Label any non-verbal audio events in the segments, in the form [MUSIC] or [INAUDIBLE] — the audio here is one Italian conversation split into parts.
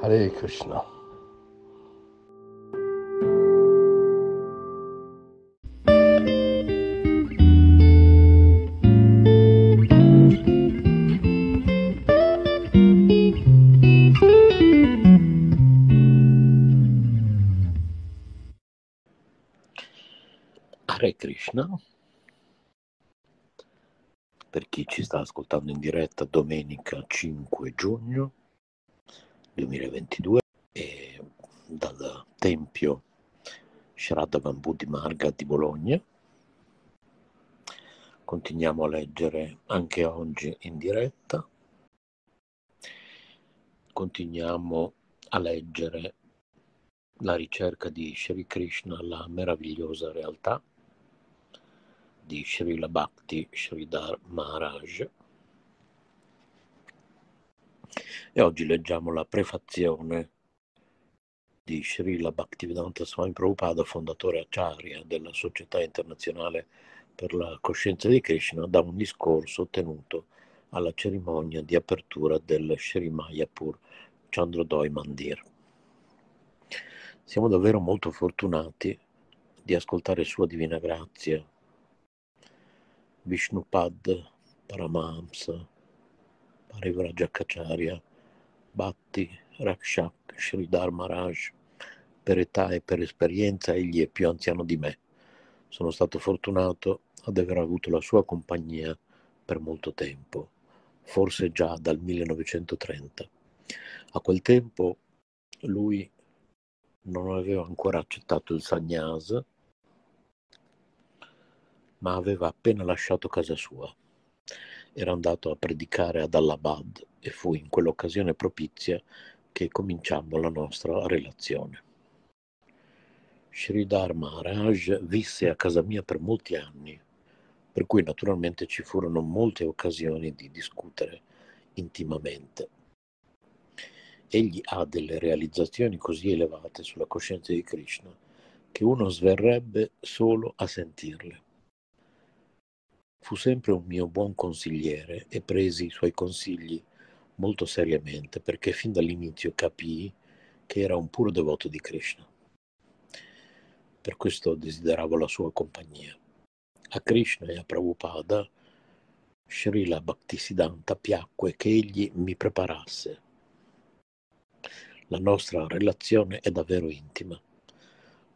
Hare Krishna. Hare Krishna. Per chi ci sta ascoltando in diretta domenica 5 giugno 2022 e dal Tempio Shraddha Bambù di Marga di Bologna. Continuiamo a leggere anche oggi in diretta. Continuiamo a leggere la ricerca di Shri Krishna, la meravigliosa realtà di Srila Bhakti Sridhar Maharaj. E oggi leggiamo la prefazione di Srila Bhaktivedanta Swami Prabhupada, fondatore acharya della Società Internazionale per la Coscienza di Krishna, da un discorso tenuto alla cerimonia di apertura del Sri Mayapur Chandrodoi Mandir. Siamo davvero molto fortunati di ascoltare Sua Divina Grazia Vishnupad, Paramahamsa, Parivrajakacharya, Bhatti, Rakshak, Sridhar Maharaj. Per età e per esperienza egli è più anziano di me. Sono stato fortunato ad aver avuto la sua compagnia per molto tempo, forse già dal 1930. A quel tempo lui non aveva ancora accettato il sannyasa ma aveva appena lasciato casa sua. Era andato a predicare ad Allahabad e fu in quell'occasione propizia che cominciammo la nostra relazione. Sridhar Maharaj visse a casa mia per molti anni, per cui naturalmente ci furono molte occasioni di discutere intimamente. Egli ha delle realizzazioni così elevate sulla coscienza di Krishna che uno sverrebbe solo a sentirle. Fu sempre un mio buon consigliere e presi i suoi consigli molto seriamente perché fin dall'inizio capii che era un puro devoto di Krishna. Per questo desideravo la sua compagnia. A Krishna e a Prabhupada Srila Bhaktisiddhanta piacque che egli mi preparasse. La nostra relazione è davvero intima.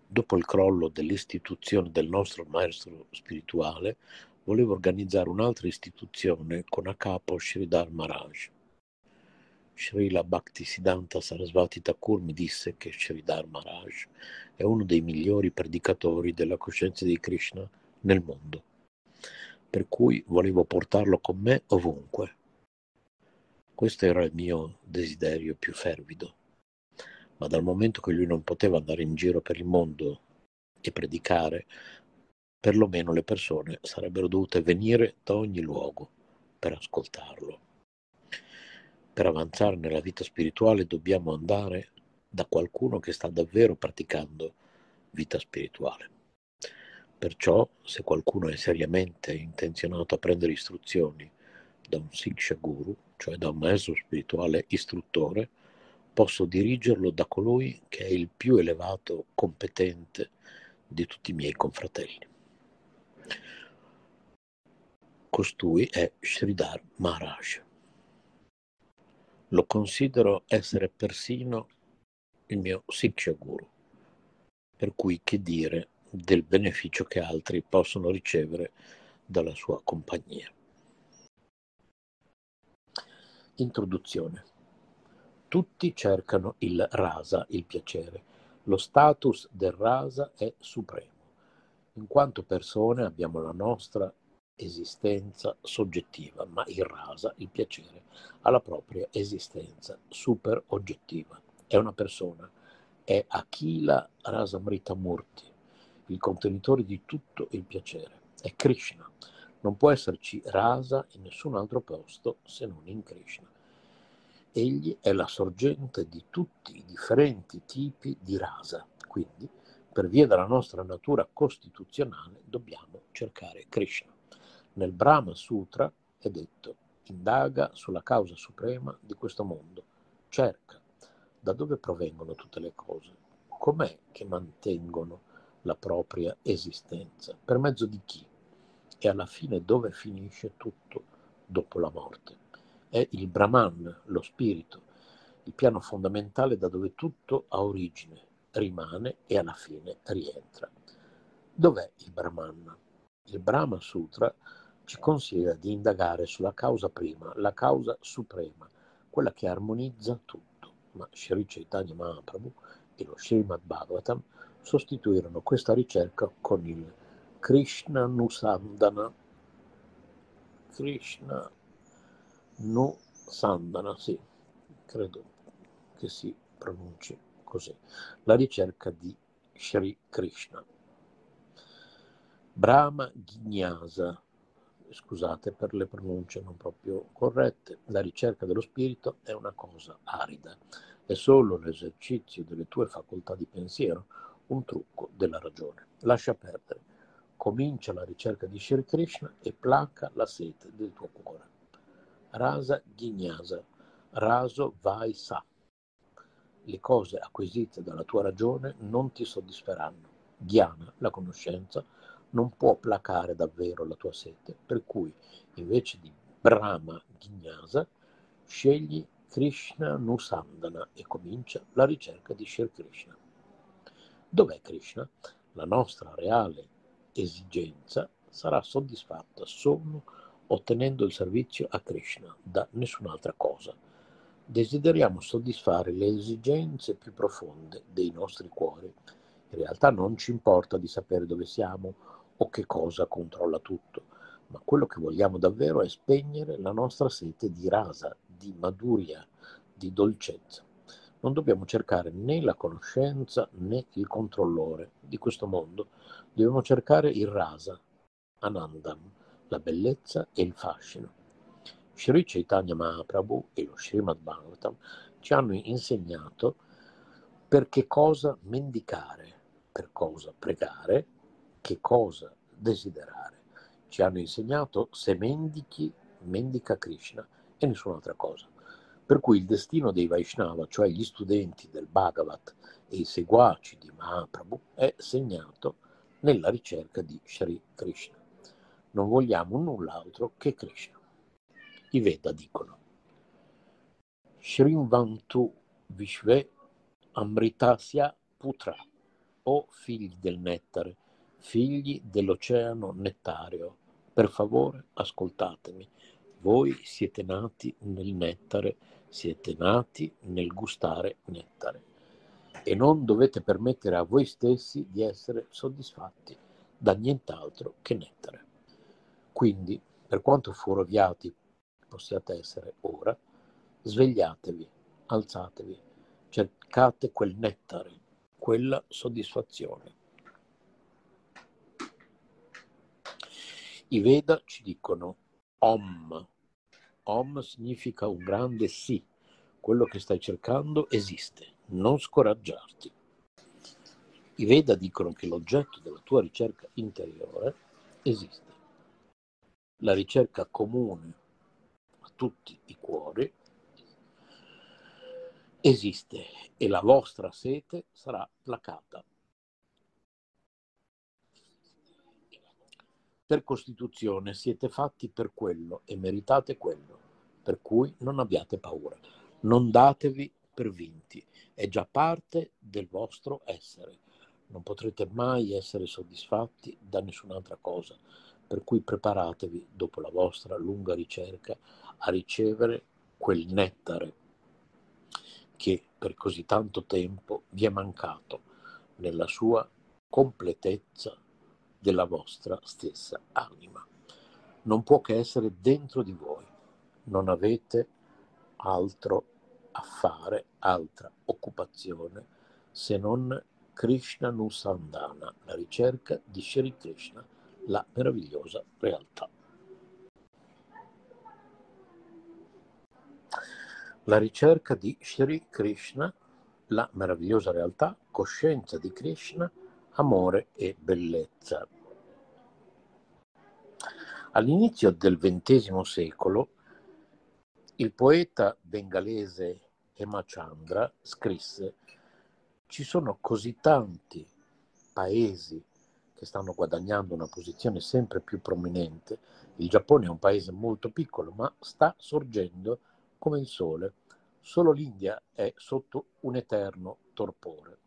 Dopo il crollo dell'istituzione del nostro maestro spirituale, voleva organizzare un'altra istituzione con a capo Sridhar Maharaj. Srila Bhaktisiddhanta Sarasvati Thakur mi disse che Sridhar Maharaj è uno dei migliori predicatori della coscienza di Krishna nel mondo, per cui volevo portarlo con me ovunque. Questo era il mio desiderio più fervido, ma dal momento che lui non poteva andare in giro per il mondo e predicare, perlomeno le persone sarebbero dovute venire da ogni luogo per ascoltarlo. Per avanzare nella vita spirituale dobbiamo andare da qualcuno che sta davvero praticando vita spirituale. Perciò, se qualcuno è seriamente intenzionato a prendere istruzioni da un Siksha Guru, cioè da un maestro spirituale istruttore, posso dirigerlo da colui che è il più elevato competente di tutti i miei confratelli. Costui è Sridhar Maharaj. Lo considero essere persino il mio Siksha Guru, per cui che dire del beneficio che altri possono ricevere dalla sua compagnia. Introduzione. Tutti cercano il rasa, il piacere. Lo status del rasa è supremo. In quanto persone abbiamo la nostra esistenza soggettiva, ma il rasa, il piacere, ha la propria esistenza super oggettiva. è una persona, è Akila Rasamrita Murti, il contenitore di tutto il piacere, è Krishna. Non può esserci rasa in nessun altro posto se non in Krishna. Egli è la sorgente di tutti i differenti tipi di rasa, quindi per via della nostra natura costituzionale dobbiamo cercare Krishna. Nel Brahma Sutra è detto indaga sulla causa suprema di questo mondo, cerca da dove provengono tutte le cose, com'è che mantengono la propria esistenza, per mezzo di chi? E alla fine dove finisce tutto dopo la morte. È il Brahman, lo spirito, il piano fondamentale da dove tutto ha origine, rimane e alla fine rientra. Dov'è il Brahman? Il Brahma Sutra ci consiglia di indagare sulla causa prima, la causa suprema, quella che armonizza tutto. Ma Sri Chaitanya Mahaprabhu e lo Srimad Bhagavatam sostituirono questa ricerca con il Krishna Nusandana. Krishna Nusandana, sì, credo che si pronunci così. La ricerca di Sri Krishna. Brahma Ghignasa scusate per le pronunce non proprio corrette, la ricerca dello spirito è una cosa arida, è solo l'esercizio delle tue facoltà di pensiero, un trucco della ragione. Lascia perdere, comincia la ricerca di Shri Krishna e placa la sete del tuo cuore. Rasa Ghignasa, raso vai sa. Le cose acquisite dalla tua ragione non ti soddisferanno. Ghiana, la conoscenza, non può placare davvero la tua sete, per cui invece di Brahma Ghignasa scegli Krishna Nusandana e comincia la ricerca di Shri Krishna. Dov'è Krishna? La nostra reale esigenza sarà soddisfatta solo ottenendo il servizio a Krishna, da nessun'altra cosa. Desideriamo soddisfare le esigenze più profonde dei nostri cuori. In realtà non ci importa di sapere dove siamo o che cosa controlla tutto, ma quello che vogliamo davvero è spegnere la nostra sete di rasa, di maduria, di dolcezza. Non dobbiamo cercare né la conoscenza né il controllore di questo mondo, dobbiamo cercare il rasa, Anandam, la bellezza e il fascino. Sri Chaitanya Mahaprabhu e lo Srimad Bhagavatam ci hanno insegnato per che cosa mendicare, per cosa pregare che cosa desiderare. Ci hanno insegnato se mendichi, mendica Krishna e nessun'altra cosa. Per cui il destino dei Vaishnava, cioè gli studenti del Bhagavat e i seguaci di Mahaprabhu, è segnato nella ricerca di Sri Krishna. Non vogliamo null'altro che Krishna. I Veda dicono Shrimvantu Vishve Amritasya Putra, o figli del nettare, figli dell'oceano nettareo, per favore ascoltatemi. Voi siete nati nel nettare, siete nati nel gustare nettare e non dovete permettere a voi stessi di essere soddisfatti da nient'altro che nettare. Quindi, per quanto fuorviati possiate essere ora, svegliatevi, alzatevi, cercate quel nettare, quella soddisfazione I Veda ci dicono Om. Om significa un grande sì. Quello che stai cercando esiste. Non scoraggiarti. I Veda dicono che l'oggetto della tua ricerca interiore esiste. La ricerca comune tutti i cuori esiste e la vostra sete sarà placata Per Costituzione siete fatti per quello e meritate quello, per cui non abbiate paura. Non datevi per vinti, è già parte del vostro essere. Non potrete mai essere soddisfatti da nessun'altra cosa, per cui preparatevi, dopo la vostra lunga ricerca, a ricevere quel nettare che per così tanto tempo vi è mancato nella sua completezza della vostra stessa anima. Non può che essere dentro di voi. Non avete altro a fare altra occupazione se non Krishna Nusandana, la ricerca di Shri Krishna, la meravigliosa realtà. La ricerca di Shri Krishna, la meravigliosa realtà, coscienza di Krishna, amore e bellezza. All'inizio del XX secolo il poeta bengalese Hemachandra scrisse ci sono così tanti paesi che stanno guadagnando una posizione sempre più prominente. Il Giappone è un paese molto piccolo, ma sta sorgendo come il sole. Solo l'India è sotto un eterno torpore.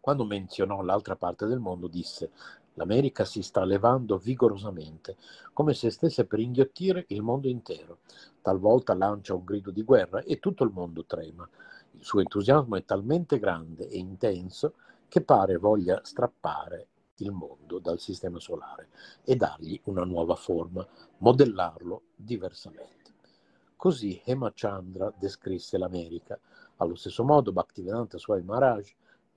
Quando menzionò l'altra parte del mondo disse L'America si sta levando vigorosamente, come se stesse per inghiottire il mondo intero. Talvolta lancia un grido di guerra e tutto il mondo trema. Il suo entusiasmo è talmente grande e intenso che pare voglia strappare il mondo dal sistema solare e dargli una nuova forma, modellarlo diversamente. Così Hemachandra descrisse l'America. Allo stesso modo Bhaktivedanta Swami Maharaj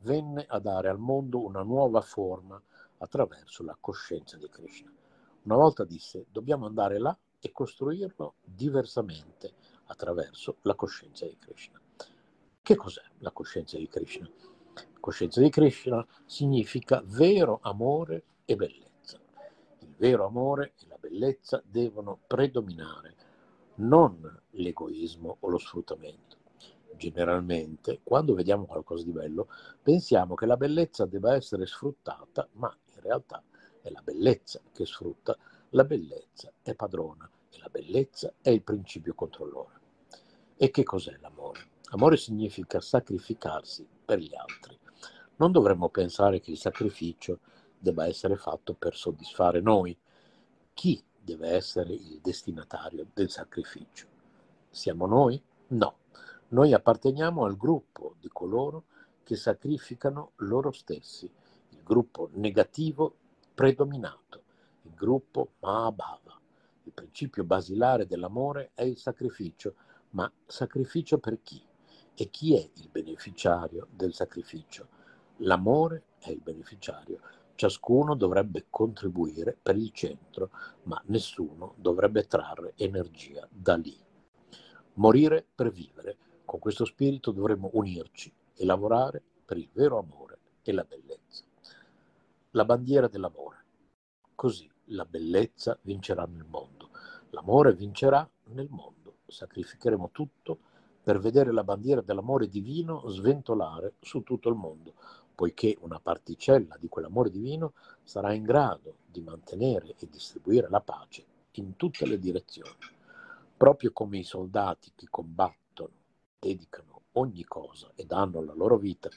venne a dare al mondo una nuova forma attraverso la coscienza di Krishna. Una volta disse, dobbiamo andare là e costruirlo diversamente attraverso la coscienza di Krishna. Che cos'è la coscienza di Krishna? La coscienza di Krishna significa vero amore e bellezza. Il vero amore e la bellezza devono predominare, non l'egoismo o lo sfruttamento generalmente, quando vediamo qualcosa di bello, pensiamo che la bellezza debba essere sfruttata, ma in realtà è la bellezza che sfrutta, la bellezza è padrona e la bellezza è il principio controllore. E che cos'è l'amore? Amore significa sacrificarsi per gli altri. Non dovremmo pensare che il sacrificio debba essere fatto per soddisfare noi. Chi deve essere il destinatario del sacrificio? Siamo noi? No noi apparteniamo al gruppo di coloro che sacrificano loro stessi, il gruppo negativo predominato, il gruppo Mahabhava. Il principio basilare dell'amore è il sacrificio, ma sacrificio per chi? E chi è il beneficiario del sacrificio? L'amore è il beneficiario. Ciascuno dovrebbe contribuire per il centro, ma nessuno dovrebbe trarre energia da lì. Morire per vivere con questo spirito dovremmo unirci e lavorare per il vero amore e la bellezza. La bandiera dell'amore. Così la bellezza vincerà nel mondo. L'amore vincerà nel mondo. Sacrificheremo tutto per vedere la bandiera dell'amore divino sventolare su tutto il mondo, poiché una particella di quell'amore divino sarà in grado di mantenere e distribuire la pace in tutte le direzioni. Proprio come i soldati che combattono dedicano ogni cosa e danno la loro vita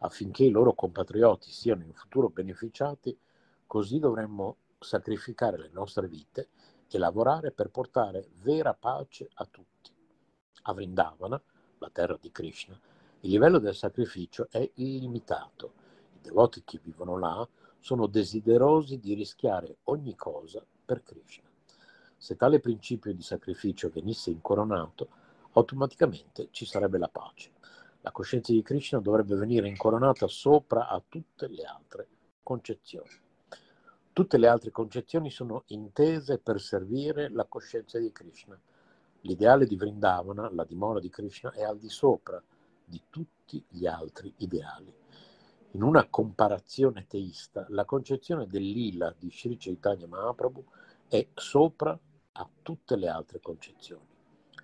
affinché i loro compatrioti siano in futuro beneficiati, così dovremmo sacrificare le nostre vite e lavorare per portare vera pace a tutti. A Vrindavana, la terra di Krishna, il livello del sacrificio è illimitato. I devoti che vivono là sono desiderosi di rischiare ogni cosa per Krishna. Se tale principio di sacrificio venisse incoronato, automaticamente ci sarebbe la pace. La coscienza di Krishna dovrebbe venire incoronata sopra a tutte le altre concezioni. Tutte le altre concezioni sono intese per servire la coscienza di Krishna. L'ideale di Vrindavana, la dimora di Krishna, è al di sopra di tutti gli altri ideali. In una comparazione teista, la concezione del lila di Sri Chaitanya Mahaprabhu è sopra a tutte le altre concezioni.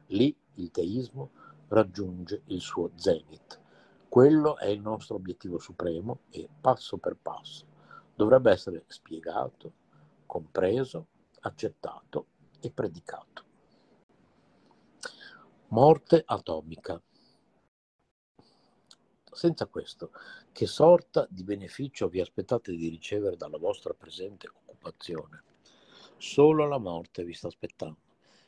Lì il teismo raggiunge il suo zenith. Quello è il nostro obiettivo supremo e passo per passo dovrebbe essere spiegato, compreso, accettato e predicato. Morte atomica. Senza questo, che sorta di beneficio vi aspettate di ricevere dalla vostra presente occupazione? Solo la morte vi sta aspettando.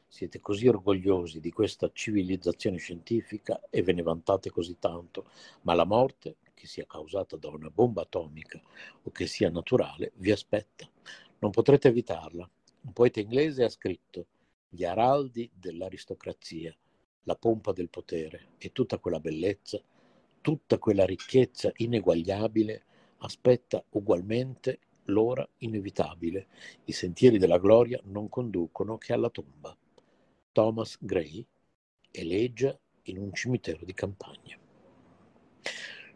Siete così orgogliosi di questa civilizzazione scientifica e ve ne vantate così tanto, ma la morte, che sia causata da una bomba atomica o che sia naturale, vi aspetta. Non potrete evitarla. Un poeta inglese ha scritto Gli araldi dell'aristocrazia la pompa del potere e tutta quella bellezza, tutta quella ricchezza ineguagliabile aspetta ugualmente l'ora inevitabile. I sentieri della gloria non conducono che alla tomba. Thomas Gray eleggia in un cimitero di campagna.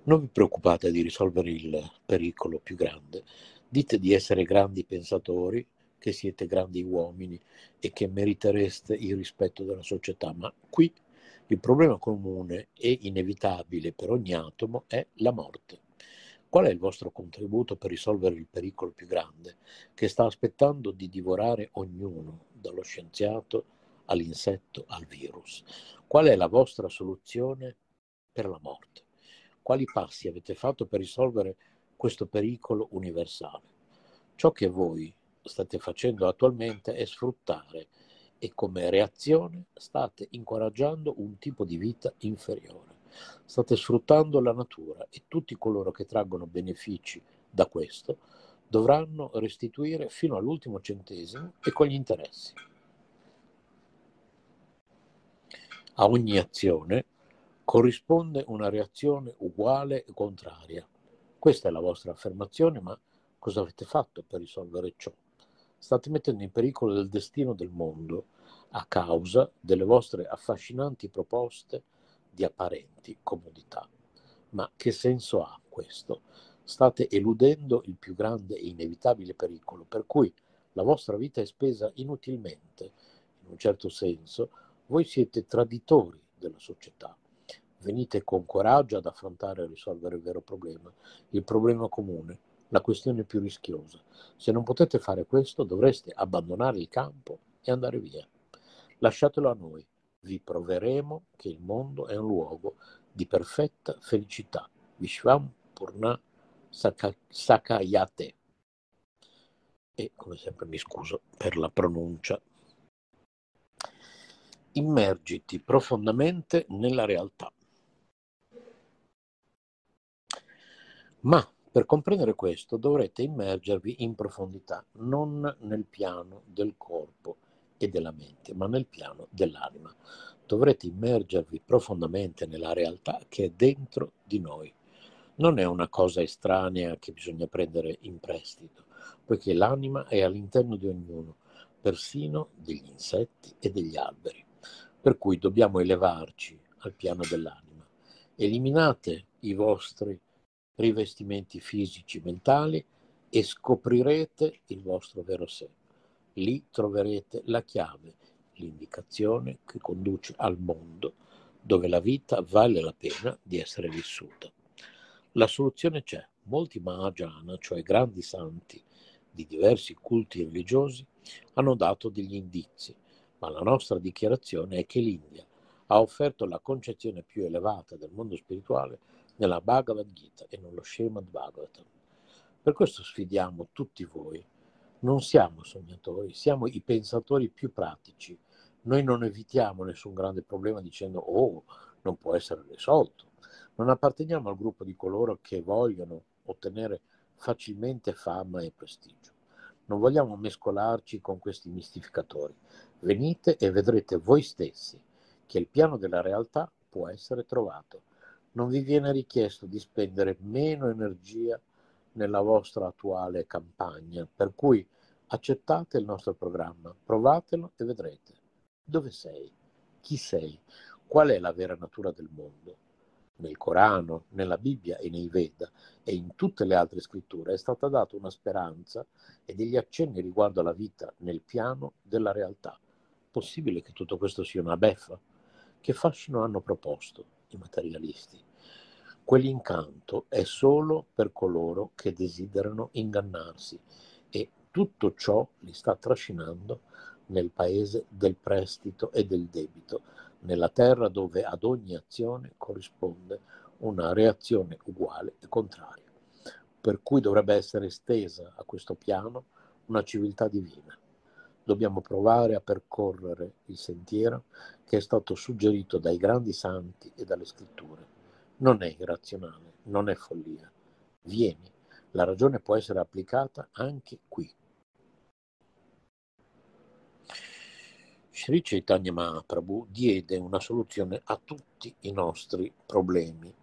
Non vi preoccupate di risolvere il pericolo più grande, dite di essere grandi pensatori, che siete grandi uomini e che meritereste il rispetto della società, ma qui il problema comune e inevitabile per ogni atomo è la morte. Qual è il vostro contributo per risolvere il pericolo più grande che sta aspettando di divorare ognuno, dallo scienziato all'insetto al virus? Qual è la vostra soluzione per la morte? Quali passi avete fatto per risolvere questo pericolo universale? Ciò che voi state facendo attualmente è sfruttare e come reazione state incoraggiando un tipo di vita inferiore. State sfruttando la natura e tutti coloro che traggono benefici da questo dovranno restituire fino all'ultimo centesimo e con gli interessi. A ogni azione corrisponde una reazione uguale e contraria. Questa è la vostra affermazione, ma cosa avete fatto per risolvere ciò? State mettendo in pericolo il destino del mondo a causa delle vostre affascinanti proposte di apparenti comodità. Ma che senso ha questo? State eludendo il più grande e inevitabile pericolo, per cui la vostra vita è spesa inutilmente. In un certo senso, voi siete traditori della società. Venite con coraggio ad affrontare e risolvere il vero problema, il problema comune, la questione più rischiosa. Se non potete fare questo, dovreste abbandonare il campo e andare via. Lasciatelo a noi, vi proveremo che il mondo è un luogo di perfetta felicità. Vishvam Purna Sakayate. E come sempre mi scuso per la pronuncia. Immergiti profondamente nella realtà. Ma per comprendere questo dovrete immergervi in profondità, non nel piano del corpo e della mente, ma nel piano dell'anima. Dovrete immergervi profondamente nella realtà che è dentro di noi. Non è una cosa estranea che bisogna prendere in prestito, poiché l'anima è all'interno di ognuno, persino degli insetti e degli alberi. Per cui dobbiamo elevarci al piano dell'anima. Eliminate i vostri rivestimenti fisici, mentali e scoprirete il vostro vero sé. Lì troverete la chiave, l'indicazione che conduce al mondo dove la vita vale la pena di essere vissuta. La soluzione c'è. Molti Mahajana, cioè grandi santi di diversi culti religiosi, hanno dato degli indizi, ma la nostra dichiarazione è che l'India ha offerto la concezione più elevata del mondo spirituale nella Bhagavad Gita e nello Srimad Bhagavatam. Per questo sfidiamo tutti voi non siamo sognatori, siamo i pensatori più pratici. Noi non evitiamo nessun grande problema dicendo oh, non può essere risolto. Non apparteniamo al gruppo di coloro che vogliono ottenere facilmente fama e prestigio. Non vogliamo mescolarci con questi mistificatori. Venite e vedrete voi stessi che il piano della realtà può essere trovato. Non vi viene richiesto di spendere meno energia nella vostra attuale campagna, per cui accettate il nostro programma, provatelo e vedrete. Dove sei? Chi sei? Qual è la vera natura del mondo? Nel Corano, nella Bibbia e nei Veda e in tutte le altre scritture è stata data una speranza e degli accenni riguardo alla vita nel piano della realtà. Possibile che tutto questo sia una beffa? Che fascino hanno proposto i materialisti? Quell'incanto è solo per coloro che desiderano ingannarsi tutto ciò li sta trascinando nel paese del prestito e del debito, nella terra dove ad ogni azione corrisponde una reazione uguale e contraria, per cui dovrebbe essere estesa a questo piano una civiltà divina. Dobbiamo provare a percorrere il sentiero che è stato suggerito dai grandi santi e dalle scritture non è irrazionale, non è follia. Vieni, la ragione può essere applicata anche qui. Sri Chaitanya Mahaprabhu diede una soluzione a tutti i nostri problemi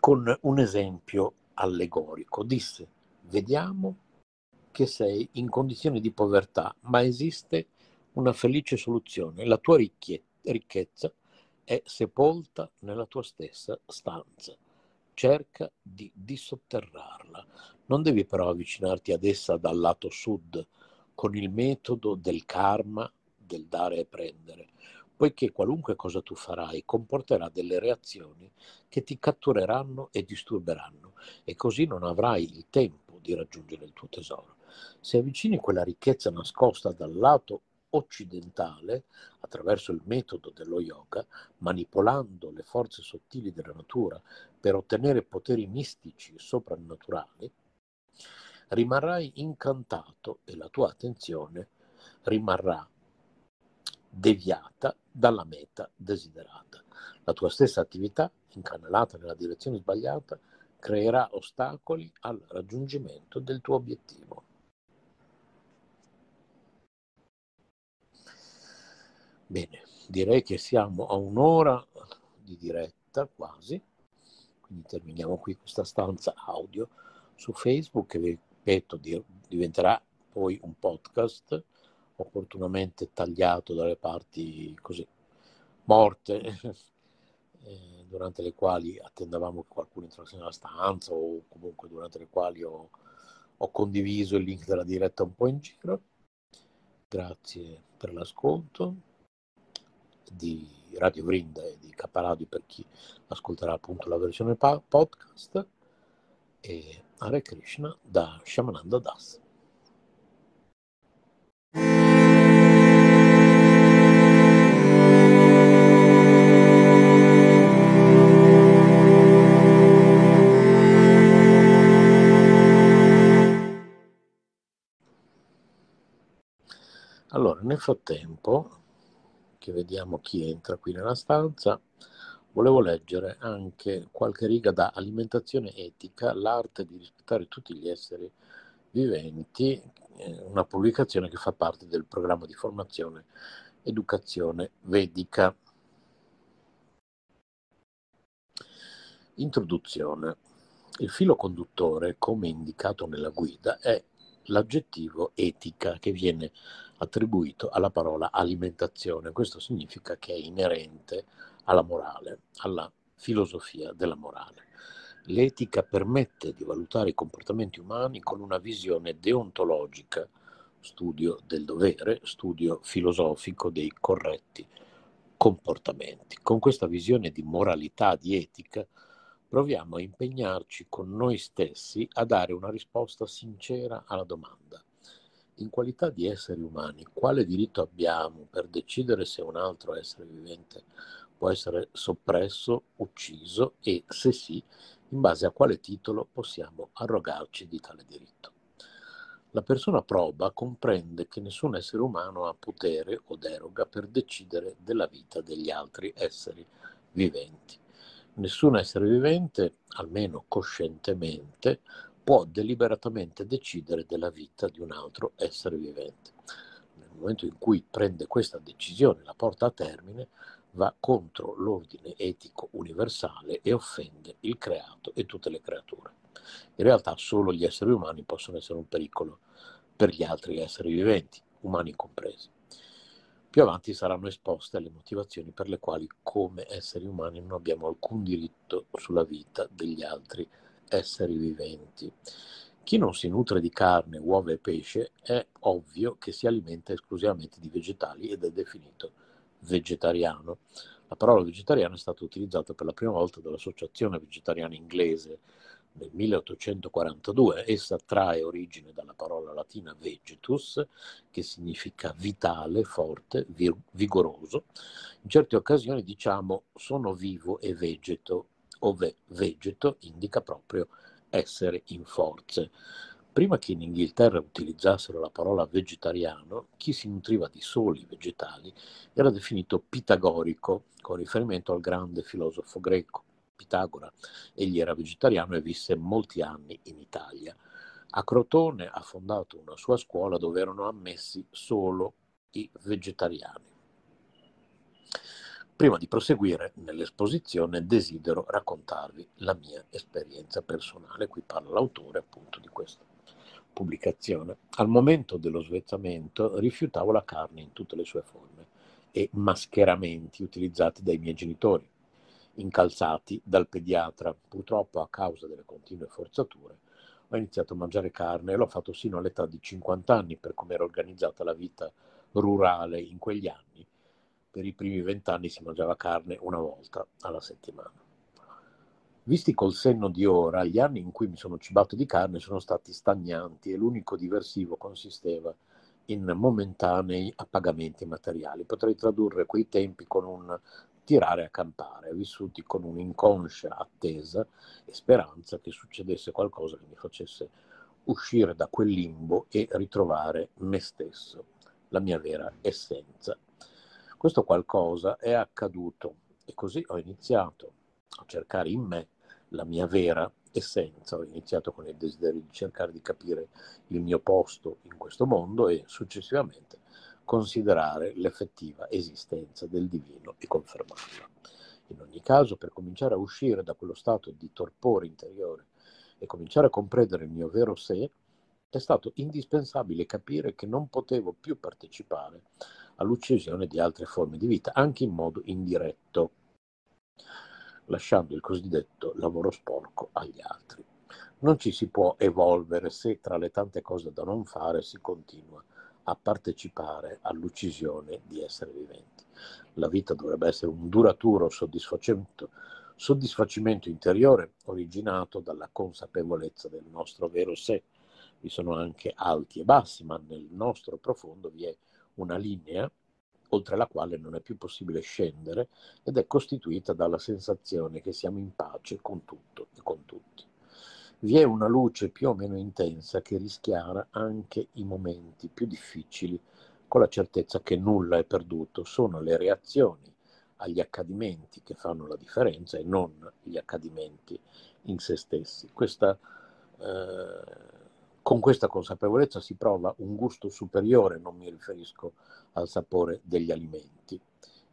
con un esempio allegorico. Disse, vediamo che sei in condizioni di povertà, ma esiste una felice soluzione. La tua ricchezza è sepolta nella tua stessa stanza. Cerca di dissotterrarla. Non devi però avvicinarti ad essa dal lato sud con il metodo del karma, del dare e prendere, poiché qualunque cosa tu farai comporterà delle reazioni che ti cattureranno e disturberanno e così non avrai il tempo di raggiungere il tuo tesoro. Se avvicini quella ricchezza nascosta dal lato occidentale, attraverso il metodo dello yoga, manipolando le forze sottili della natura per ottenere poteri mistici e soprannaturali, rimarrai incantato e la tua attenzione rimarrà deviata dalla meta desiderata. La tua stessa attività, incanalata nella direzione sbagliata, creerà ostacoli al raggiungimento del tuo obiettivo. Bene, direi che siamo a un'ora di diretta quasi, quindi terminiamo qui questa stanza audio su Facebook che vi ripeto diventerà poi un podcast opportunamente tagliato dalle parti così morte [LAUGHS] eh, durante le quali attendavamo che qualcuno entrasse nella stanza o comunque durante le quali ho, ho condiviso il link della diretta un po' in giro. Grazie per l'ascolto di Radio Vrinda e di Caparadio per chi ascolterà appunto la versione podcast e Hare Krishna da Shamananda Das. Allora, nel frattempo che vediamo chi entra qui nella stanza, volevo leggere anche qualche riga da Alimentazione etica, l'arte di rispettare tutti gli esseri viventi, eh, una pubblicazione che fa parte del programma di formazione educazione vedica. Introduzione. Il filo conduttore, come indicato nella guida, è l'aggettivo etica che viene attribuito alla parola alimentazione. Questo significa che è inerente alla morale, alla filosofia della morale. L'etica permette di valutare i comportamenti umani con una visione deontologica, studio del dovere, studio filosofico dei corretti comportamenti. Con questa visione di moralità, di etica, proviamo a impegnarci con noi stessi a dare una risposta sincera alla domanda in qualità di esseri umani, quale diritto abbiamo per decidere se un altro essere vivente può essere soppresso, ucciso e, se sì, in base a quale titolo possiamo arrogarci di tale diritto? La persona proba comprende che nessun essere umano ha potere o deroga per decidere della vita degli altri esseri viventi. Nessun essere vivente, almeno coscientemente, può deliberatamente decidere della vita di un altro essere vivente. Nel momento in cui prende questa decisione, la porta a termine, va contro l'ordine etico universale e offende il creato e tutte le creature. In realtà solo gli esseri umani possono essere un pericolo per gli altri esseri viventi, umani compresi. Più avanti saranno esposte le motivazioni per le quali come esseri umani non abbiamo alcun diritto sulla vita degli altri esseri viventi. Chi non si nutre di carne, uova e pesce è ovvio che si alimenta esclusivamente di vegetali ed è definito vegetariano. La parola vegetariano è stata utilizzata per la prima volta dall'Associazione Vegetariana Inglese nel 1842. Essa trae origine dalla parola latina vegetus, che significa vitale, forte, vigoroso. In certe occasioni diciamo sono vivo e vegeto, ove vegeto indica proprio essere in forze. Prima che in Inghilterra utilizzassero la parola vegetariano, chi si nutriva di soli vegetali era definito pitagorico, con riferimento al grande filosofo greco Pitagora. Egli era vegetariano e visse molti anni in Italia. A Crotone ha fondato una sua scuola dove erano ammessi solo i vegetariani. Prima di proseguire nell'esposizione desidero raccontarvi la mia esperienza personale, qui parla l'autore appunto di questa pubblicazione. Al momento dello svezzamento rifiutavo la carne in tutte le sue forme e mascheramenti utilizzati dai miei genitori, incalzati dal pediatra. Purtroppo a causa delle continue forzature ho iniziato a mangiare carne e l'ho fatto sino all'età di 50 anni per come era organizzata la vita rurale in quegli anni. Per i primi vent'anni si mangiava carne una volta alla settimana. Visti col senno di ora, gli anni in cui mi sono cibato di carne sono stati stagnanti e l'unico diversivo consisteva in momentanei appagamenti materiali. Potrei tradurre quei tempi con un tirare a campare, vissuti con un'inconscia attesa e speranza che succedesse qualcosa che mi facesse uscire da quel limbo e ritrovare me stesso, la mia vera essenza. Questo qualcosa è accaduto e così ho iniziato a cercare in me la mia vera essenza. Ho iniziato con il desiderio di cercare di capire il mio posto in questo mondo e successivamente considerare l'effettiva esistenza del divino e confermarla. In ogni caso, per cominciare a uscire da quello stato di torpore interiore e cominciare a comprendere il mio vero sé, è stato indispensabile capire che non potevo più partecipare all'uccisione di altre forme di vita, anche in modo indiretto lasciando il cosiddetto lavoro sporco agli altri. Non ci si può evolvere se tra le tante cose da non fare si continua a partecipare all'uccisione di esseri viventi. La vita dovrebbe essere un duraturo soddisfacimento, soddisfacimento interiore originato dalla consapevolezza del nostro vero sé. Vi sono anche alti e bassi, ma nel nostro profondo vi è una linea oltre la quale non è più possibile scendere ed è costituita dalla sensazione che siamo in pace con tutto e con tutti. Vi è una luce più o meno intensa che rischiara anche i momenti più difficili con la certezza che nulla è perduto, sono le reazioni agli accadimenti che fanno la differenza e non gli accadimenti in se stessi. Questa eh, con questa consapevolezza si prova un gusto superiore, non mi riferisco al sapore degli alimenti,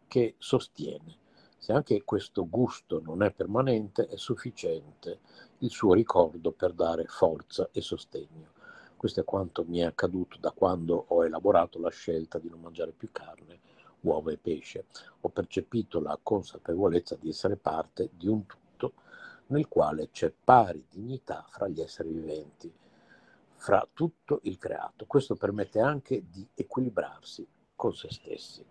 che sostiene. Se anche questo gusto non è permanente, è sufficiente il suo ricordo per dare forza e sostegno. Questo è quanto mi è accaduto da quando ho elaborato la scelta di non mangiare più carne, uova e pesce. Ho percepito la consapevolezza di essere parte di un tutto nel quale c'è pari dignità fra gli esseri viventi fra tutto il creato. Questo permette anche di equilibrarsi con se stessi.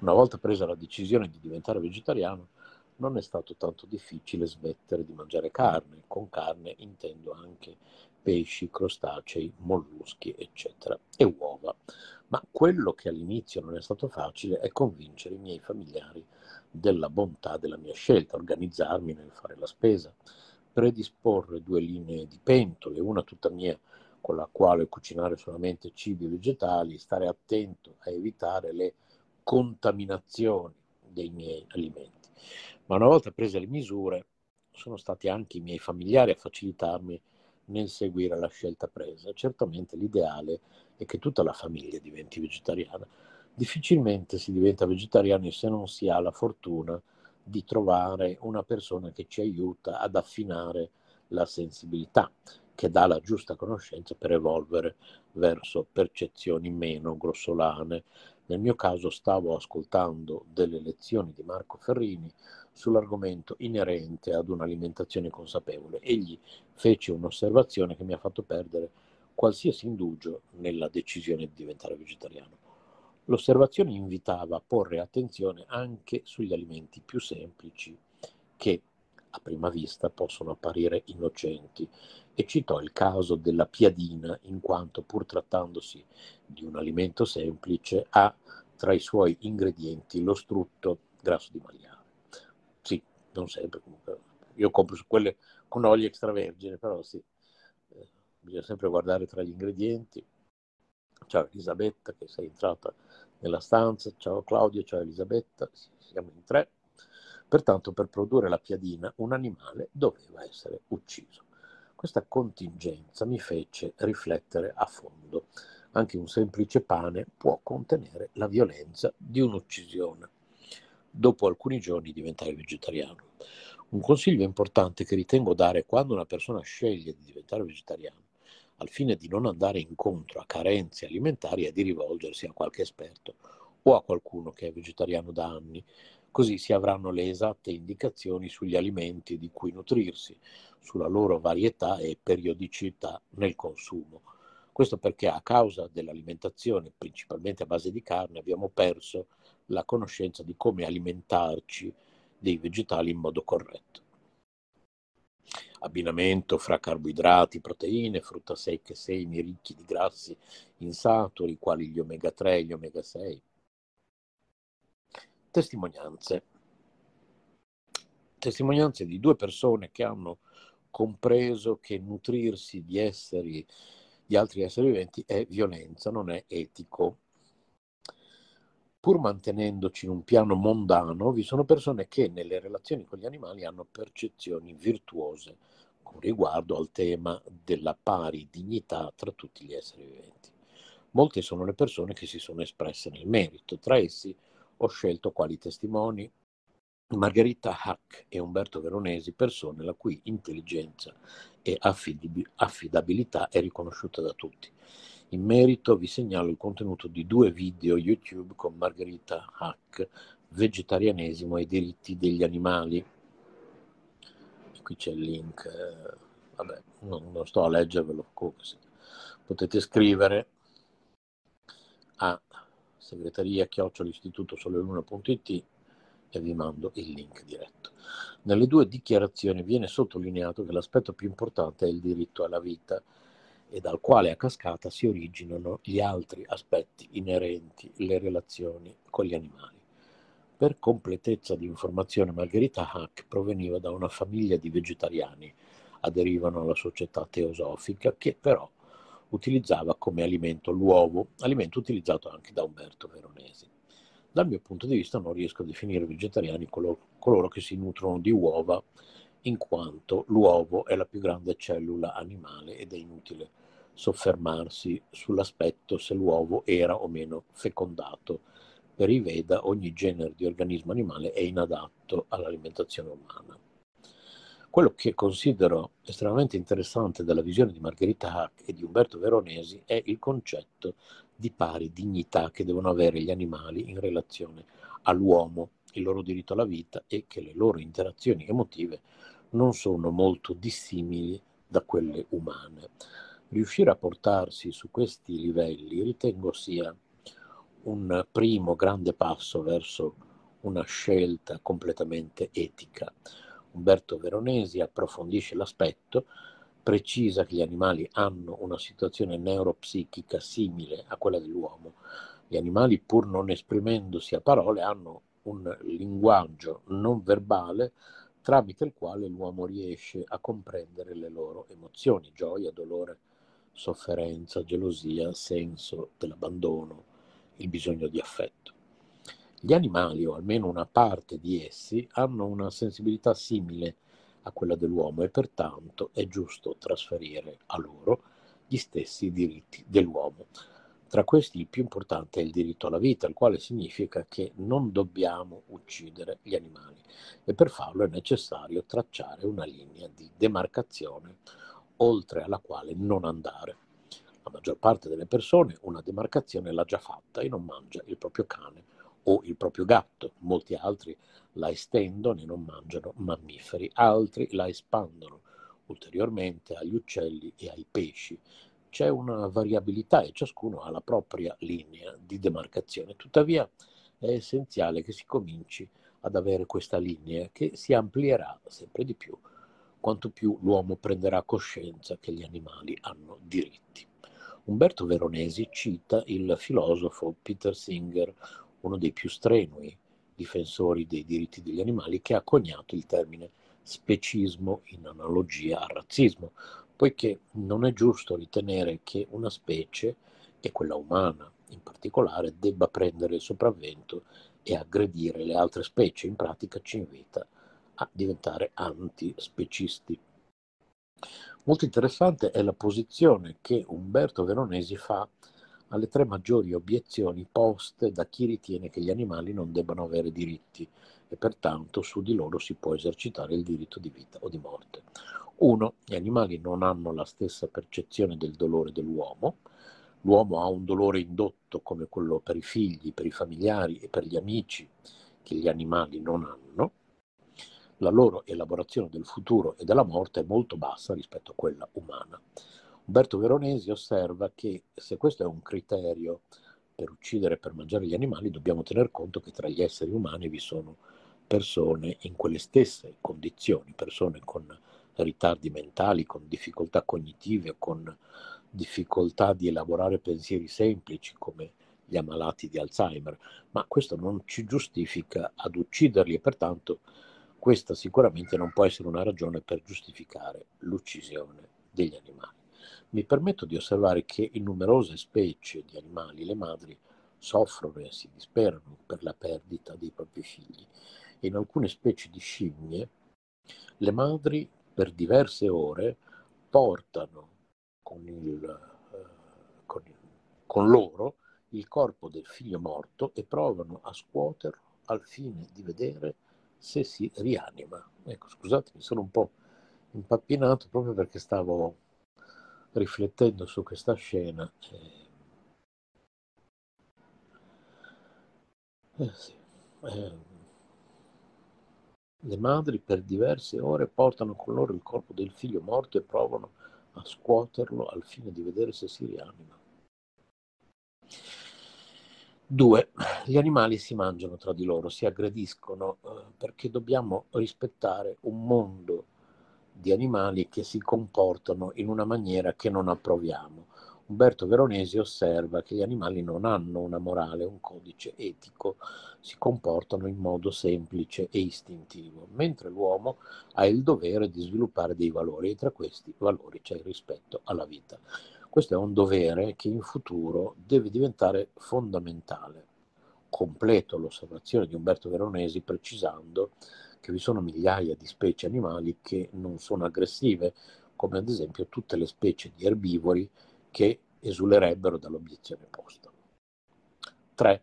Una volta presa la decisione di diventare vegetariano, non è stato tanto difficile smettere di mangiare carne. Con carne intendo anche pesci, crostacei, molluschi, eccetera, e uova. Ma quello che all'inizio non è stato facile è convincere i miei familiari della bontà della mia scelta, organizzarmi nel fare la spesa, predisporre due linee di pentole, una tutta mia con la quale cucinare solamente cibi vegetali, stare attento a evitare le contaminazioni dei miei alimenti. Ma una volta prese le misure, sono stati anche i miei familiari a facilitarmi nel seguire la scelta presa. Certamente l'ideale è che tutta la famiglia diventi vegetariana. Difficilmente si diventa vegetariani se non si ha la fortuna di trovare una persona che ci aiuta ad affinare la sensibilità, che dà la giusta conoscenza per evolvere verso percezioni meno grossolane. Nel mio caso stavo ascoltando delle lezioni di Marco Ferrini sull'argomento inerente ad un'alimentazione consapevole. Egli fece un'osservazione che mi ha fatto perdere qualsiasi indugio nella decisione di diventare vegetariano. L'osservazione invitava a porre attenzione anche sugli alimenti più semplici che a prima vista possono apparire innocenti e citò il caso della piadina in quanto pur trattandosi di un alimento semplice ha tra i suoi ingredienti lo strutto grasso di maiale. Sì, non sempre comunque. Io compro su quelle con olio extravergine, però sì, eh, bisogna sempre guardare tra gli ingredienti. Ciao Elisabetta che sei entrata nella stanza, ciao Claudia, ciao Elisabetta, siamo in tre. Pertanto per produrre la piadina un animale doveva essere ucciso. Questa contingenza mi fece riflettere a fondo. Anche un semplice pane può contenere la violenza di un'uccisione. Dopo alcuni giorni diventare vegetariano. Un consiglio importante che ritengo dare quando una persona sceglie di diventare vegetariano, al fine di non andare incontro a carenze alimentari, è di rivolgersi a qualche esperto o a qualcuno che è vegetariano da anni, così si avranno le esatte indicazioni sugli alimenti di cui nutrirsi, sulla loro varietà e periodicità nel consumo. Questo perché a causa dell'alimentazione, principalmente a base di carne, abbiamo perso la conoscenza di come alimentarci dei vegetali in modo corretto. Abbinamento fra carboidrati, proteine, frutta secche, semi ricchi di grassi insaturi, quali gli omega 3 e gli omega 6. Testimonianze. Testimonianze di due persone che hanno compreso che nutrirsi di esseri, di altri esseri viventi è violenza, non è etico pur mantenendoci in un piano mondano, vi sono persone che nelle relazioni con gli animali hanno percezioni virtuose con riguardo al tema della pari dignità tra tutti gli esseri viventi. Molte sono le persone che si sono espresse nel merito, tra essi ho scelto quali testimoni Margherita Hack e Umberto Veronesi, persone la cui intelligenza e affidabilità è riconosciuta da tutti. In merito vi segnalo il contenuto di due video YouTube con Margherita Hack, vegetarianesimo e diritti degli animali. Qui c'è il link, eh, vabbè, non, non, sto a leggervelo, potete scrivere a segreteria chiocciolistituto soleluna.it e vi mando il link diretto. Nelle due dichiarazioni viene sottolineato che l'aspetto più importante è il diritto alla vita e dal quale a cascata si originano gli altri aspetti inerenti alle relazioni con gli animali. Per completezza di informazione, Margherita Hack proveniva da una famiglia di vegetariani, aderivano alla società teosofica che però utilizzava come alimento l'uovo, alimento utilizzato anche da Umberto Veronesi. Dal mio punto di vista non riesco a definire vegetariani coloro, coloro che si nutrono di uova in quanto l'uovo è la più grande cellula animale ed è inutile soffermarsi sull'aspetto se l'uovo era o meno fecondato. Per i Veda ogni genere di organismo animale è inadatto all'alimentazione umana. Quello che considero estremamente interessante della visione di Margherita Hack e di Umberto Veronesi è il concetto di pari dignità che devono avere gli animali in relazione all'uomo, il loro diritto alla vita e che le loro interazioni emotive non sono molto dissimili da quelle umane. Riuscire a portarsi su questi livelli ritengo sia un primo grande passo verso una scelta completamente etica. Umberto Veronesi approfondisce l'aspetto, precisa che gli animali hanno una situazione neuropsichica simile a quella dell'uomo. Gli animali, pur non esprimendosi a parole, hanno un linguaggio non verbale tramite il quale l'uomo riesce a comprendere le loro emozioni, gioia, dolore, sofferenza, gelosia, senso dell'abbandono, il bisogno di affetto. Gli animali, o almeno una parte di essi, hanno una sensibilità simile a quella dell'uomo e pertanto è giusto trasferire a loro gli stessi diritti dell'uomo. Tra questi il più importante è il diritto alla vita, il quale significa che non dobbiamo uccidere gli animali e per farlo è necessario tracciare una linea di demarcazione oltre alla quale non andare. La maggior parte delle persone una demarcazione l'ha già fatta e non mangia il proprio cane o il proprio gatto, molti altri la estendono e non mangiano mammiferi, altri la espandono ulteriormente agli uccelli e ai pesci c'è una variabilità e ciascuno ha la propria linea di demarcazione. Tuttavia è essenziale che si cominci ad avere questa linea che si amplierà sempre di più quanto più l'uomo prenderà coscienza che gli animali hanno diritti. Umberto Veronesi cita il filosofo Peter Singer, uno dei più strenui difensori dei diritti degli animali, che ha coniato il termine specismo in analogia al razzismo, poiché non è giusto ritenere che una specie, e quella umana in particolare, debba prendere il sopravvento e aggredire le altre specie, in pratica ci invita a diventare antispecisti. Molto interessante è la posizione che Umberto Veronesi fa alle tre maggiori obiezioni poste da chi ritiene che gli animali non debbano avere diritti e pertanto su di loro si può esercitare il diritto di vita o di morte. 1. Gli animali non hanno la stessa percezione del dolore dell'uomo. L'uomo ha un dolore indotto come quello per i figli, per i familiari e per gli amici che gli animali non hanno. La loro elaborazione del futuro e della morte è molto bassa rispetto a quella umana. Umberto Veronesi osserva che se questo è un criterio per uccidere e per mangiare gli animali, dobbiamo tener conto che tra gli esseri umani vi sono persone in quelle stesse condizioni, persone con ritardi mentali, con difficoltà cognitive, con difficoltà di elaborare pensieri semplici come gli ammalati di Alzheimer, ma questo non ci giustifica ad ucciderli e pertanto questa sicuramente non può essere una ragione per giustificare l'uccisione degli animali. Mi permetto di osservare che in numerose specie di animali le madri soffrono e si disperano per la perdita dei propri figli in alcune specie di scimmie le madri per diverse ore portano con, il, eh, con, il, con loro il corpo del figlio morto e provano a scuoterlo al fine di vedere se si rianima. Ecco, scusate, mi sono un po' impappinato proprio perché stavo riflettendo su questa scena. Eh, sì. eh, le madri per diverse ore portano con loro il corpo del figlio morto e provano a scuoterlo al fine di vedere se si rianima. 2. Gli animali si mangiano tra di loro, si aggrediscono eh, perché dobbiamo rispettare un mondo di animali che si comportano in una maniera che non approviamo. Umberto Veronesi osserva che gli animali non hanno una morale, un codice etico, si comportano in modo semplice e istintivo, mentre l'uomo ha il dovere di sviluppare dei valori e tra questi valori c'è il rispetto alla vita. Questo è un dovere che in futuro deve diventare fondamentale. Completo l'osservazione di Umberto Veronesi precisando che vi sono migliaia di specie animali che non sono aggressive, come ad esempio tutte le specie di erbivori che esulerebbero dall'obiezione posta. 3.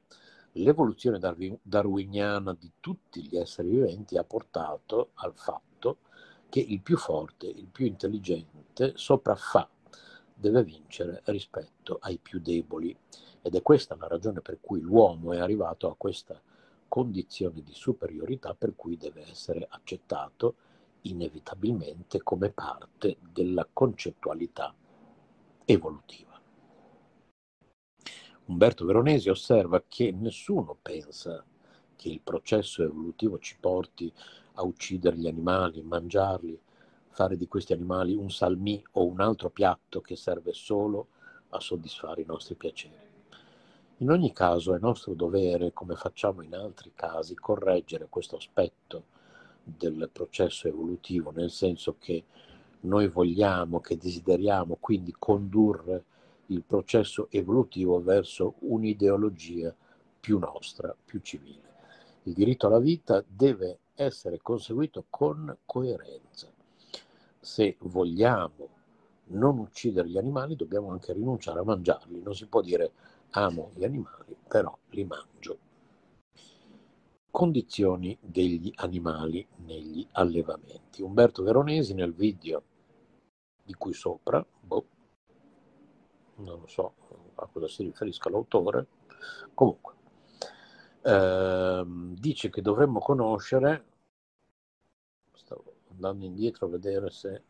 L'evoluzione darwiniana di tutti gli esseri viventi ha portato al fatto che il più forte, il più intelligente sopraffa, deve vincere rispetto ai più deboli. Ed è questa la ragione per cui l'uomo è arrivato a questa condizione di superiorità per cui deve essere accettato inevitabilmente come parte della concettualità evolutiva. Umberto Veronesi osserva che nessuno pensa che il processo evolutivo ci porti a uccidere gli animali, mangiarli, fare di questi animali un salmì o un altro piatto che serve solo a soddisfare i nostri piaceri. In ogni caso è nostro dovere, come facciamo in altri casi, correggere questo aspetto del processo evolutivo, nel senso che noi vogliamo, che desideriamo quindi condurre il processo evolutivo verso un'ideologia più nostra, più civile. Il diritto alla vita deve essere conseguito con coerenza. Se vogliamo non uccidere gli animali, dobbiamo anche rinunciare a mangiarli. Non si può dire amo gli animali, però li mangio. Condizioni degli animali negli allevamenti. Umberto Veronesi nel video di cui sopra, boh, non so a cosa si riferisca l'autore, comunque, ehm, dice che dovremmo conoscere, stavo andando indietro a vedere se,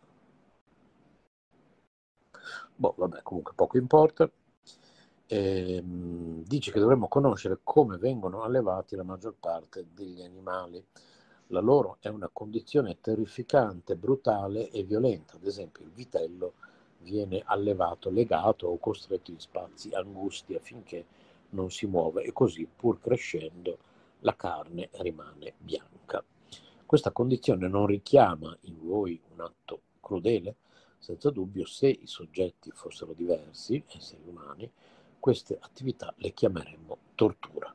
boh, vabbè, comunque poco importa, ehm, dice che dovremmo conoscere come vengono allevati la maggior parte degli animali la loro è una condizione terrificante, brutale e violenta. Ad esempio il vitello viene allevato, legato o costretto in spazi angusti affinché non si muova e così pur crescendo la carne rimane bianca. Questa condizione non richiama in voi un atto crudele? Senza dubbio, se i soggetti fossero diversi, esseri umani, queste attività le chiameremmo tortura.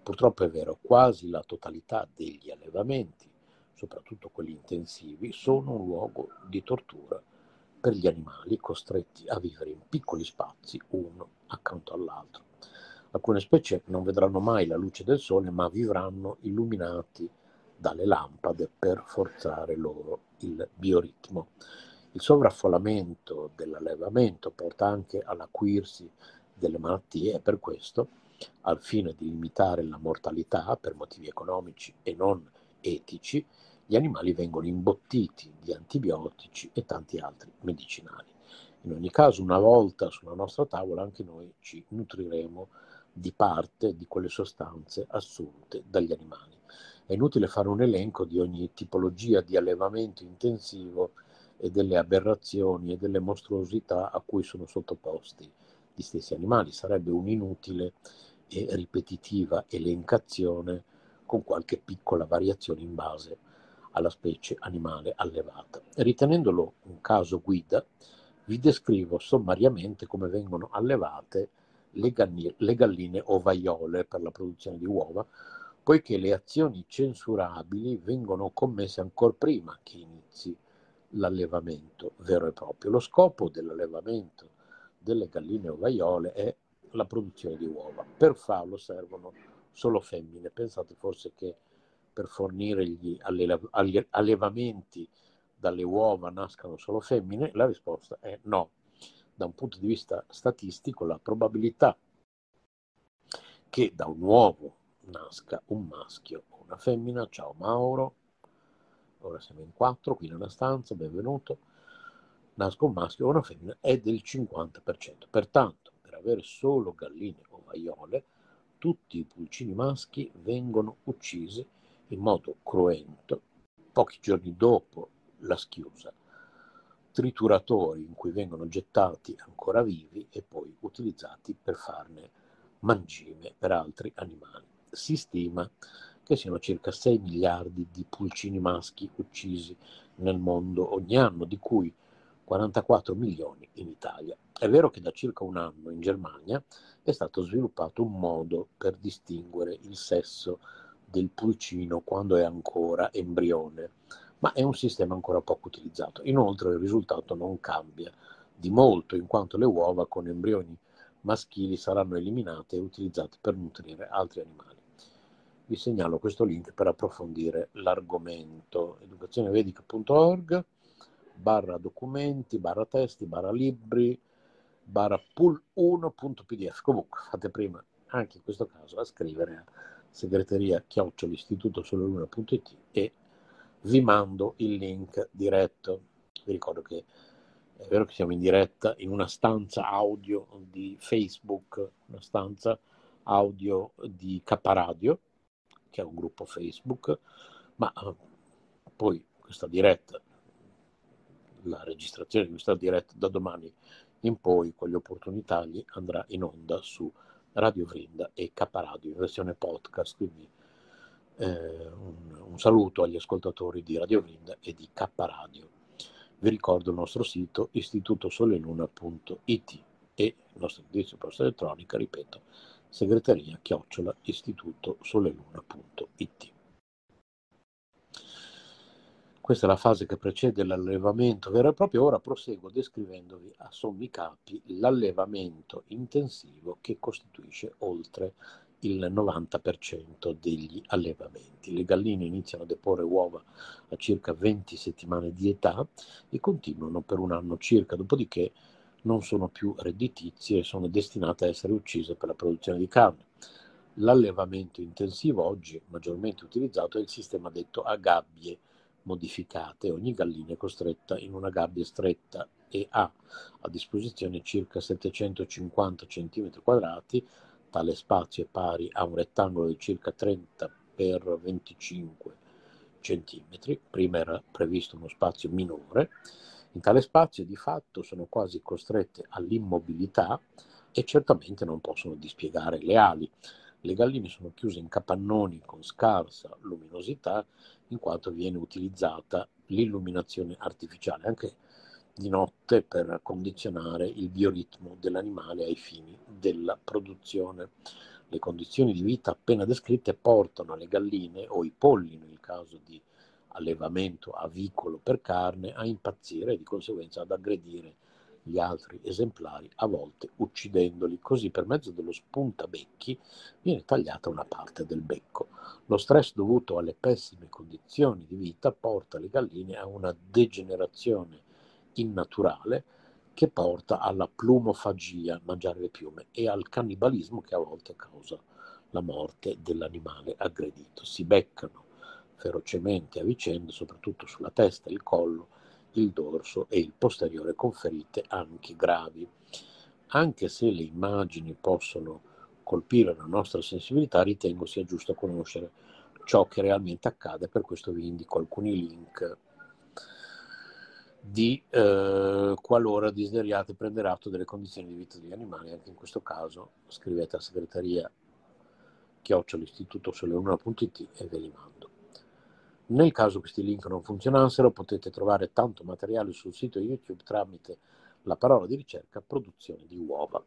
Purtroppo è vero, quasi la totalità degli allevamenti, soprattutto quelli intensivi, sono un luogo di tortura per gli animali costretti a vivere in piccoli spazi, uno accanto all'altro. Alcune specie non vedranno mai la luce del sole, ma vivranno illuminati dalle lampade per forzare loro il bioritmo. Il sovraffollamento dell'allevamento porta anche all'acuirsi delle malattie e per questo, al fine di limitare la mortalità per motivi economici e non etici, gli animali vengono imbottiti di antibiotici e tanti altri medicinali. In ogni caso, una volta sulla nostra tavola anche noi ci nutriremo di parte di quelle sostanze assunte dagli animali. È inutile fare un elenco di ogni tipologia di allevamento intensivo e delle aberrazioni e delle mostruosità a cui sono sottoposti gli stessi animali. Sarebbe un'inutile e ripetitiva elencazione con qualche piccola variazione in base alla specie animale allevata. Ritenendolo un caso guida, vi descrivo sommariamente come vengono allevate le, ganni- le galline ovaiole per la produzione di uova, poiché le azioni censurabili vengono commesse ancora prima che inizi l'allevamento vero e proprio. Lo scopo dell'allevamento delle galline ovaiole è la produzione di uova. Per farlo servono solo femmine. Pensate forse che per fornire gli allevamenti dalle uova nascano solo femmine? La risposta è no. Da un punto di vista statistico, la probabilità che da un uovo nasca un maschio o una femmina, ciao Mauro, ora siamo in quattro qui nella stanza, benvenuto, nasca un maschio o una femmina è del 50%. Pertanto, per avere solo galline o vaiole, tutti i pulcini maschi vengono uccisi in modo cruento pochi giorni dopo la schiusa, trituratori in cui vengono gettati ancora vivi e poi utilizzati per farne mangime per altri animali. Si stima che siano circa 6 miliardi di pulcini maschi uccisi nel mondo ogni anno, di cui 44 milioni in Italia. È vero che da circa un anno in Germania è stato sviluppato un modo per distinguere il sesso del pulcino quando è ancora embrione, ma è un sistema ancora poco utilizzato. Inoltre il risultato non cambia di molto, in quanto le uova con embrioni maschili saranno eliminate e utilizzate per nutrire altri animali. Vi segnalo questo link per approfondire l'argomento educazionevedica.org barra documenti, barra testi, barra libri, barra pool1.pdf. Comunque fate prima, anche in questo caso, a scrivere a segreteria chiocciol'istitutosoleluna.it e vi mando il link diretto. Vi ricordo che è vero che siamo in diretta in una stanza audio di Facebook, una stanza audio di Caparadio, che è un gruppo Facebook, ma eh, poi questa diretta, la registrazione di questa diretta da domani in poi, con gli opportuni tagli, andrà in onda su Radio Vrinda e Caparadio in versione podcast, quindi eh, un, un, saluto agli ascoltatori di Radio Vrinda e di Caparadio. Vi ricordo il nostro sito istitutosoleluna.it e il nostro indirizzo posta elettronica, ripeto, segreteria chiocciola istitutosoleluna.it. Questa è la fase che precede l'allevamento vero e proprio. Ora proseguo descrivendovi a sommi capi l'allevamento intensivo che costituisce oltre il 90% degli allevamenti. Le galline iniziano a deporre uova a circa 20 settimane di età e continuano per un anno circa, dopodiché non sono più redditizie e sono destinate a essere uccise per la produzione di carne. L'allevamento intensivo oggi maggiormente utilizzato è il sistema detto a gabbie modificate, ogni gallina è costretta in una gabbia stretta e ha a disposizione circa 750 cm2, tale spazio è pari a un rettangolo di circa 30 x 25 cm, prima era previsto uno spazio minore, in tale spazio di fatto sono quasi costrette all'immobilità e certamente non possono dispiegare le ali. Le galline sono chiuse in capannoni con scarsa luminosità in quanto viene utilizzata l'illuminazione artificiale anche di notte per condizionare il bioritmo dell'animale ai fini della produzione. Le condizioni di vita appena descritte portano le galline o i polli, nel caso di allevamento avicolo per carne a impazzire e di conseguenza ad aggredire gli altri esemplari, a volte uccidendoli. Così per mezzo dello spuntabecchi viene tagliata una parte del becco. Lo stress dovuto alle pessime condizioni di vita porta le galline a una degenerazione innaturale che porta alla plumofagia, mangiare le piume, e al cannibalismo che a volte causa la morte dell'animale aggredito. Si beccano ferocemente a vicenda, soprattutto sulla testa, il collo, il dorso e il posteriore con ferite anche gravi. Anche se le immagini possono colpire la nostra sensibilità, ritengo sia giusto conoscere ciò che realmente accade, per questo vi indico alcuni link di eh, qualora desideriate prendere atto delle condizioni di vita degli animali, anche in questo caso scrivete a segreteria chiocciol'istitutosoleluna.it e ve li mando. Nel caso questi link non funzionassero, potete trovare tanto materiale sul sito YouTube tramite la parola di ricerca produzione di uova.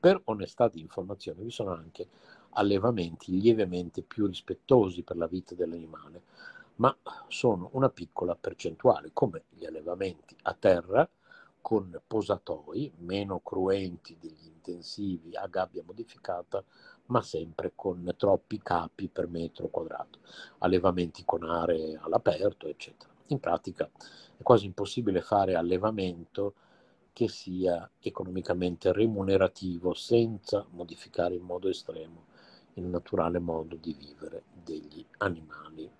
Per onestà di informazione vi sono anche allevamenti lievemente più rispettosi per la vita dell'animale, ma sono una piccola percentuale, come gli allevamenti a terra con posatoi meno cruenti degli intensivi a gabbia modificata ma sempre con troppi capi per metro quadrato, allevamenti con aree all'aperto, eccetera. In pratica è quasi impossibile fare allevamento che sia economicamente remunerativo senza modificare in modo estremo il naturale modo di vivere degli animali.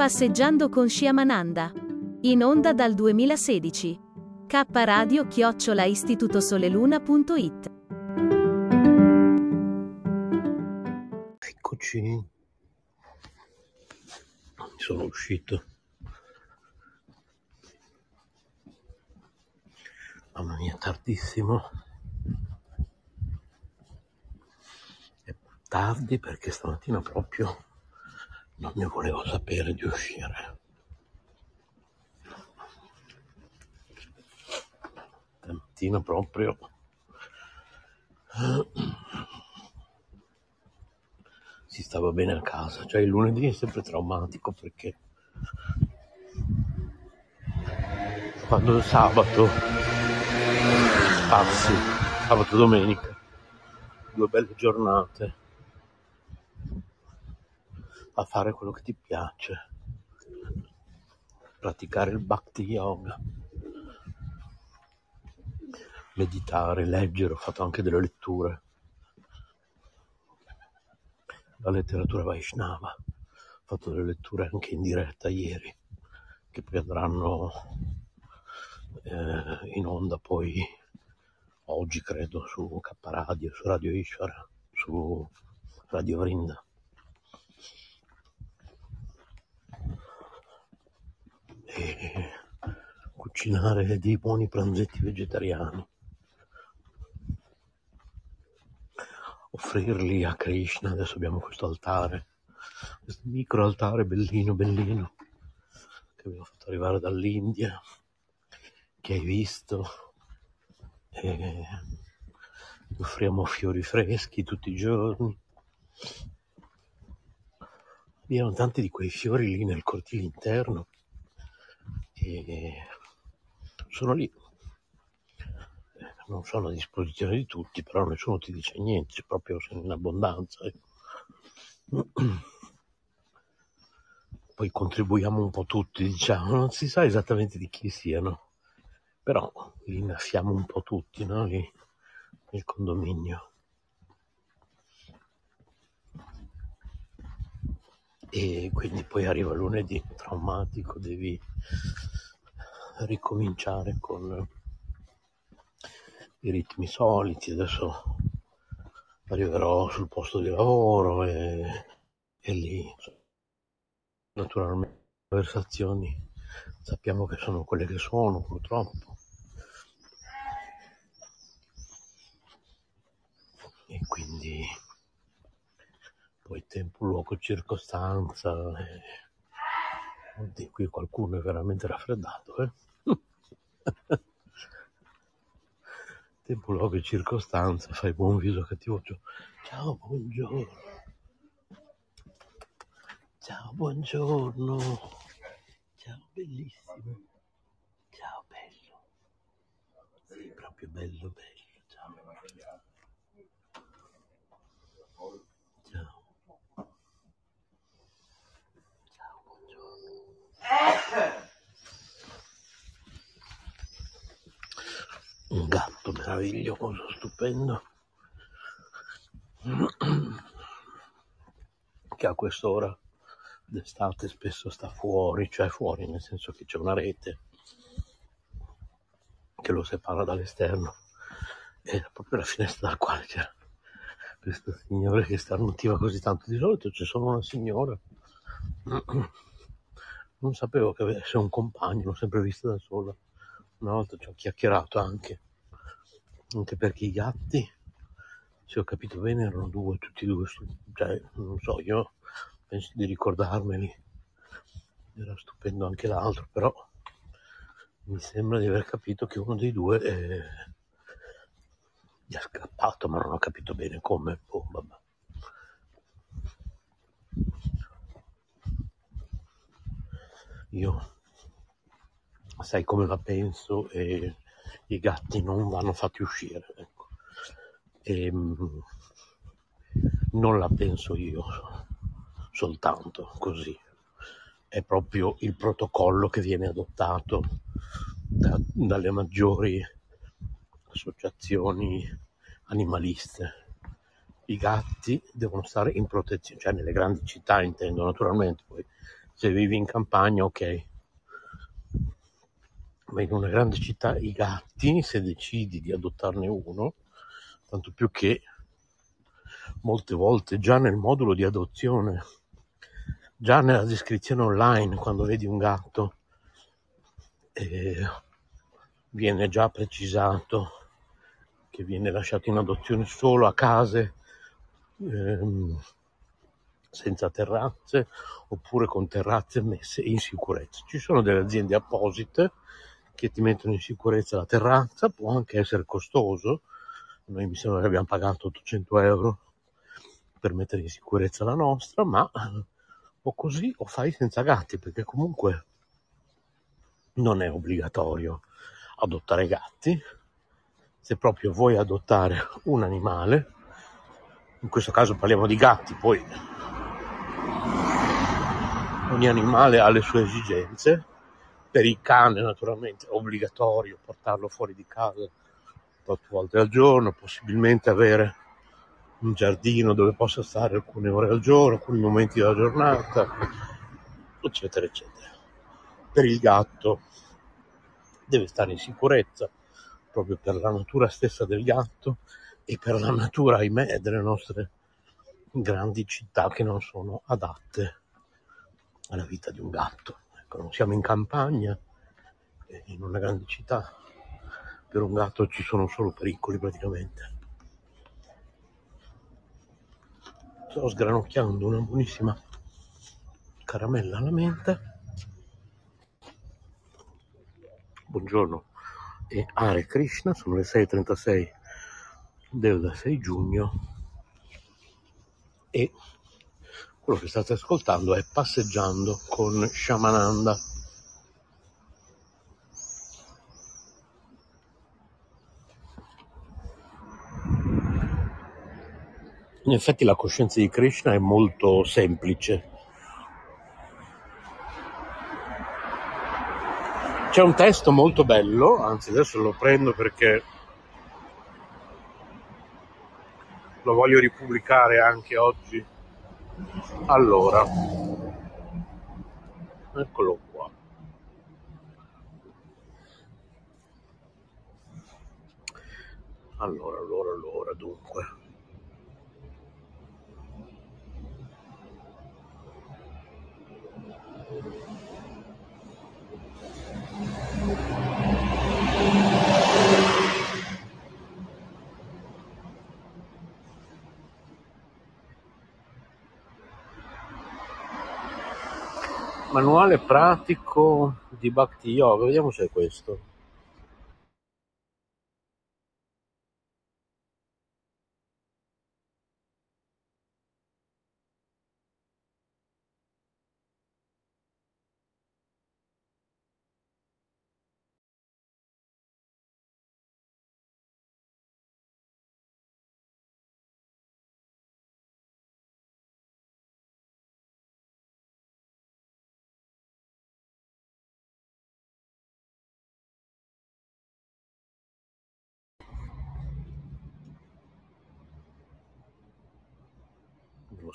Passeggiando con Sciamananda. In onda dal 2016. K Radio chiocciola istitutosoleluna.it Eccoci. Sono uscito. Mamma mia, tardissimo. È tardi perché stamattina proprio non ne volevo sapere di uscire. Stamattina proprio. Si stava bene a casa, cioè il lunedì è sempre traumatico perché quando è sabato, passi, sabato domenica, due belle giornate a fare quello che ti piace, praticare il bhakti yoga, meditare, leggere, ho fatto anche delle letture, la letteratura Vaishnava, ho fatto delle letture anche in diretta ieri, che poi andranno eh, in onda poi oggi credo su K Radio, su Radio Ishvara, su Radio Vrinda. E cucinare dei buoni pranzetti vegetariani, offrirli a Krishna. Adesso abbiamo questo altare, questo micro altare bellino, bellino, che abbiamo fatto arrivare dall'India, che hai visto. E offriamo fiori freschi tutti i giorni. Abbiamo tanti di quei fiori lì nel cortile interno e sono lì. Non sono a disposizione di tutti, però nessuno ti dice niente, proprio in abbondanza. [CLEARS THROAT] Poi contribuiamo un po' tutti, diciamo, non si sa esattamente di chi siano, però li innaffiamo un po' tutti, no? Lì nel condominio. E quindi poi arriva lunedì, traumatico, devi ricominciare con i ritmi soliti. Adesso arriverò sul posto di lavoro e, e lì naturalmente le conversazioni sappiamo che sono quelle che sono purtroppo. E quindi poi tempo, luogo, circostanza. E... Oddio, qui qualcuno è veramente raffreddato, eh? [LAUGHS] tempo, luogo circostanza, fai buon viso cattivo. Ciao, buongiorno. Ciao, buongiorno. Ciao, bellissimo. Ciao, bello. Sì, proprio bello, bello. Ciao. Ciao. Ciao, buongiorno. Un gatto meraviglioso, stupendo. Che a quest'ora d'estate spesso sta fuori, cioè fuori nel senso che c'è una rete che lo separa dall'esterno e proprio la finestra dalla quale c'era questo signore che starnutiva così tanto. Di solito c'è solo una signora. Non sapevo che avesse un compagno, l'ho sempre vista da sola. Una volta ci ho chiacchierato anche, anche perché i gatti, se ho capito bene, erano due, tutti e due, cioè, non so, io penso di ricordarmeli. Era stupendo anche l'altro, però mi sembra di aver capito che uno dei due è, gli è scappato, ma non ho capito bene come. Boh, vabbè. Io sai come la penso e i gatti non vanno fatti uscire. Ecco. E, mm, non la penso io soltanto così. È proprio il protocollo che viene adottato da- dalle maggiori associazioni animaliste. I gatti devono stare in protezione, cioè nelle grandi città intendo naturalmente, poi se vivi in campagna ok, ma in una grande città i gatti, se decidi di adottarne uno, tanto più che molte volte già nel modulo di adozione, già nella descrizione online, quando vedi un gatto, eh, viene già precisato che viene lasciato in adozione solo a case ehm, senza terrazze oppure con terrazze messe in sicurezza. Ci sono delle aziende apposite che ti mettono in sicurezza la terrazza, può anche essere costoso, noi mi sembra che abbiamo pagato 800 euro per mettere in sicurezza la nostra, ma o così o fai senza gatti, perché comunque non è obbligatorio adottare gatti. Se proprio vuoi adottare un animale, in questo caso parliamo di gatti, poi ogni animale ha le sue esigenze. Per il cane naturalmente è obbligatorio portarlo fuori di casa quattro volte al giorno, possibilmente avere un giardino dove possa stare alcune ore al giorno, alcuni momenti della giornata, eccetera, eccetera. Per il gatto deve stare in sicurezza, proprio per la natura stessa del gatto e per la natura, ahimè, delle nostre grandi città che non sono adatte alla vita di un gatto. Ecco, non siamo in campagna, in una grande città, per un gatto ci sono solo pericoli praticamente. Sto sgranocchiando una buonissima caramella alla menta. Buongiorno e Hare Krishna, sono le 6.36 del 6 giugno e quello che state ascoltando è Passeggiando con Shamananda. In effetti la coscienza di Krishna è molto semplice. C'è un testo molto bello, anzi adesso lo prendo perché lo voglio ripubblicare anche oggi. Allora, eccolo qua. Allora, allora, allora, dunque. Manuale pratico di Bhakti Yoga, vediamo se è questo.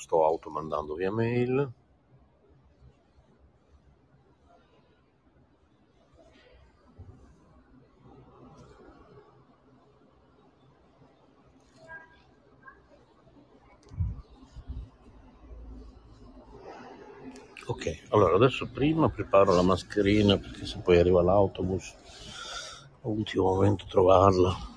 Sto automandando via mail. Ok, allora adesso prima preparo la mascherina perché se poi arriva l'autobus, all'ultimo momento trovarla.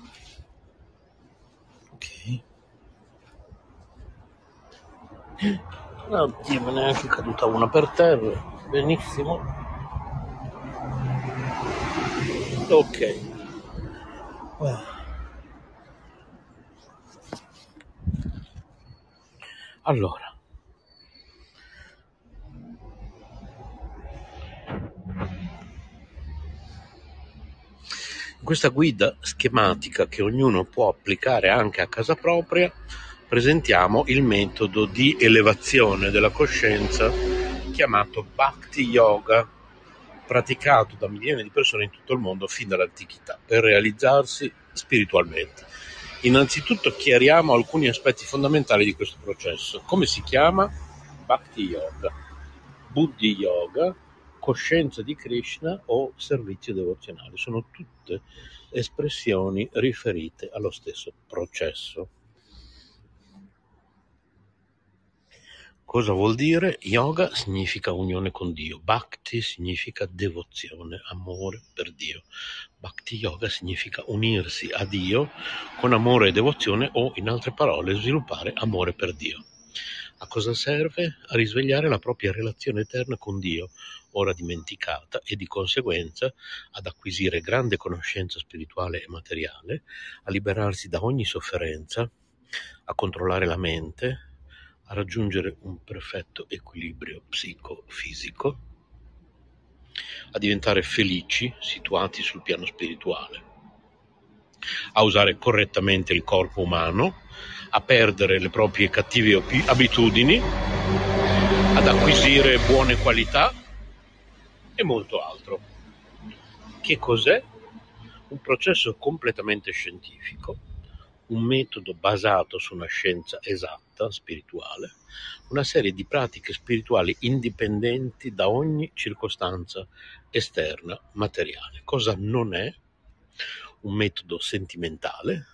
Oddio, ne è anche caduta una per terra. Benissimo. Ok. Allora. questa guida schematica che ognuno può applicare anche a casa propria presentiamo il metodo di elevazione della coscienza chiamato Bhakti Yoga, praticato da milioni di persone in tutto il mondo fin dall'antichità per realizzarsi spiritualmente. Innanzitutto chiariamo alcuni aspetti fondamentali di questo processo. Come si chiama? Bhakti Yoga, Buddhi Yoga, coscienza di Krishna o servizio devozionale. Sono tutte espressioni riferite allo stesso processo. Cosa vuol dire? Yoga significa unione con Dio, Bhakti significa devozione, amore per Dio. Bhakti Yoga significa unirsi a Dio con amore e devozione o, in altre parole, sviluppare amore per Dio. A cosa serve? A risvegliare la propria relazione eterna con Dio, ora dimenticata, e di conseguenza ad acquisire grande conoscenza spirituale e materiale, a liberarsi da ogni sofferenza, a controllare la mente, a raggiungere un perfetto equilibrio psicofisico, a diventare felici situati sul piano spirituale, a usare correttamente il corpo umano, a perdere le proprie cattive abitudini, ad acquisire buone qualità e molto altro. Che cos'è? Un processo completamente scientifico un metodo basato su una scienza esatta, spirituale, una serie di pratiche spirituali indipendenti da ogni circostanza esterna materiale. Cosa non è? Un metodo sentimentale,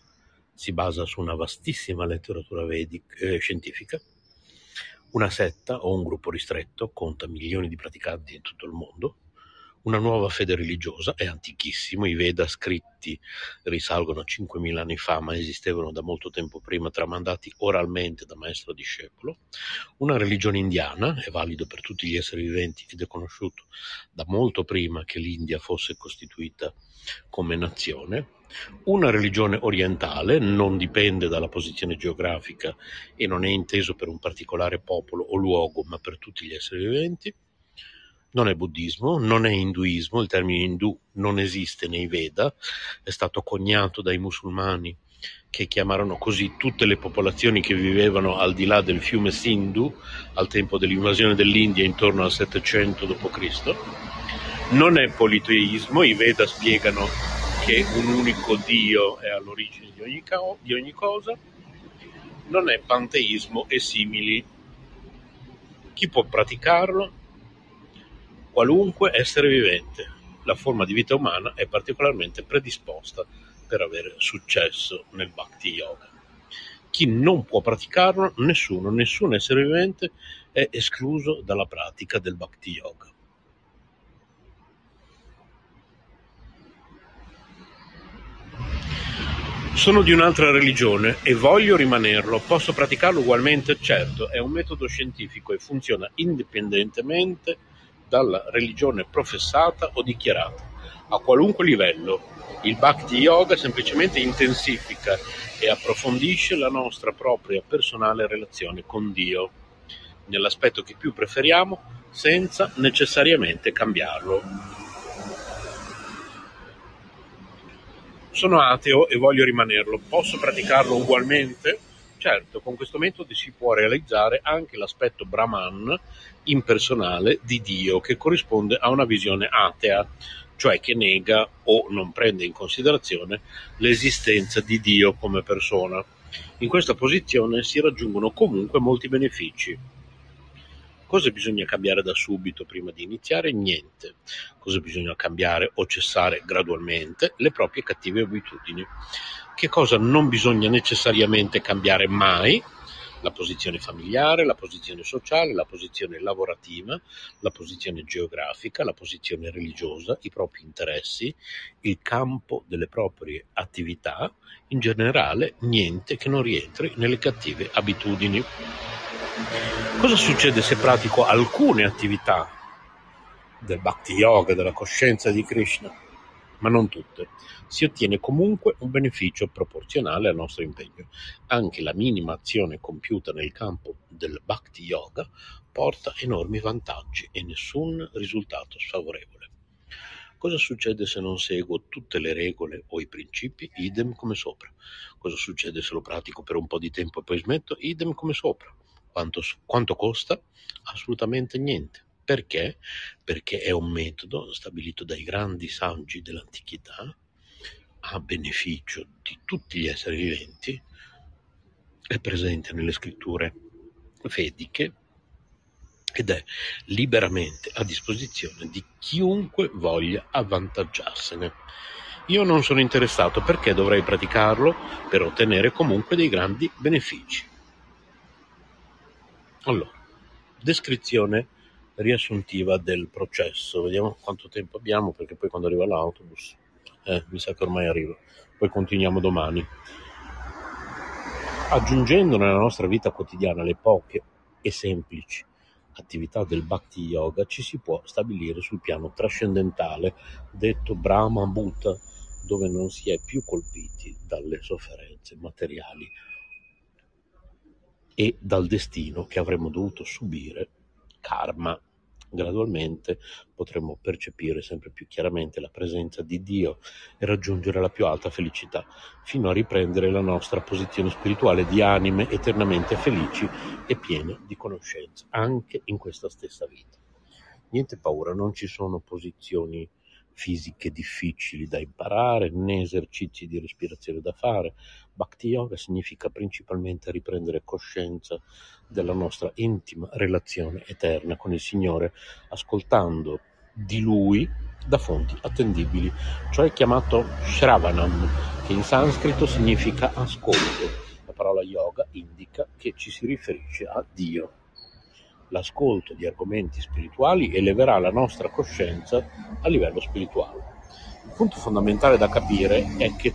si basa su una vastissima letteratura vedic, eh, scientifica, una setta o un gruppo ristretto conta milioni di praticanti in tutto il mondo, una nuova fede religiosa, è antichissimo, i Veda scritti risalgono a 5.000 anni fa, ma esistevano da molto tempo prima, tramandati oralmente da maestro a discepolo. Una religione indiana, è valido per tutti gli esseri viventi ed è conosciuto da molto prima che l'India fosse costituita come nazione. Una religione orientale, non dipende dalla posizione geografica e non è inteso per un particolare popolo o luogo, ma per tutti gli esseri viventi non è buddismo, non è induismo, il termine indù non esiste nei Veda, è stato coniato dai musulmani che chiamarono così tutte le popolazioni che vivevano al di là del fiume Sindhu al tempo dell'invasione dell'India intorno al 700 d.C. Non è politeismo, i Veda spiegano che un unico Dio è all'origine di ogni, co- di ogni cosa, non è panteismo e simili. Chi può praticarlo? Qualunque essere vivente, la forma di vita umana è particolarmente predisposta per avere successo nel Bhakti Yoga. Chi non può praticarlo, nessuno, nessun essere vivente è escluso dalla pratica del Bhakti Yoga. Sono di un'altra religione e voglio rimanerlo. Posso praticarlo ugualmente? Certo, è un metodo scientifico e funziona indipendentemente dalla religione professata o dichiarata, a qualunque livello. Il Bhakti Yoga semplicemente intensifica e approfondisce la nostra propria personale relazione con Dio, nell'aspetto che più preferiamo, senza necessariamente cambiarlo. Sono ateo e voglio rimanerlo. Posso praticarlo ugualmente? Certo, con questo metodo si può realizzare anche l'aspetto Brahman impersonale di Dio che corrisponde a una visione atea, cioè che nega o non prende in considerazione l'esistenza di Dio come persona. In questa posizione si raggiungono comunque molti benefici. Cosa bisogna cambiare da subito prima di iniziare? Niente. Cosa bisogna cambiare o cessare gradualmente? Le proprie cattive abitudini. Che cosa non bisogna necessariamente cambiare mai? La posizione familiare, la posizione sociale, la posizione lavorativa, la posizione geografica, la posizione religiosa, i propri interessi, il campo delle proprie attività, in generale niente che non rientri nelle cattive abitudini. Cosa succede se pratico alcune attività del Bhakti Yoga, della coscienza di Krishna, ma non tutte? Si ottiene comunque un beneficio proporzionale al nostro impegno. Anche la minima azione compiuta nel campo del Bhakti Yoga porta enormi vantaggi e nessun risultato sfavorevole. Cosa succede se non seguo tutte le regole o i principi? Idem come sopra. Cosa succede se lo pratico per un po' di tempo e poi smetto? Idem come sopra. Quanto, quanto costa? Assolutamente niente. Perché? Perché è un metodo stabilito dai grandi saggi dell'antichità a beneficio di tutti gli esseri viventi, è presente nelle scritture vediche ed è liberamente a disposizione di chiunque voglia avvantaggiarsene. Io non sono interessato perché dovrei praticarlo per ottenere comunque dei grandi benefici. Allora, descrizione riassuntiva del processo. Vediamo quanto tempo abbiamo perché poi quando arriva l'autobus, eh, mi sa che ormai arriva. Poi continuiamo domani. Aggiungendo nella nostra vita quotidiana le poche e semplici attività del Bhakti Yoga, ci si può stabilire sul piano trascendentale, detto Brahma Bhuta, dove non si è più colpiti dalle sofferenze materiali e dal destino che avremmo dovuto subire, karma. Gradualmente potremo percepire sempre più chiaramente la presenza di Dio e raggiungere la più alta felicità, fino a riprendere la nostra posizione spirituale di anime eternamente felici e piene di conoscenza, anche in questa stessa vita. Niente paura, non ci sono posizioni fisiche difficili da imparare, né esercizi di respirazione da fare. Bhakti Yoga significa principalmente riprendere coscienza della nostra intima relazione eterna con il Signore, ascoltando di Lui da fonti attendibili, cioè chiamato Shravanam, che in sanscrito significa ascolto. La parola yoga indica che ci si riferisce a Dio l'ascolto di argomenti spirituali eleverà la nostra coscienza a livello spirituale. Il punto fondamentale da capire è che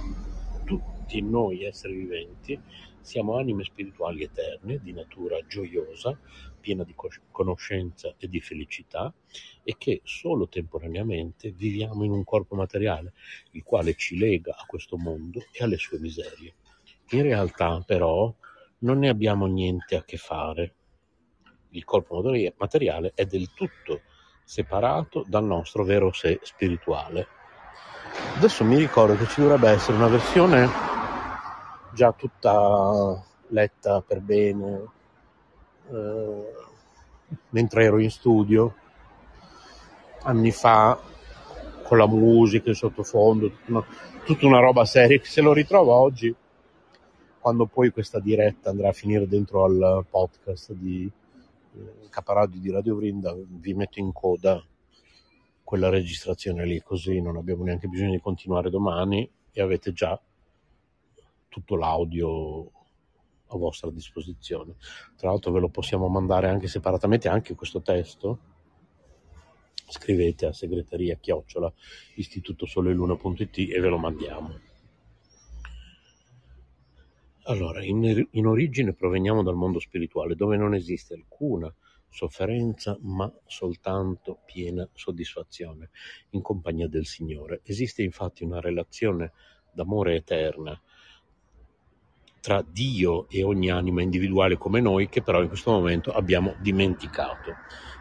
tutti noi esseri viventi siamo anime spirituali eterne, di natura gioiosa, piena di conoscenza e di felicità e che solo temporaneamente viviamo in un corpo materiale, il quale ci lega a questo mondo e alle sue miserie. In realtà però non ne abbiamo niente a che fare il corpo materiale è del tutto separato dal nostro vero sé spirituale. Adesso mi ricordo che ci dovrebbe essere una versione già tutta letta per bene eh, mentre ero in studio anni fa con la musica in sottofondo, tutta una, tutta una roba seria che se lo ritrovo oggi quando poi questa diretta andrà a finire dentro al podcast di caparadio di Radio Vrinda vi metto in coda quella registrazione lì così non abbiamo neanche bisogno di continuare domani e avete già tutto l'audio a vostra disposizione. Tra l'altro ve lo possiamo mandare anche separatamente anche questo testo. Scrivete a segreteria chiocciola istitutosoleluna.it e ve lo mandiamo. Allora, in, in origine proveniamo dal mondo spirituale, dove non esiste alcuna sofferenza, ma soltanto piena soddisfazione in compagnia del Signore. Esiste infatti una relazione d'amore eterna tra Dio e ogni anima individuale come noi che però in questo momento abbiamo dimenticato.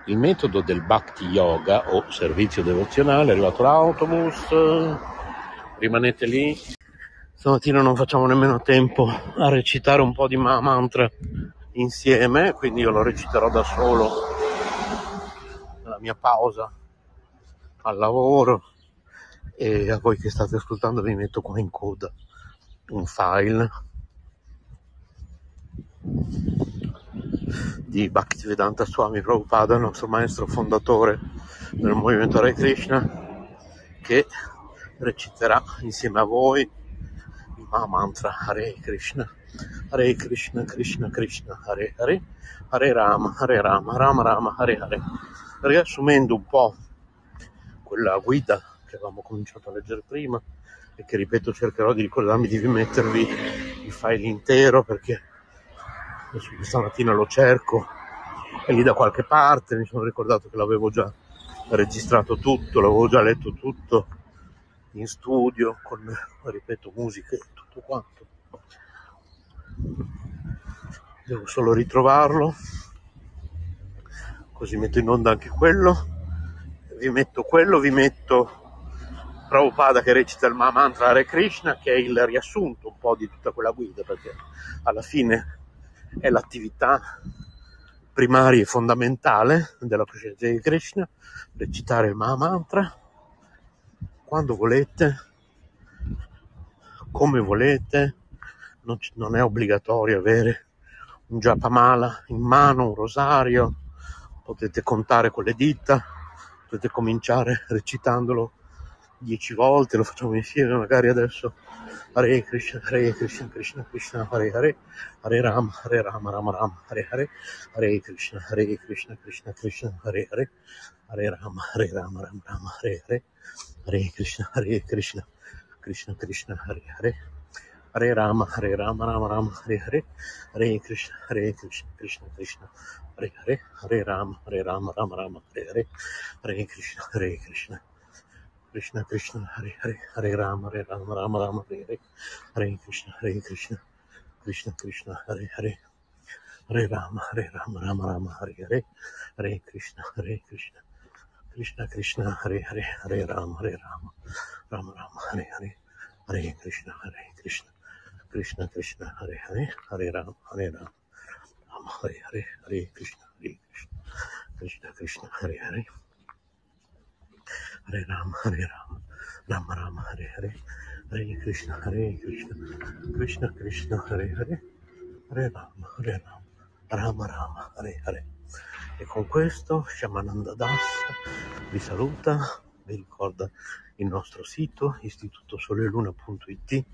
Il metodo del Bhakti Yoga o servizio devozionale, è arrivato l'autobus, rimanete lì. Stamattina non facciamo nemmeno tempo a recitare un po' di mantra insieme, quindi io lo reciterò da solo nella mia pausa al lavoro e a voi che state ascoltando vi metto qua in coda un file di Bhaktivedanta Swami Prabhupada, nostro maestro fondatore del movimento Hare Krishna, che reciterà insieme a voi il Mahamantra Hare Krishna, Hare Krishna, Krishna Krishna, Hare Hare, Hare Rama, Hare Rama, Rama Rama, Hare Hare. Riassumendo un po' quella guida che avevamo cominciato a leggere prima e che ripeto cercherò di ricordarmi di mettervi il file intero perché adesso questa mattina lo cerco è lì da qualche parte, mi sono ricordato che l'avevo già registrato tutto, l'avevo già letto tutto in studio con, ripeto, musiche e tutto quanto. Devo solo ritrovarlo, così metto in onda anche quello, vi metto quello, vi metto Prabhupada che recita il mantra Hare Krishna, che è il riassunto un po' di tutta quella guida, perché alla fine è l'attività primaria e fondamentale della coscienza di Krishna, recitare il Mahamantra quando volete, come volete, non, non è obbligatorio avere un Japamala in mano, un rosario, potete contare con le dita, potete cominciare recitandolo dieci volte, lo facciamo insieme magari adesso. Hare Krishna, Hare Krishna, Krishna Krishna, Hare Hare, Hare Rama, Hare Rama, Rama Rama, Hare Hare, Hare Krishna, Hare Krishna, Krishna Krishna, Hare Hare, Hare Rama, Hare Rama, Rama Rama, Hare Hare, Hare Krishna, Hare Krishna, Krishna Krishna, Hare Hare, Hare Rama, Hare Rama, Rama Rama, Hare Hare, Hare Krishna, Hare Krishna, Krishna Krishna, Hare Hare, Hare Rama, Hare Rama, Rama Rama, Hare Hare, Hare Krishna, Hare Krishna, Krishna Krishna Hare Hare Hare Rama Hare Rama Rama Rama Hare Hare Hare Krishna Hare Krishna Krishna Krishna Hare Hare Hare Rama Hare Rama Rama Rama Hare Hare Hare Krishna Hare Krishna Krishna Krishna Hare Hare Hare Rama Hare Rama Rama Rama Hare Hare Hare Krishna Hare Krishna Krishna Krishna Hare Hare Hare Rama Hare Rama Rama Hare Hare Hare Krishna Hare Krishna Krishna Krishna Hare Hare Hare Rama, Hare Rama, Rama Rama, Hare Hare, Hare Krishna, Hare Krishna, Krishna Krishna, Hare Hare, Hare Rama, Hare Rama, Rama Rama, Hare Hare. E con questo Shamananda Das vi saluta, vi ricorda il nostro sito istitutosoleluna.it, il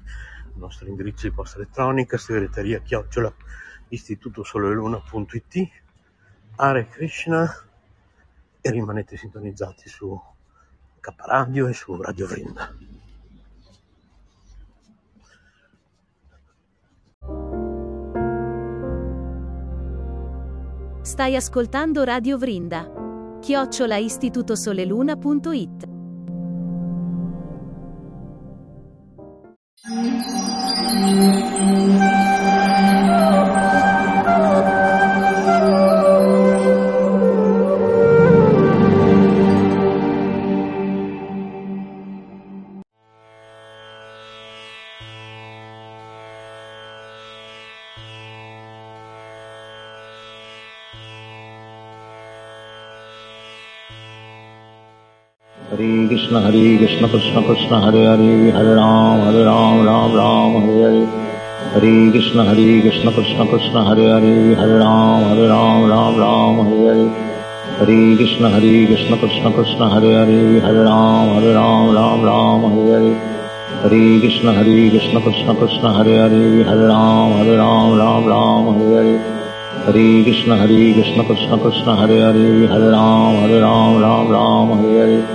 nostro indirizzo di posta elettronica, segreteria chiocciola istitutosoleluna.it, Hare Krishna e rimanete sintonizzati su K Radio e su Radio Vrinda. Stai ascoltando Radio Vrinda. Chiocciola istitutosoleluna.it Hare ہری گشن ہر ہری ہر رام ہر رام رام رام ہر ہر ہری گشن ہری گشن کشن کشن ہر ہری ہر رام ہر رام رام رام ہر ہر ہری گش ہری گشن کشن ہر ہری ہر رام ہر رام رام رام ہر ہر ہری گھن ہری کہر ہری ہر رام ہر رام رام رام ہر ہر ہری گشن ہری گش کشن ہر ہری ہر رام ہر رام رام رام ہر ہر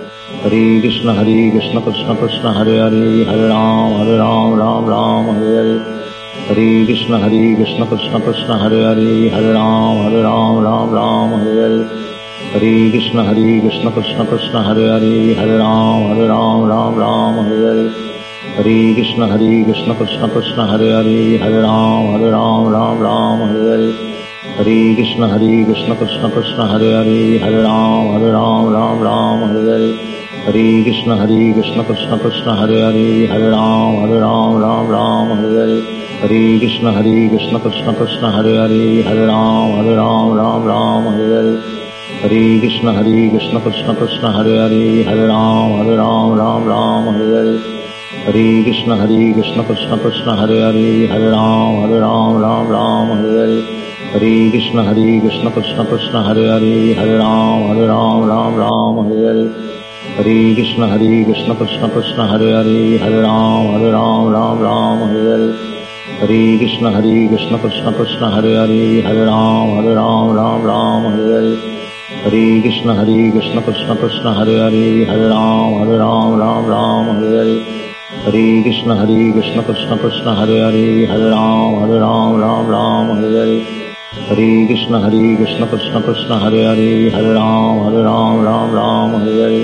ہری کشن ہری کشن کشن کشن ہرے ہری ہر رام ہر رام رام رام ہری ہری ہری کشن ہری کشن کشن کشن ہرے ہری ہر رام ہر رام رام رام ہری ہری ہری کشن ہری کشن کشن کشن ہرے ہری ہر رام ہر رام رام رام ہری ہری ہری کشن ہری کشن کشن کشن ہرے ہری ہر رام ہر رام رام رام ہری ہری ہری کشن ہری کشن کشن کشن ہرے ہری ہر رام ہر رام رام رام ہری ہری ہری کشن ہری کشن کشن کشن ہر ہرے ہر رام ہر رام رام رام ہرے ہرے ہری کشن ہری کشن کشن کشن ہر ہرے ہر رام ہر رام رام رام ہرے ہرے ہری کشن ہری کشن کشن کشن ہر ہرے ہر رام ہر رام رام رام ہرے ہرے ہری کشن ہری کشن کشن کشن ہر ہرے ہر رام ہر رام رام رام ہرے ہرے ہری کشن ہری کشن کشن کشن ہر ہرے ہر رام ہر رام رام رام ہرے ہرے ہری کشن ہری کشن کشن کشن ہرے ہری ہرے رام ہرے رام رام رام ہرے ہری ہری کشن ہری کشن کشن کشن ہرے ہری ہرے رام ہرے رام رام رام ہرے ہری ہری کشن ہری کشن کشن کشن ہرے ہری ہرے رام ہرے رام رام رام ہرے ہری ہری کشن ہری کشن کشن کشن ہرے ہری ہرے رام ہرے رام رام رام ہرے ہری ہری کشن ہری کشن کشن کشن ہرے ہری ہرے رام ہرے رام رام رام ہرے ہری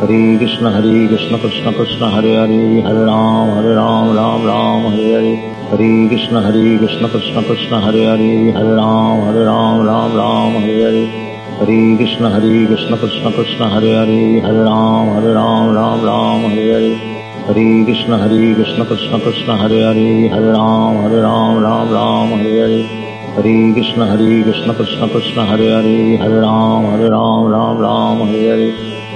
ہری کشن ہری کشن کشن کشن ہری ہری ہر رام ہر رام رام رام ہری ہری ہری کشن ہری کشن کشن کشن ہری ہری ہر رام ہر رام رام رام ہری ہری ہری کشن ہری کشن کشن کشن ہری ہری ہر رام ہر رام رام رام ہری ہری ہری کشن ہری کشن کشن کشن ہری ہری ہر رام ہر رام رام رام ہری ہری ہری کشن ہری کشن کشن کشن ہری ہری ہر رام ہر رام رام رام ہری ہری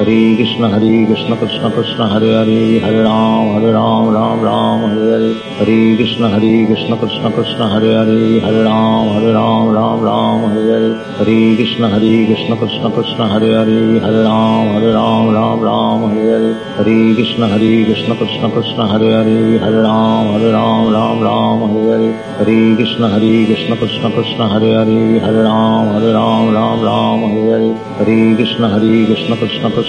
ہری کشن ہری کشن کشن کشن ہری ہری ہری رام ہری رام رام رام ہری ہری ہری کشن ہری کشن کشن کشن ہری ہری ہری رام ہری رام رام رام ہری ہری ہری کشن ہری کشن کشن کشن ہری ہری ہری رام ہری رام رام رام ہری ہری ہری کشن ہری کشن کشن کشن ہری ہری ہری رام ہری رام رام رام ہری ہری ہری کشن ہری کشن کشن کشن ہری ہری ہری رام ہری رام رام رام ہری ہری ہری کشن ہری کشن کشن کشن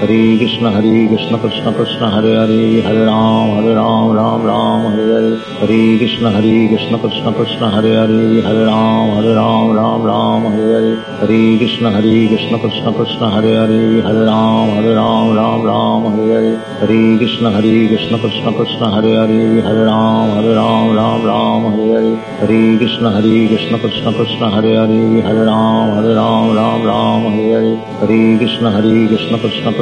Krishna Hare Krishna Krishna Krishna Hare Hare Hare Ram Hare Ram Ram Ram Hare Hare Hare Krishna Hare Krishna Krishna Krishna Hare Hare Hare Ram Hare Ram Ram Ram Hare Hare Hare Krishna Hare Krishna Krishna Krishna Hare Hare Hare Ram Hare Ram Ram Ram Hare Hare Hare Krishna Hare Krishna Krishna Krishna Hare Hare Hare Ram Hare Ram Ram Ram Hare Hare Hare Krishna Hare Krishna Krishna Krishna Hare Hare Hare Ram Hare Ram Ram Ram Hare Hare Hare Krishna Hare Krishna Krishna Krishna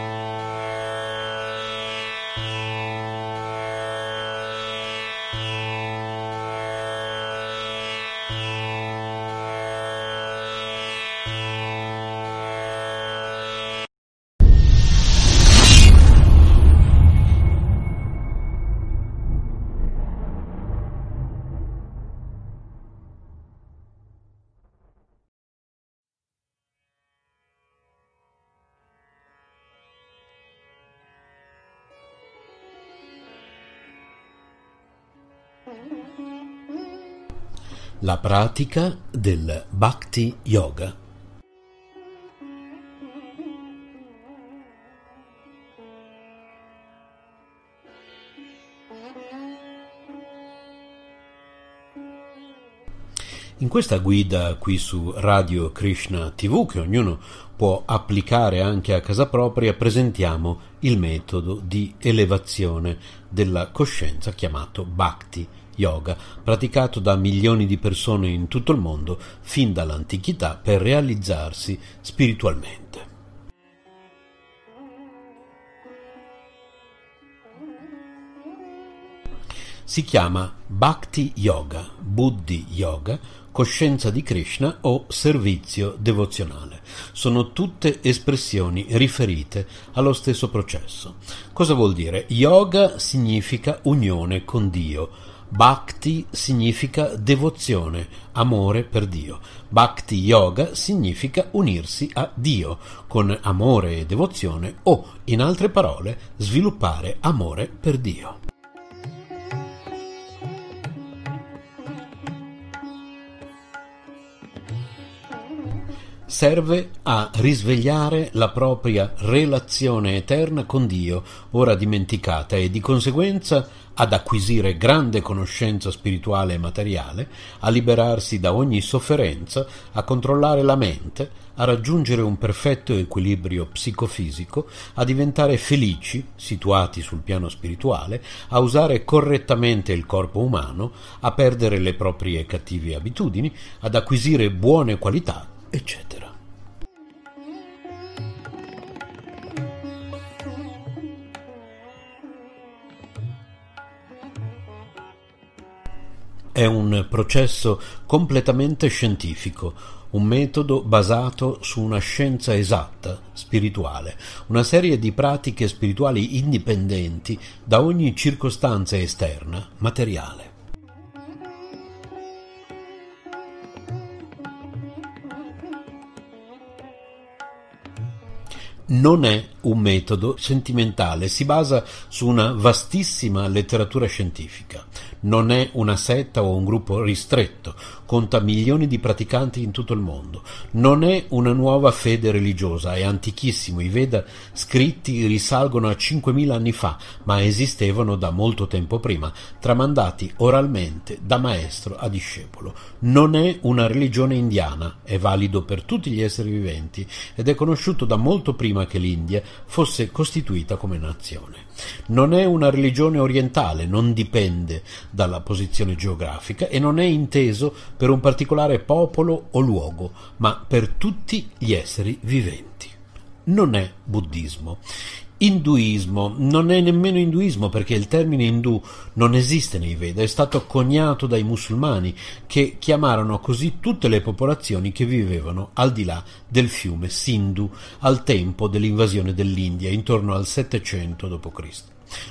La pratica del Bhakti Yoga. In questa guida qui su Radio Krishna TV, che ognuno può applicare anche a casa propria, presentiamo il metodo di elevazione della coscienza chiamato Bhakti Yoga, praticato da milioni di persone in tutto il mondo fin dall'antichità per realizzarsi spiritualmente. Si chiama Bhakti Yoga, Buddhi Yoga, coscienza di Krishna o servizio devozionale. Sono tutte espressioni riferite allo stesso processo. Cosa vuol dire? Yoga significa unione con Dio. Bhakti significa devozione, amore per Dio. Bhakti Yoga significa unirsi a Dio con amore e devozione o, in altre parole, sviluppare amore per Dio. serve a risvegliare la propria relazione eterna con Dio, ora dimenticata, e di conseguenza ad acquisire grande conoscenza spirituale e materiale, a liberarsi da ogni sofferenza, a controllare la mente, a raggiungere un perfetto equilibrio psicofisico, a diventare felici, situati sul piano spirituale, a usare correttamente il corpo umano, a perdere le proprie cattive abitudini, ad acquisire buone qualità, eccetera. È un processo completamente scientifico, un metodo basato su una scienza esatta, spirituale, una serie di pratiche spirituali indipendenti da ogni circostanza esterna, materiale. Non è un metodo sentimentale, si basa su una vastissima letteratura scientifica. Non è una setta o un gruppo ristretto, conta milioni di praticanti in tutto il mondo. Non è una nuova fede religiosa, è antichissimo. I Veda scritti risalgono a 5.000 anni fa, ma esistevano da molto tempo prima, tramandati oralmente da maestro a discepolo. Non è una religione indiana, è valido per tutti gli esseri viventi ed è conosciuto da molto prima che l'India fosse costituita come nazione. Non è una religione orientale, non dipende dalla posizione geografica e non è inteso per un particolare popolo o luogo, ma per tutti gli esseri viventi. Non è buddismo. Induismo non è nemmeno induismo perché il termine indù non esiste nei Veda, è stato coniato dai musulmani che chiamarono così tutte le popolazioni che vivevano al di là del fiume Sindhu al tempo dell'invasione dell'India intorno al 700 d.C.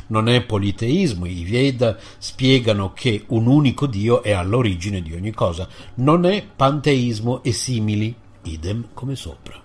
Non è politeismo, i Veda spiegano che un unico Dio è all'origine di ogni cosa, non è panteismo e simili, idem come sopra.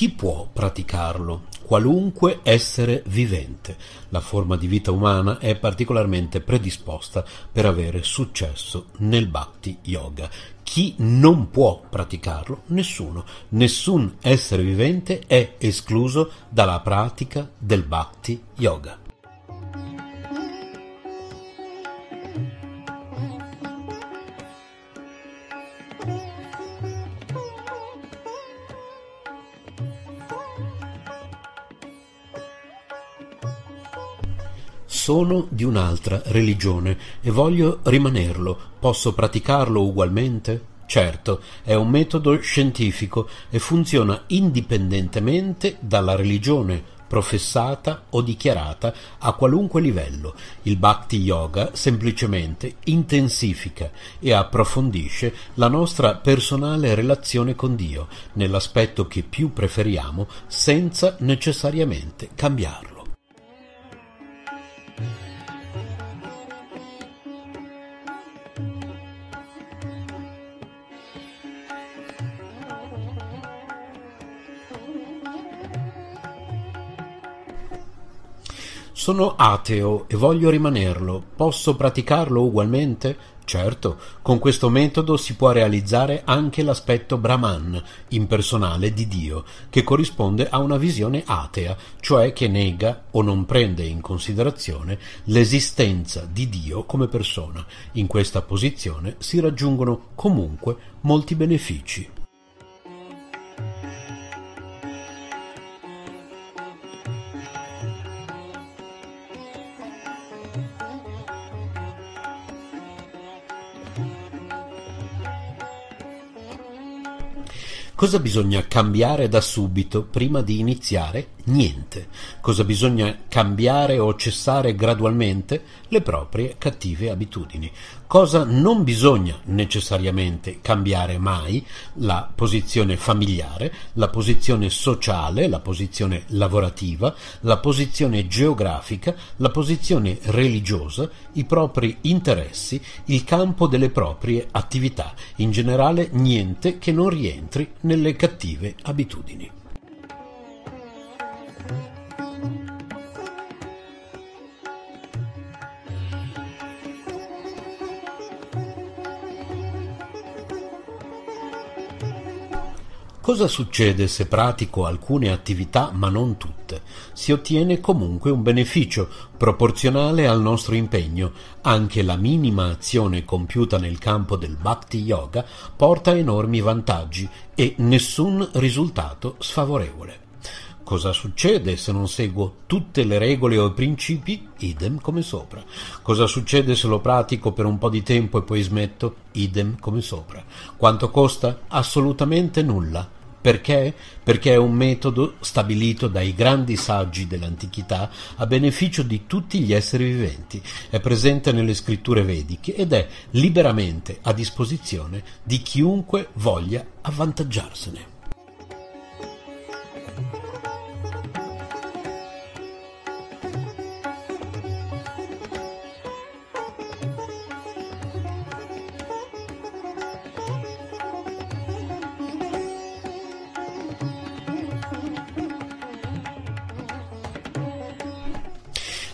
Chi può praticarlo? Qualunque essere vivente. La forma di vita umana è particolarmente predisposta per avere successo nel Bhakti Yoga. Chi non può praticarlo? Nessuno. Nessun essere vivente è escluso dalla pratica del Bhakti Yoga. Sono di un'altra religione e voglio rimanerlo. Posso praticarlo ugualmente? Certo, è un metodo scientifico e funziona indipendentemente dalla religione professata o dichiarata a qualunque livello. Il Bhakti Yoga semplicemente intensifica e approfondisce la nostra personale relazione con Dio nell'aspetto che più preferiamo senza necessariamente cambiarlo. Sono ateo e voglio rimanerlo. Posso praticarlo ugualmente? Certo, con questo metodo si può realizzare anche l'aspetto Brahman, impersonale di Dio, che corrisponde a una visione atea, cioè che nega o non prende in considerazione l'esistenza di Dio come persona. In questa posizione si raggiungono comunque molti benefici. Cosa bisogna cambiare da subito prima di iniziare? Niente. Cosa bisogna cambiare o cessare gradualmente? Le proprie cattive abitudini. Cosa non bisogna necessariamente cambiare mai? La posizione familiare, la posizione sociale, la posizione lavorativa, la posizione geografica, la posizione religiosa, i propri interessi, il campo delle proprie attività. In generale niente che non rientri nelle cattive abitudini. Cosa succede se pratico alcune attività ma non tutte? Si ottiene comunque un beneficio proporzionale al nostro impegno. Anche la minima azione compiuta nel campo del Bhakti Yoga porta enormi vantaggi e nessun risultato sfavorevole. Cosa succede se non seguo tutte le regole o i principi? Idem come sopra. Cosa succede se lo pratico per un po' di tempo e poi smetto? Idem come sopra. Quanto costa? Assolutamente nulla. Perché? Perché è un metodo stabilito dai grandi saggi dell'antichità a beneficio di tutti gli esseri viventi, è presente nelle scritture vediche ed è liberamente a disposizione di chiunque voglia avvantaggiarsene.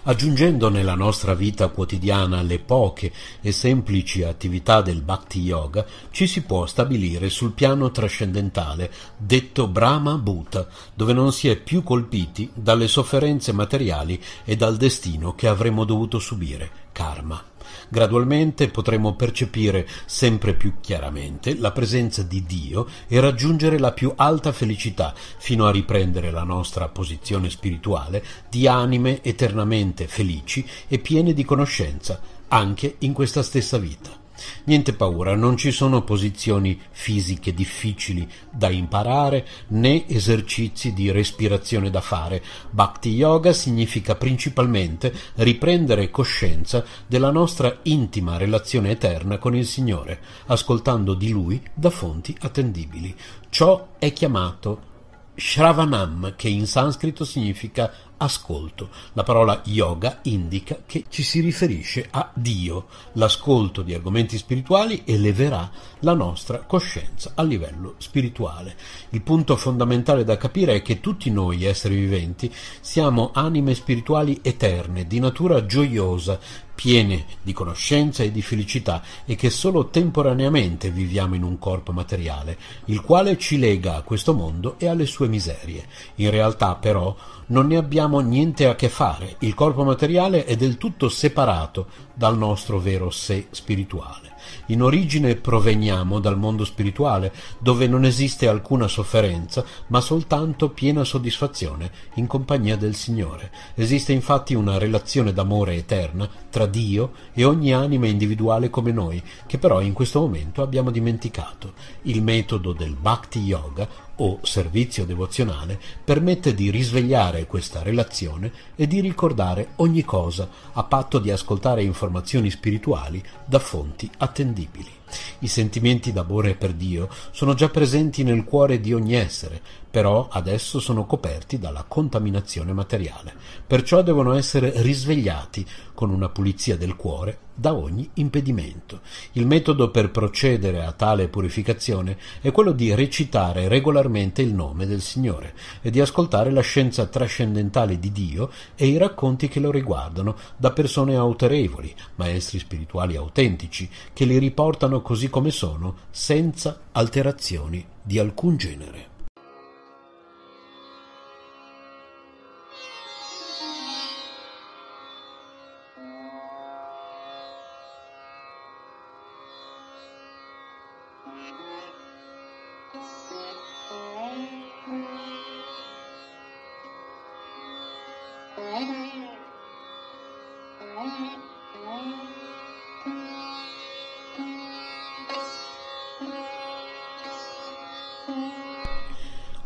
Aggiungendo nella nostra vita quotidiana le poche e semplici attività del Bhakti Yoga, ci si può stabilire sul piano trascendentale, detto Brahma Bhuta, dove non si è più colpiti dalle sofferenze materiali e dal destino che avremmo dovuto subire, karma. Gradualmente potremo percepire sempre più chiaramente la presenza di Dio e raggiungere la più alta felicità fino a riprendere la nostra posizione spirituale di anime eternamente felici e piene di conoscenza anche in questa stessa vita. Niente paura, non ci sono posizioni fisiche difficili da imparare né esercizi di respirazione da fare. Bhakti Yoga significa principalmente riprendere coscienza della nostra intima relazione eterna con il Signore, ascoltando di Lui da fonti attendibili. Ciò è chiamato Shravanam, che in sanscrito significa ascolto. La parola yoga indica che ci si riferisce a Dio. L'ascolto di argomenti spirituali eleverà la nostra coscienza a livello spirituale. Il punto fondamentale da capire è che tutti noi esseri viventi siamo anime spirituali eterne, di natura gioiosa, piene di conoscenza e di felicità e che solo temporaneamente viviamo in un corpo materiale, il quale ci lega a questo mondo e alle sue miserie. In realtà però non ne abbiamo niente a che fare, il corpo materiale è del tutto separato dal nostro vero sé spirituale. In origine proveniamo dal mondo spirituale, dove non esiste alcuna sofferenza, ma soltanto piena soddisfazione in compagnia del Signore. Esiste infatti una relazione d'amore eterna tra Dio e ogni anima individuale come noi, che però in questo momento abbiamo dimenticato. Il metodo del Bhakti Yoga o servizio devozionale permette di risvegliare questa relazione e di ricordare ogni cosa a patto di ascoltare informazioni spirituali da fonti attendibili. I sentimenti d'amore per Dio sono già presenti nel cuore di ogni essere, però adesso sono coperti dalla contaminazione materiale, perciò devono essere risvegliati con una pulizia del cuore da ogni impedimento. Il metodo per procedere a tale purificazione è quello di recitare regolarmente il nome del Signore e di ascoltare la scienza trascendentale di Dio e i racconti che lo riguardano da persone autorevoli, maestri spirituali autentici, che li riportano così come sono, senza alterazioni di alcun genere.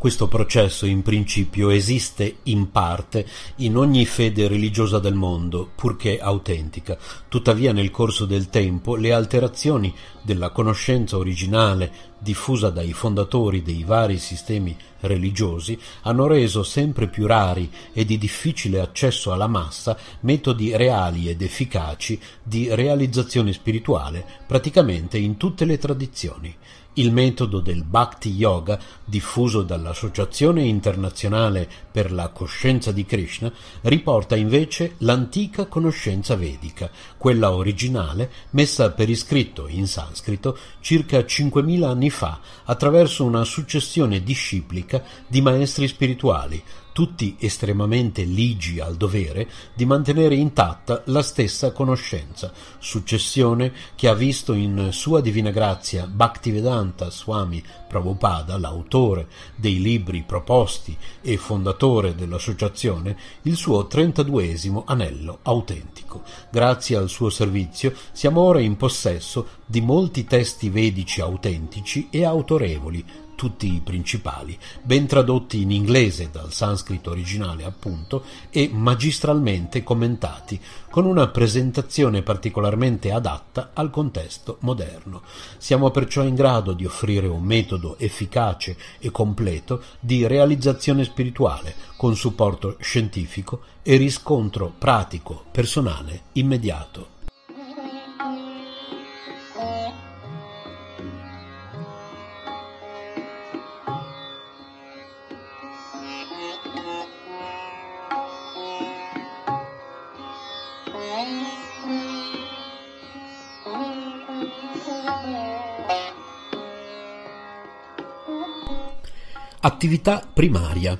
Questo processo in principio esiste in parte in ogni fede religiosa del mondo, purché autentica. Tuttavia nel corso del tempo le alterazioni della conoscenza originale diffusa dai fondatori dei vari sistemi religiosi hanno reso sempre più rari e di difficile accesso alla massa metodi reali ed efficaci di realizzazione spirituale praticamente in tutte le tradizioni. Il metodo del Bhakti Yoga, diffuso dall'Associazione internazionale per la coscienza di Krishna, riporta invece l'antica conoscenza vedica, quella originale messa per iscritto in sanscrito circa 5.000 anni fa attraverso una successione disciplica di maestri spirituali, tutti estremamente ligi al dovere di mantenere intatta la stessa conoscenza, successione che ha visto in Sua Divina Grazia Bhaktivedanta Swami Prabhupada, l'autore dei libri proposti e fondatore dell'associazione, il suo trentaduesimo anello autentico. Grazie al suo servizio siamo ora in possesso di molti testi vedici autentici e autorevoli, tutti i principali, ben tradotti in inglese dal sanscrito originale appunto e magistralmente commentati, con una presentazione particolarmente adatta al contesto moderno. Siamo perciò in grado di offrire un metodo efficace e completo di realizzazione spirituale, con supporto scientifico e riscontro pratico, personale, immediato. Attività primaria.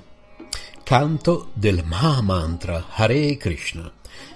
Canto del Mahamantra Hare Krishna.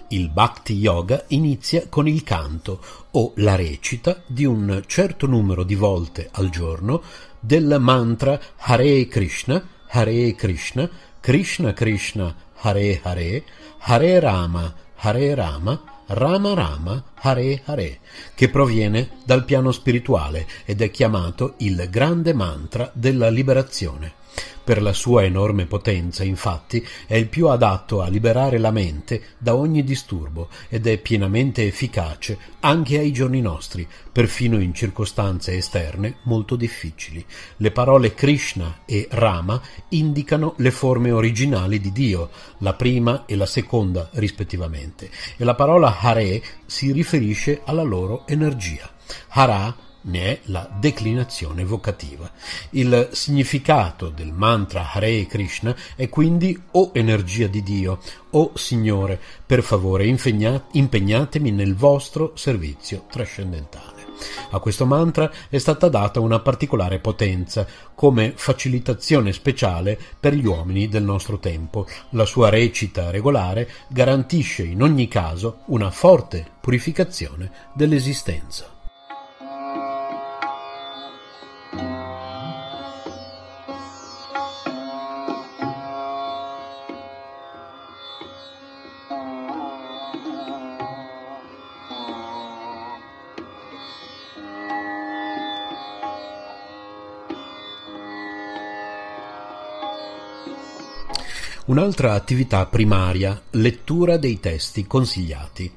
Il Bhakti Yoga inizia con il canto o la recita di un certo numero di volte al giorno del mantra Hare Krishna, Hare Krishna, Krishna Krishna, Hare Hare, Hare Rama, Hare Rama, Rama Rama Hare Hare, che proviene dal piano spirituale ed è chiamato il grande mantra della liberazione. Per la sua enorme potenza, infatti, è il più adatto a liberare la mente da ogni disturbo ed è pienamente efficace anche ai giorni nostri, perfino in circostanze esterne molto difficili. Le parole Krishna e Rama indicano le forme originali di Dio, la prima e la seconda rispettivamente, e la parola Hare si riferisce alla loro energia. Hara ne è la declinazione vocativa. Il significato del mantra Hare Krishna è quindi o energia di Dio o Signore, per favore impegnatemi nel vostro servizio trascendentale. A questo mantra è stata data una particolare potenza, come facilitazione speciale per gli uomini del nostro tempo. La sua recita regolare garantisce in ogni caso una forte purificazione dell'esistenza. Un'altra attività primaria, lettura dei testi consigliati.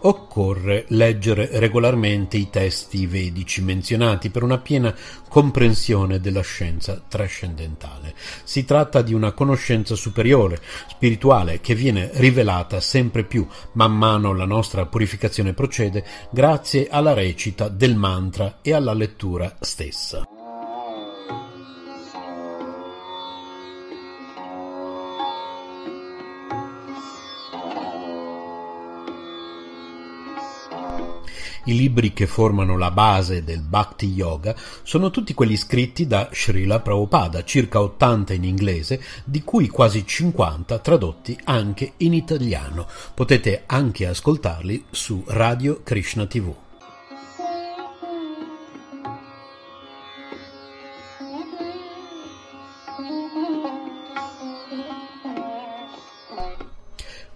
Occorre leggere regolarmente i testi vedici menzionati per una piena comprensione della scienza trascendentale. Si tratta di una conoscenza superiore, spirituale, che viene rivelata sempre più man mano la nostra purificazione procede grazie alla recita del mantra e alla lettura stessa. I libri che formano la base del Bhakti Yoga sono tutti quelli scritti da Srila Prabhupada, circa 80 in inglese, di cui quasi 50 tradotti anche in italiano. Potete anche ascoltarli su Radio Krishna TV.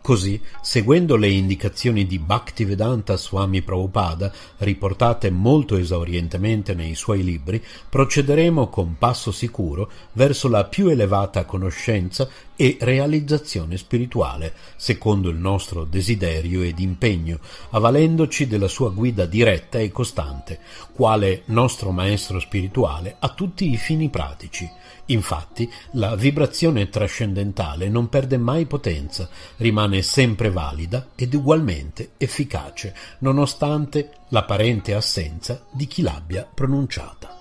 Così, seguendo le indicazioni di Bhaktivedanta Swami Prabhupada, riportate molto esaurientemente nei suoi libri, procederemo con passo sicuro verso la più elevata conoscenza e realizzazione spirituale, secondo il nostro desiderio ed impegno, avvalendoci della sua guida diretta e costante, quale nostro maestro spirituale a tutti i fini pratici, Infatti, la vibrazione trascendentale non perde mai potenza, rimane sempre valida ed ugualmente efficace, nonostante l'apparente assenza di chi l'abbia pronunciata.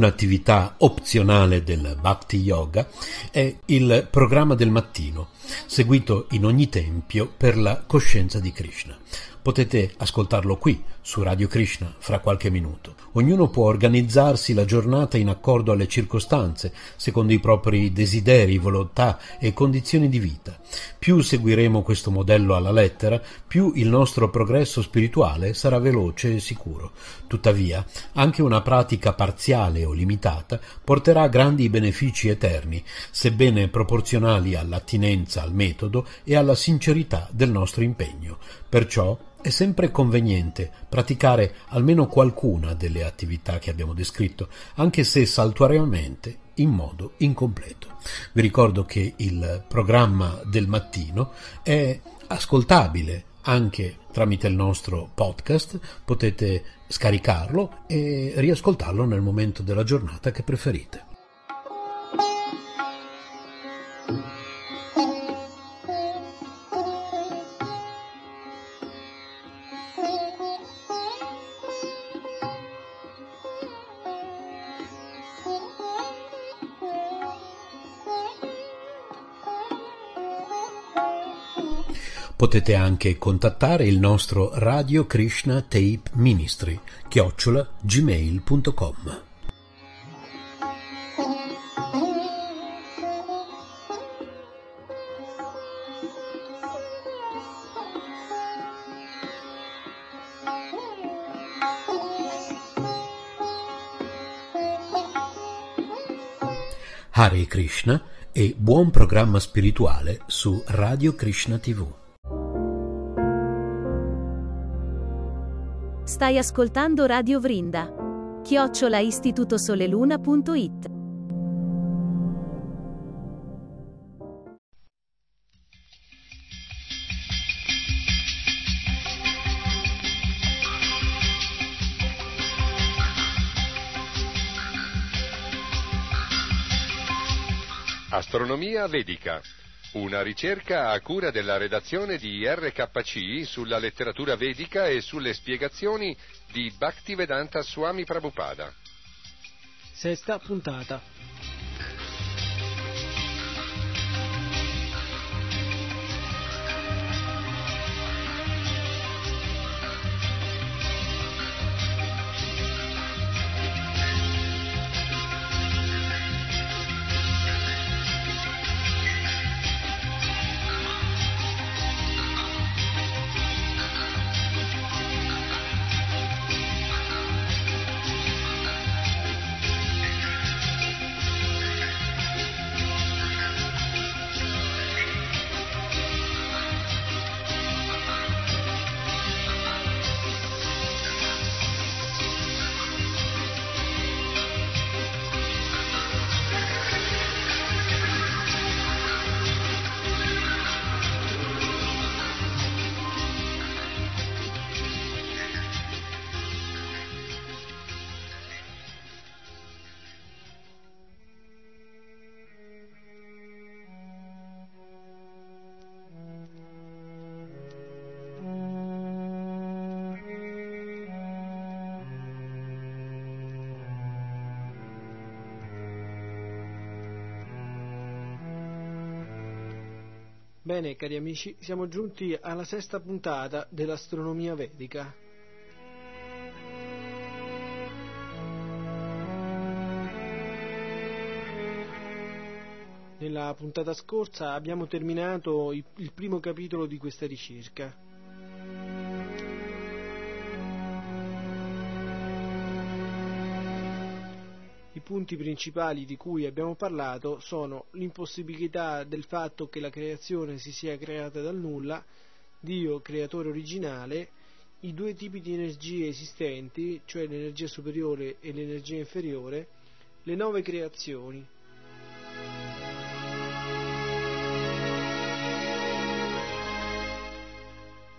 Un'attività opzionale del Bhakti Yoga è il programma del mattino, seguito in ogni tempio per la coscienza di Krishna. Potete ascoltarlo qui, su Radio Krishna, fra qualche minuto. Ognuno può organizzarsi la giornata in accordo alle circostanze, secondo i propri desideri, volontà e condizioni di vita. Più seguiremo questo modello alla lettera, più il nostro progresso spirituale sarà veloce e sicuro. Tuttavia, anche una pratica parziale o limitata porterà grandi benefici eterni, sebbene proporzionali all'attinenza al metodo e alla sincerità del nostro impegno. Perciò è sempre conveniente praticare almeno qualcuna delle attività che abbiamo descritto, anche se saltuariamente in modo incompleto. Vi ricordo che il programma del mattino è ascoltabile anche tramite il nostro podcast, potete scaricarlo e riascoltarlo nel momento della giornata che preferite. Potete anche contattare il nostro Radio Krishna Tape Ministry, chiocciola gmail.com. Hare Krishna e buon programma spirituale su Radio Krishna TV. Stai ascoltando Radio Vrinda. Chiocciola istitutosoleluna.it Astronomia vedica. Una ricerca a cura della redazione di RKC sulla letteratura vedica e sulle spiegazioni di Bhaktivedanta Swami Prabhupada. Sesta puntata. Bene, cari amici, siamo giunti alla sesta puntata dell'astronomia vedica. Nella puntata scorsa abbiamo terminato il primo capitolo di questa ricerca. Punti principali di cui abbiamo parlato sono l'impossibilità del fatto che la creazione si sia creata dal nulla, Dio creatore originale, i due tipi di energie esistenti, cioè l'energia superiore e l'energia inferiore, le nuove creazioni.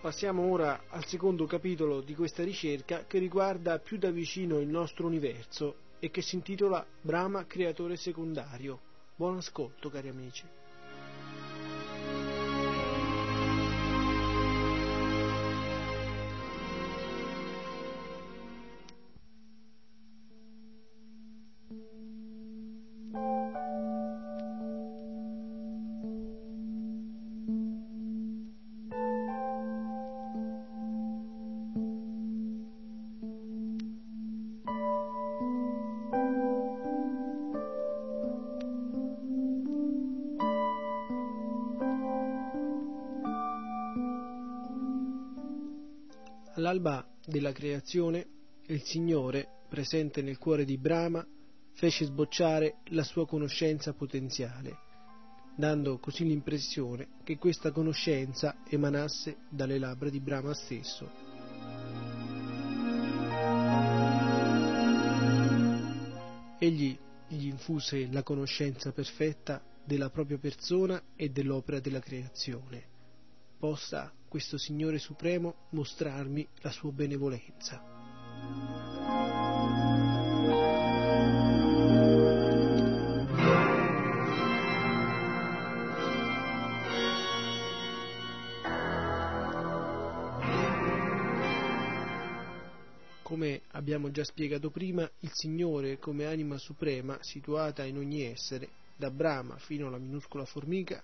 Passiamo ora al secondo capitolo di questa ricerca che riguarda più da vicino il nostro universo e che si intitola Brahma creatore secondario. Buon ascolto cari amici. Della creazione, il Signore, presente nel cuore di Brahma, fece sbocciare la sua conoscenza potenziale, dando così l'impressione che questa conoscenza emanasse dalle labbra di Brahma stesso. Egli gli infuse la conoscenza perfetta della propria persona e dell'opera della creazione. Possa questo Signore Supremo mostrarmi la sua benevolenza. Come abbiamo già spiegato prima, il Signore come anima suprema situata in ogni essere, da Brahma fino alla minuscola formica,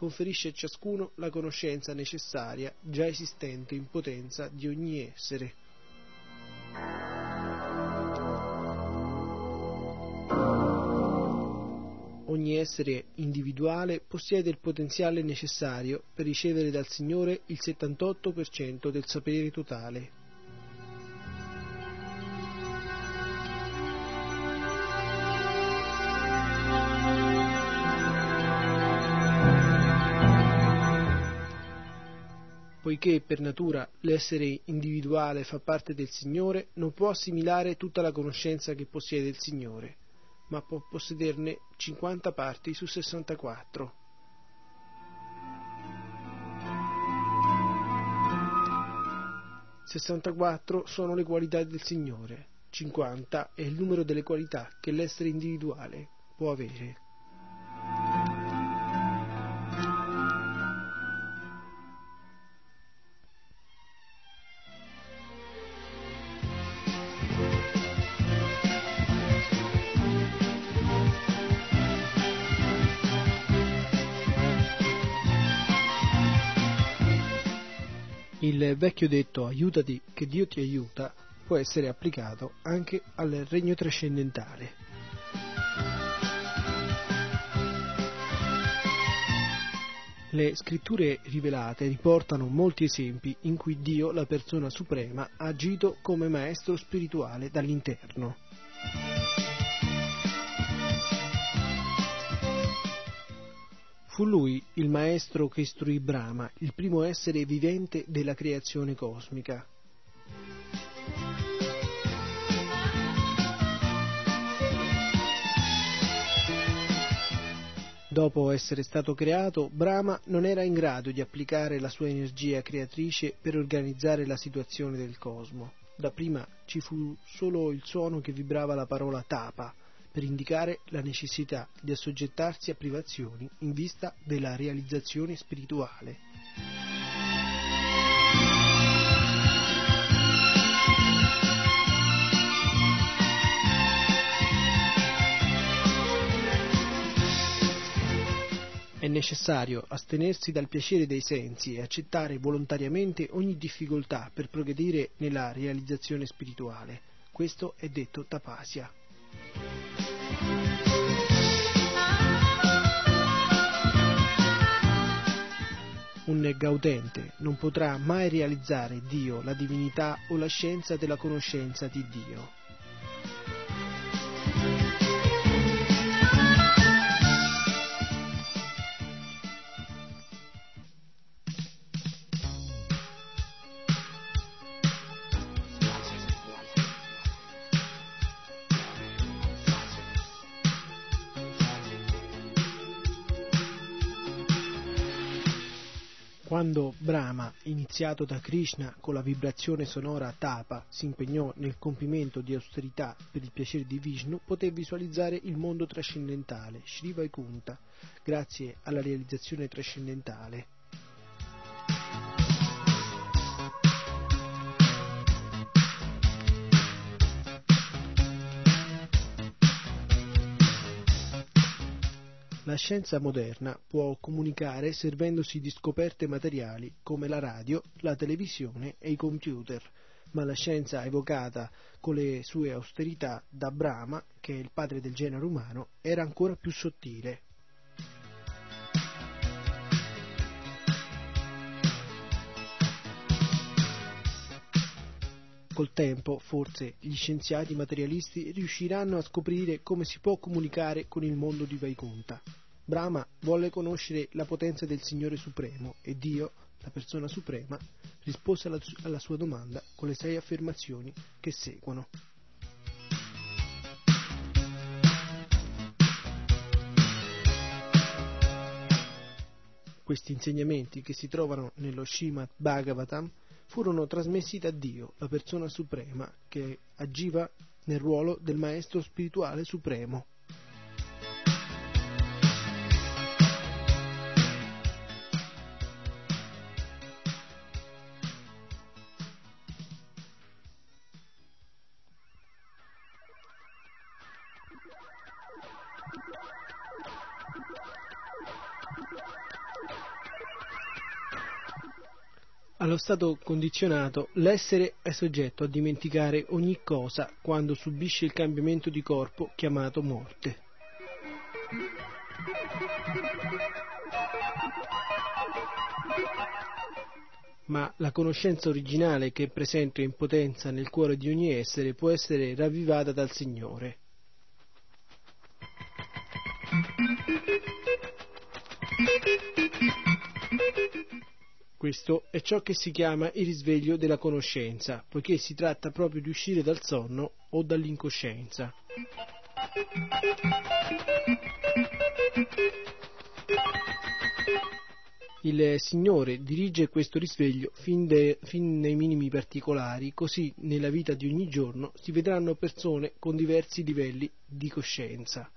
conferisce a ciascuno la conoscenza necessaria già esistente in potenza di ogni essere. Ogni essere individuale possiede il potenziale necessario per ricevere dal Signore il 78% del sapere totale. Poiché per natura l'essere individuale fa parte del Signore, non può assimilare tutta la conoscenza che possiede il Signore ma può possederne 50 parti su 64. Sessantaquattro sono le qualità del Signore, 50 è il numero delle qualità che l'essere individuale può avere. Vecchio detto aiutati che Dio ti aiuta può essere applicato anche al regno trascendentale. Le scritture rivelate riportano molti esempi in cui Dio, la persona suprema, ha agito come maestro spirituale dall'interno. Fu lui il maestro che istruì Brahma, il primo essere vivente della creazione cosmica. Dopo essere stato creato, Brahma non era in grado di applicare la sua energia creatrice per organizzare la situazione del cosmo. Dapprima ci fu solo il suono che vibrava la parola tapa, per indicare la necessità di assoggettarsi a privazioni in vista della realizzazione spirituale. È necessario astenersi dal piacere dei sensi e accettare volontariamente ogni difficoltà per progredire nella realizzazione spirituale. Questo è detto tapasia. Un gaudente non potrà mai realizzare Dio, la divinità o la scienza della conoscenza di Dio. Quando Brahma, iniziato da Krishna con la vibrazione sonora Tapa, si impegnò nel compimento di austerità per il piacere di Vishnu, poté visualizzare il mondo trascendentale, Sri Vaikunta, grazie alla realizzazione trascendentale. La scienza moderna può comunicare servendosi di scoperte materiali come la radio, la televisione e i computer, ma la scienza evocata con le sue austerità da Brahma, che è il padre del genere umano, era ancora più sottile. Col tempo, forse, gli scienziati materialisti riusciranno a scoprire come si può comunicare con il mondo di Vaikunta. Brahma volle conoscere la potenza del Signore Supremo e Dio, la persona suprema, rispose alla, alla sua domanda con le sei affermazioni che seguono. Questi insegnamenti, che si trovano nello Srimad Bhagavatam, furono trasmessi da Dio, la persona suprema, che agiva nel ruolo del Maestro spirituale supremo. Stato condizionato, l'essere è soggetto a dimenticare ogni cosa quando subisce il cambiamento di corpo chiamato morte. Ma la conoscenza originale che è presente in potenza nel cuore di ogni essere può essere ravvivata dal Signore. Questo è ciò che si chiama il risveglio della conoscenza, poiché si tratta proprio di uscire dal sonno o dall'incoscienza. Il Signore dirige questo risveglio fin, de, fin, nei minimi particolari, così nella vita di ogni giorno si vedranno persone con diversi livelli di coscienza.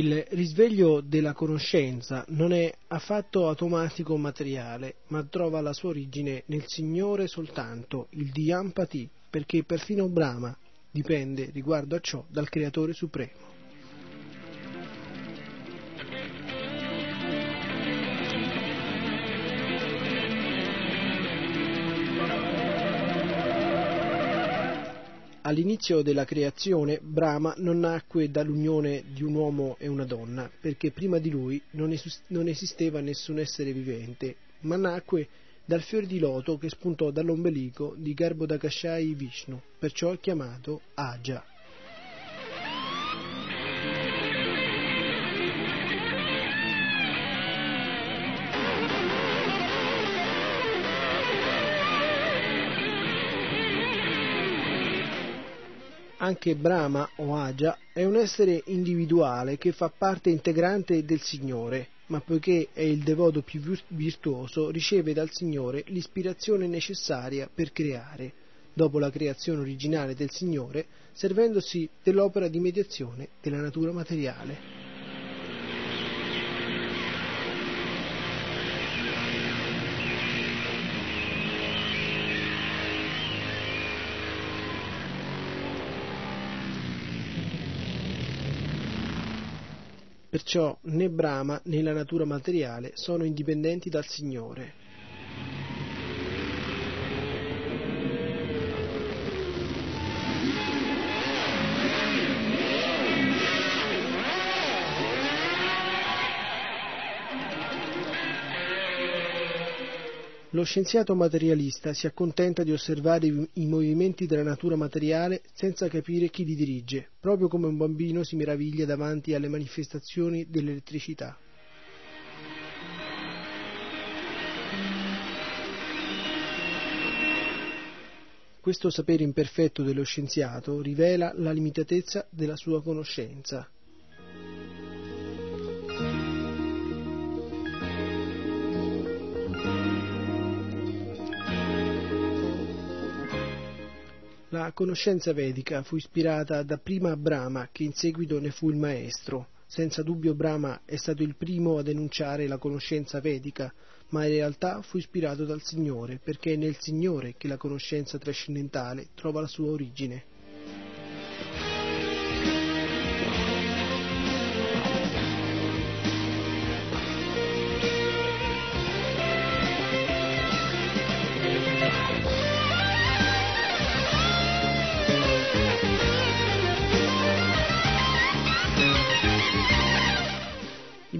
Il risveglio della conoscenza non è affatto automatico o materiale, ma trova la sua origine nel Signore soltanto, il Diyampati, perché perfino Brahma dipende riguardo a ciò dal Creatore Supremo. All'inizio della creazione Brahma non nacque dall'unione di un uomo e una donna, perché prima di lui non, es- non esisteva nessun essere vivente, ma nacque dal fiore di loto che spuntò dall'ombelico di Garbhodakashai Vishnu, perciò chiamato Aja. Anche Brahma o Aja è un essere individuale che fa parte integrante del Signore, ma poiché è il devoto più virtuoso riceve dal Signore l'ispirazione necessaria per creare, dopo la creazione originale del Signore, servendosi dell'opera di mediazione della natura materiale. Perciò né Brahma né la natura materiale sono indipendenti dal Signore. Lo scienziato materialista si accontenta di osservare i movimenti della natura materiale senza capire chi li dirige, proprio come un bambino si meraviglia davanti alle manifestazioni dell'elettricità. Questo sapere imperfetto dello scienziato rivela la limitatezza della sua conoscenza. La conoscenza vedica fu ispirata dapprima a Brahma, che in seguito ne fu il maestro. Senza dubbio Brahma è stato il primo ad enunciare la conoscenza vedica, ma in realtà fu ispirato dal Signore, perché è nel Signore che la conoscenza trascendentale trova la sua origine.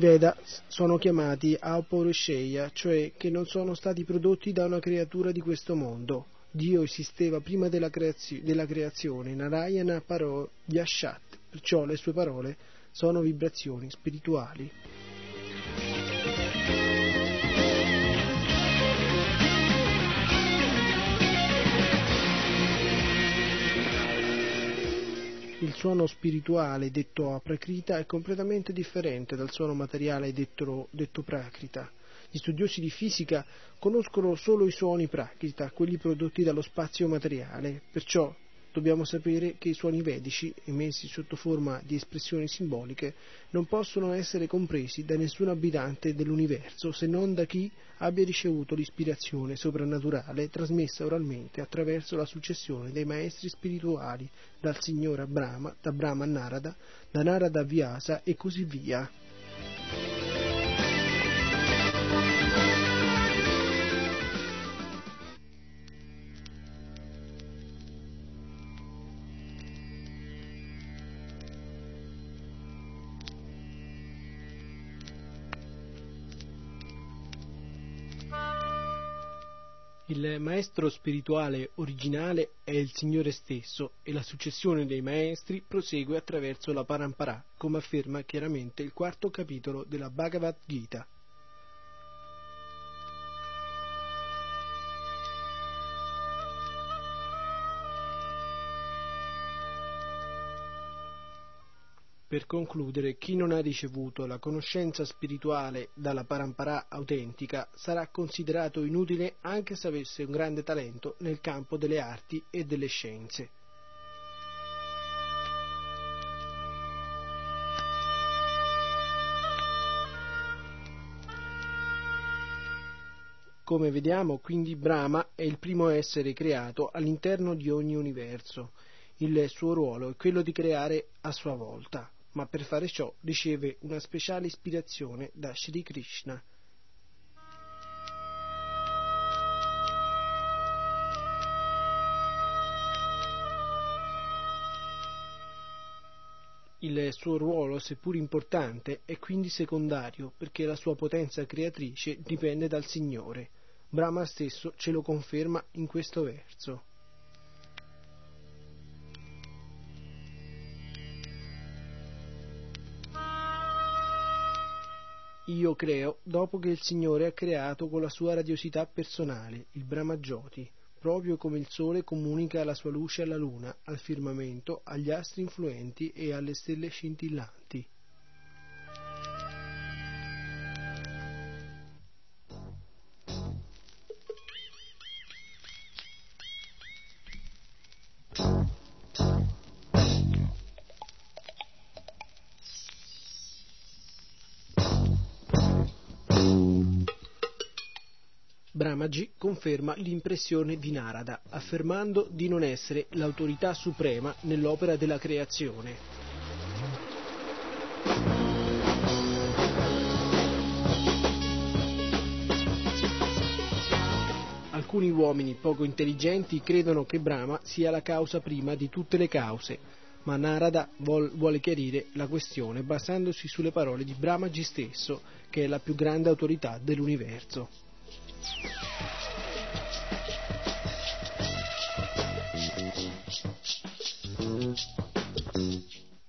Veda sono chiamati Aporosheya, cioè che non sono stati prodotti da una creatura di questo mondo. Dio esisteva prima della, creazio- della creazione, Narayana parò Yashat, perciò le sue parole sono vibrazioni spirituali. Il suono spirituale detto aprakrita è completamente differente dal suono materiale detto, detto prakrita. Gli studiosi di fisica conoscono solo i suoni prakrita, quelli prodotti dallo spazio materiale, perciò dobbiamo sapere che i suoni vedici, emessi sotto forma di espressioni simboliche, non possono essere compresi da nessun abitante dell'universo se non da chi abbia ricevuto l'ispirazione soprannaturale trasmessa oralmente attraverso la successione dei maestri spirituali dal Signore Brahma, da Brahma a Narada, da Narada a Vyasa e così via. Il maestro spirituale originale è il Signore stesso e la successione dei maestri prosegue attraverso la parampara, come afferma chiaramente il quarto capitolo della Bhagavad Gita. Per concludere, chi non ha ricevuto la conoscenza spirituale dalla parampara autentica sarà considerato inutile anche se avesse un grande talento nel campo delle arti e delle scienze. Come vediamo, quindi Brahma è il primo essere creato all'interno di ogni universo. Il suo ruolo è quello di creare a sua volta ma per fare ciò riceve una speciale ispirazione da Sri Krishna. Il suo ruolo, seppur importante, è quindi secondario perché la sua potenza creatrice dipende dal Signore. Brahma stesso ce lo conferma in questo verso. Io creo dopo che il Signore ha creato con la sua radiosità personale, il Brahmajoti, proprio come il Sole comunica la sua luce alla Luna, al firmamento, agli astri influenti e alle stelle scintillanti. Brahmaji conferma l'impressione di Narada, affermando di non essere l'autorità suprema nell'opera della creazione. Alcuni uomini poco intelligenti credono che Brahma sia la causa prima di tutte le cause, ma Narada vuole chiarire la questione basandosi sulle parole di Brahmaji stesso, che è la più grande autorità dell'universo.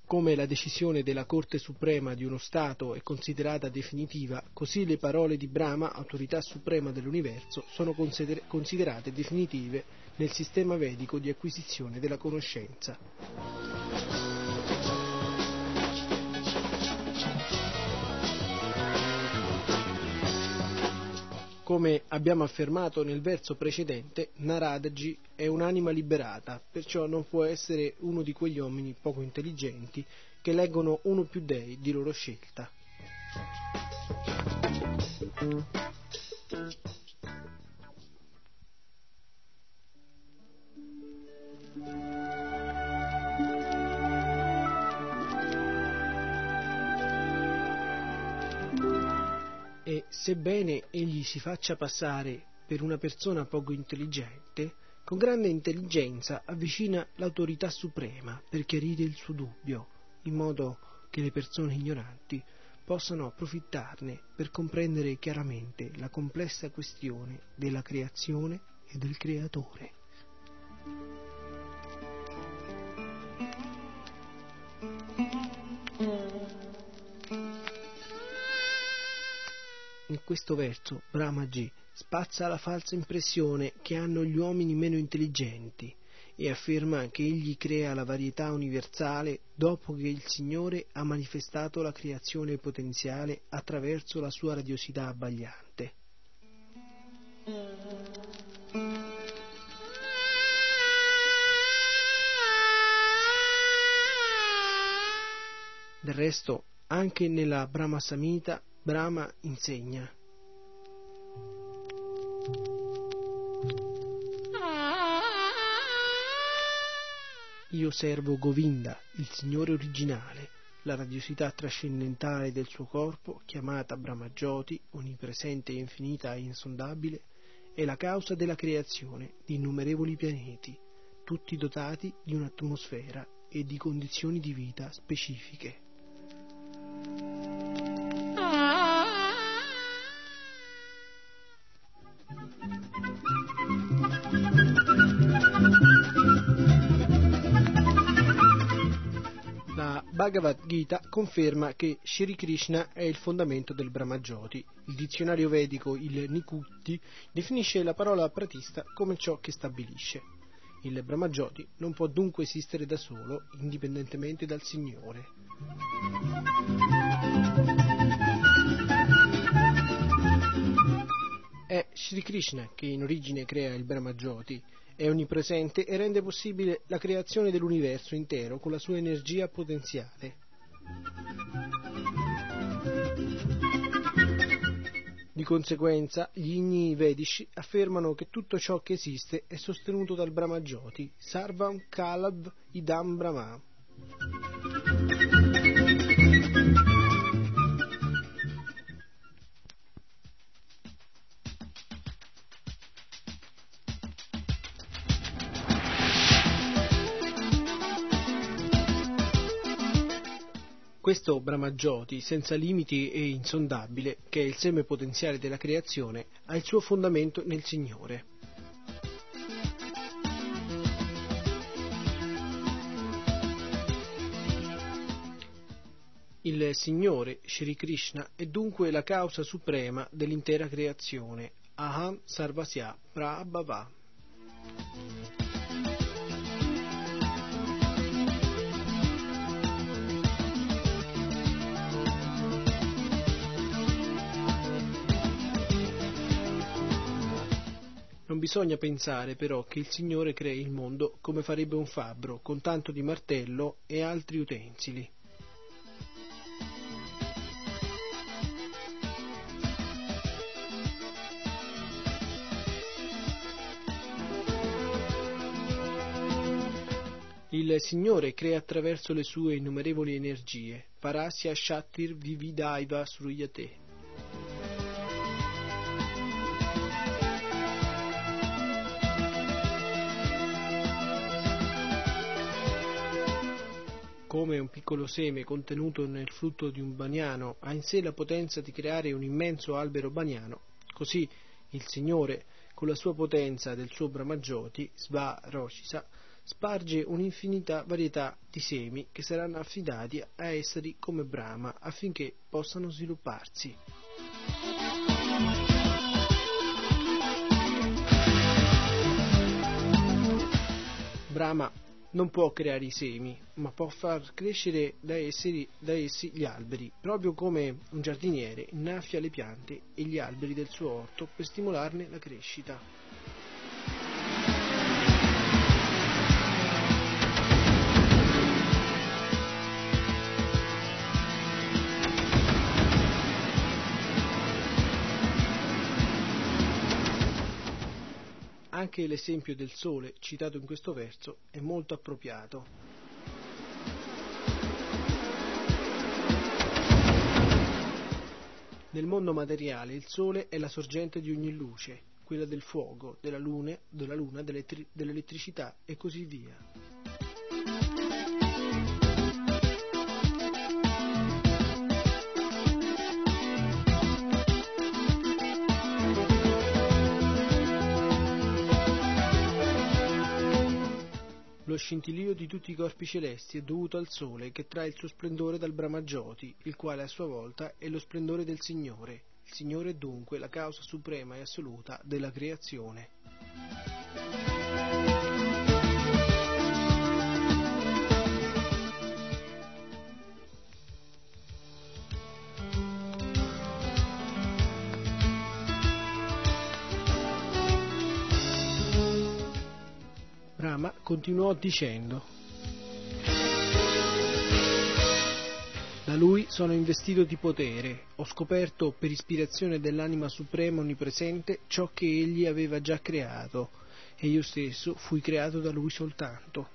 Come la decisione della Corte Suprema di uno Stato è considerata definitiva, così le parole di Brahma, autorità suprema dell'universo, sono considerate definitive nel sistema vedico di acquisizione della conoscenza. Come abbiamo affermato nel verso precedente, Naradaji è un'anima liberata, perciò non può essere uno di quegli uomini poco intelligenti che leggono uno più dei di loro scelta. E sebbene egli si faccia passare per una persona poco intelligente, con grande intelligenza avvicina l'autorità suprema per chiarire il suo dubbio, in modo che le persone ignoranti possano approfittarne per comprendere chiaramente la complessa questione della creazione e del creatore. In questo verso Brahmaji spazza la falsa impressione che hanno gli uomini meno intelligenti e afferma che egli crea la varietà universale dopo che il Signore ha manifestato la creazione potenziale attraverso la sua radiosità abbagliante. Del resto, anche nella Brahma Samhita Brahma insegna. Io servo Govinda, il Signore originale, la radiosità trascendentale del suo corpo, chiamata Brahmajoti, onnipresente infinita e insondabile, è la causa della creazione di innumerevoli pianeti, tutti dotati di un'atmosfera e di condizioni di vita specifiche. Bhagavad Gita conferma che Shri Krishna è il fondamento del Brahmajoti. Il dizionario vedico, il Nikutti, definisce la parola pratista come ciò che stabilisce. Il Brahmajoti non può dunque esistere da solo, indipendentemente dal Signore. È Sri Krishna che in origine crea il Brahmajoti, è onnipresente e rende possibile la creazione dell'universo intero con la sua energia potenziale. Di conseguenza, gli inni vedici affermano che tutto ciò che esiste è sostenuto dal Brahmajoti, Sarvam Kalad Idam Brahma. Questo Brahmajoti, senza limiti e insondabile, che è il seme potenziale della creazione, ha il suo fondamento nel Signore. Il Signore, Shri Krishna, è dunque la causa suprema dell'intera creazione. Aham Sarvasya Prabhava. Non bisogna pensare però che il Signore crei il mondo come farebbe un fabbro, con tanto di martello e altri utensili. Il Signore crea attraverso le sue innumerevoli energie. Parasya Shattir Vividaiva Sruyate. Come un piccolo seme contenuto nel frutto di un baniano ha in sé la potenza di creare un immenso albero baniano, così il Signore, con la sua potenza del suo Brahmajoti, Sva Roshisa, sparge un'infinita varietà di semi che saranno affidati a esseri come Brahma affinché possano svilupparsi. Brahma non può creare i semi, ma può far crescere da essi, da essi, gli alberi, proprio come un giardiniere innaffia le piante e gli alberi del suo orto per stimolarne la crescita. Anche l'esempio del sole citato in questo verso è molto appropriato. Nel mondo materiale il sole è la sorgente di ogni luce, quella del fuoco, della luna, della luna dell'elettri- dell'elettricità e così via. Lo scintillio di tutti i corpi celesti è dovuto al sole che trae il suo splendore dal Brahmajoti, il quale a sua volta è lo splendore del Signore. Il Signore è dunque la causa suprema e assoluta della creazione. Brahma continuò dicendo lui sono investito di potere, ho scoperto per ispirazione dell'anima suprema onnipresente ciò che egli aveva già creato, e io stesso fui creato da lui soltanto.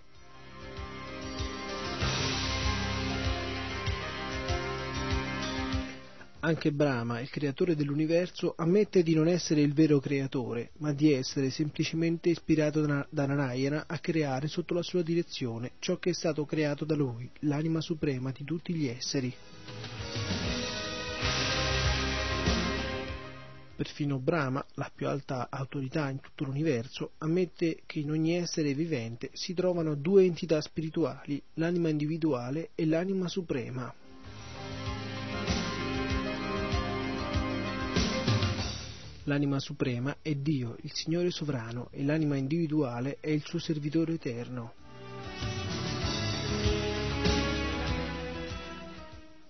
Anche Brahma, il creatore dell'universo, ammette di non essere il vero creatore, ma di essere semplicemente ispirato da Narayana a creare sotto la sua direzione ciò che è stato creato da lui, l'anima suprema di tutti gli esseri. Perfino Brahma, la più alta autorità in tutto l'universo, ammette che in ogni essere vivente si trovano due entità spirituali, l'anima individuale e l'anima suprema. L'anima suprema è Dio, il Signore sovrano, e l'anima individuale è il suo servitore eterno.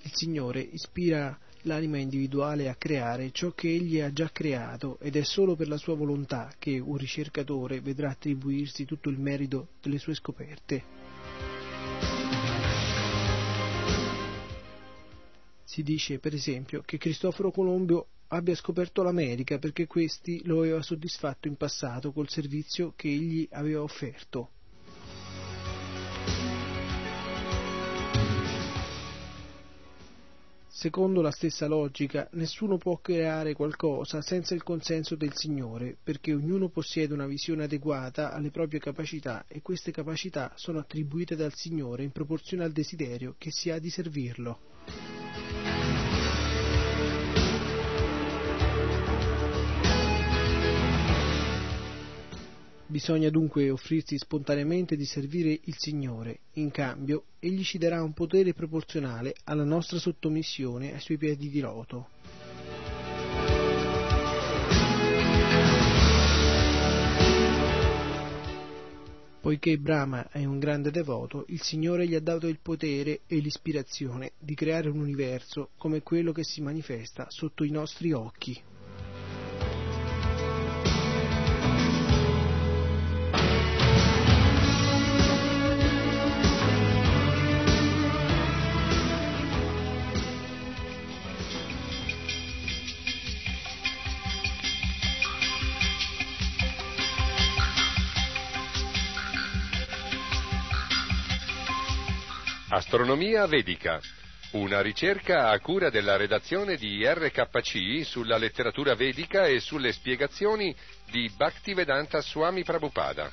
Il Signore ispira l'anima individuale a creare ciò che egli ha già creato ed è solo per la sua volontà che un ricercatore vedrà attribuirsi tutto il merito delle sue scoperte. Si dice, per esempio, che Cristoforo Colombo abbia scoperto l'America perché questi lo aveva soddisfatto in passato col servizio che egli aveva offerto. Secondo la stessa logica, nessuno può creare qualcosa senza il consenso del Signore, perché ognuno possiede una visione adeguata alle proprie capacità e queste capacità sono attribuite dal Signore in proporzione al desiderio che si ha di servirlo. Bisogna dunque offrirsi spontaneamente di servire il Signore, in cambio egli ci darà un potere proporzionale alla nostra sottomissione ai suoi piedi di loto. Poiché Brahma è un grande devoto, il Signore gli ha dato il potere e l'ispirazione di creare un universo come quello che si manifesta sotto i nostri occhi. Astronomia Vedica, una ricerca a cura della redazione di RKC sulla letteratura vedica e sulle spiegazioni di Bhaktivedanta Swami Prabhupada.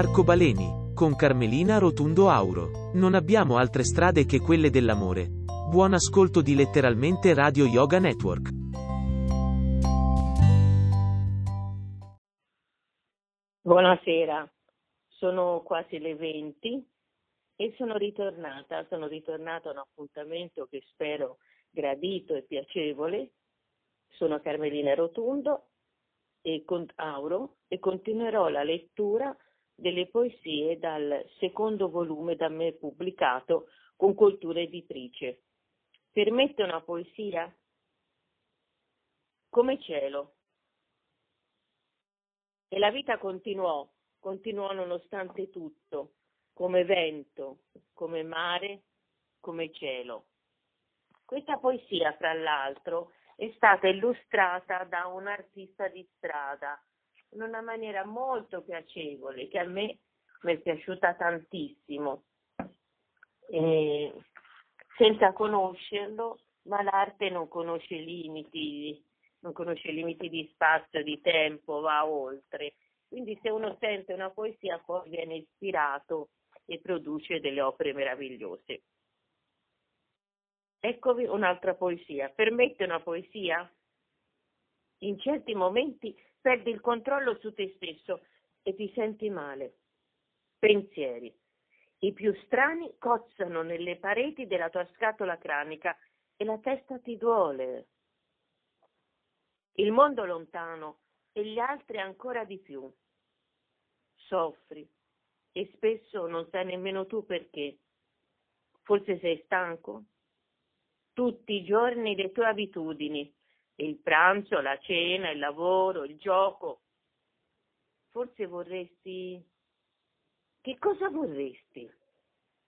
Arcobaleni, con Carmelina Rotundo Auro. Non abbiamo altre strade che quelle dell'amore. Buon ascolto di letteralmente Radio Yoga Network. Buonasera, sono quasi le 20 e sono ritornata, sono ritornata a un appuntamento che spero gradito e piacevole. Sono Carmelina Rotundo e con Auro e continuerò la lettura delle poesie dal secondo volume da me pubblicato con cultura editrice. Permette una poesia? Come cielo. E la vita continuò, continuò nonostante tutto, come vento, come mare, come cielo. Questa poesia, fra l'altro, è stata illustrata da un artista di strada in una maniera molto piacevole che a me mi è piaciuta tantissimo. E senza conoscerlo, ma l'arte non conosce limiti, non conosce limiti di spazio, di tempo, va oltre. Quindi se uno sente una poesia poi viene ispirato e produce delle opere meravigliose. Eccovi un'altra poesia. Permette una poesia? In certi momenti perdi il controllo su te stesso e ti senti male. Pensieri. I più strani cozzano nelle pareti della tua scatola cranica e la testa ti duole. Il mondo lontano e gli altri ancora di più. Soffri e spesso non sai nemmeno tu perché. Forse sei stanco? Tutti i giorni le tue abitudini, il pranzo, la cena, il lavoro, il gioco. Forse vorresti... Che cosa vorresti?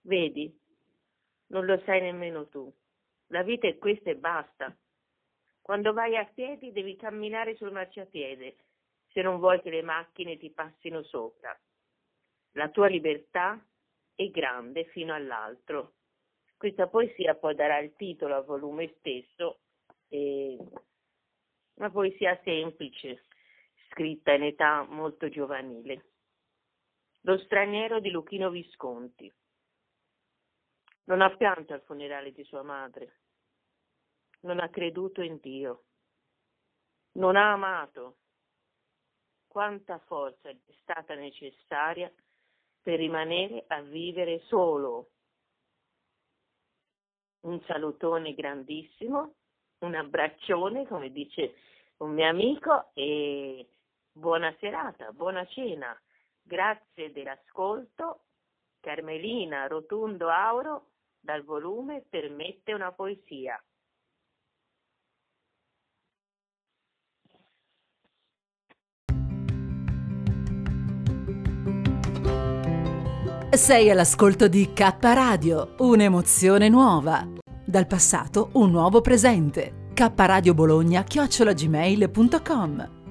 Vedi, non lo sai nemmeno tu. La vita è questa e basta. Quando vai a piedi devi camminare sul marciapiede, se non vuoi che le macchine ti passino sopra. La tua libertà è grande fino all'altro. Questa poesia poi darà il titolo al volume stesso e una poesia semplice, scritta in età molto giovanile. Lo straniero di Luchino Visconti. Non ha pianto al funerale di sua madre, non ha creduto in Dio, non ha amato. Quanta forza è stata necessaria per rimanere a vivere solo. Un salutone grandissimo un abbraccione, come dice un mio amico, e buona serata, buona cena. Grazie dell'ascolto. Carmelina Rotundo Auro dal volume Permette una poesia. Sei all'ascolto di K Radio, un'emozione nuova. Dal passato un nuovo presente. K Radio Bologna chiocciolagmail.com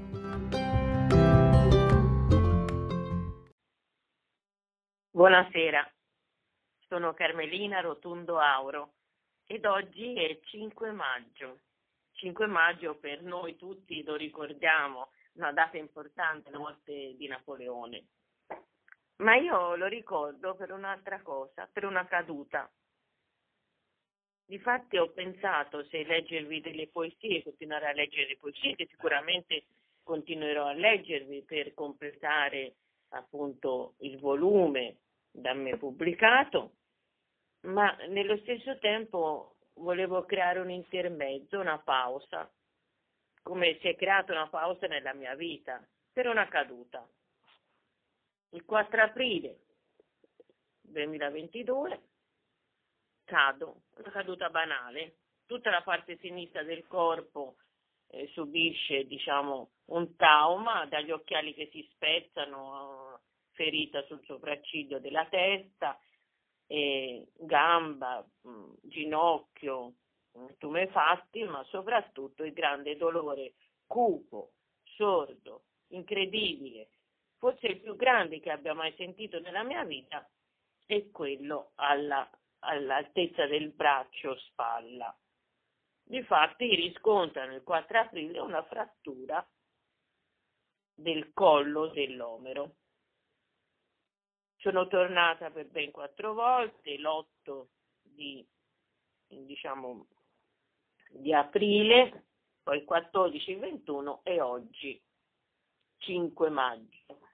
Buonasera, sono Carmelina Rotundo Auro ed oggi è 5 maggio. 5 maggio per noi tutti lo ricordiamo, una data importante, la morte di Napoleone. Ma io lo ricordo per un'altra cosa, per una caduta. Difatti ho pensato se leggervi delle poesie, continuare a leggere le poesie, che sicuramente continuerò a leggervi per completare appunto il volume da me pubblicato, ma nello stesso tempo volevo creare un intermezzo, una pausa, come si è creata una pausa nella mia vita, per una caduta. Il 4 aprile 2022 cado, una caduta banale. Tutta la parte sinistra del corpo eh, subisce, diciamo, un trauma dagli occhiali che si spezzano, ferita sul sopracciglio della testa, eh, gamba, mh, mm, ginocchio, mm, tumefatti, ma soprattutto il grande dolore cupo, sordo, incredibile, forse il più grande che abbia mai sentito nella mia vita, è quello alla all'altezza del braccio spalla. Difatti riscontrano il 4 aprile una frattura del collo dell'omero. Sono tornata per ben quattro volte, l'8 di, diciamo, di aprile, poi 14, 21 e oggi 5 maggio.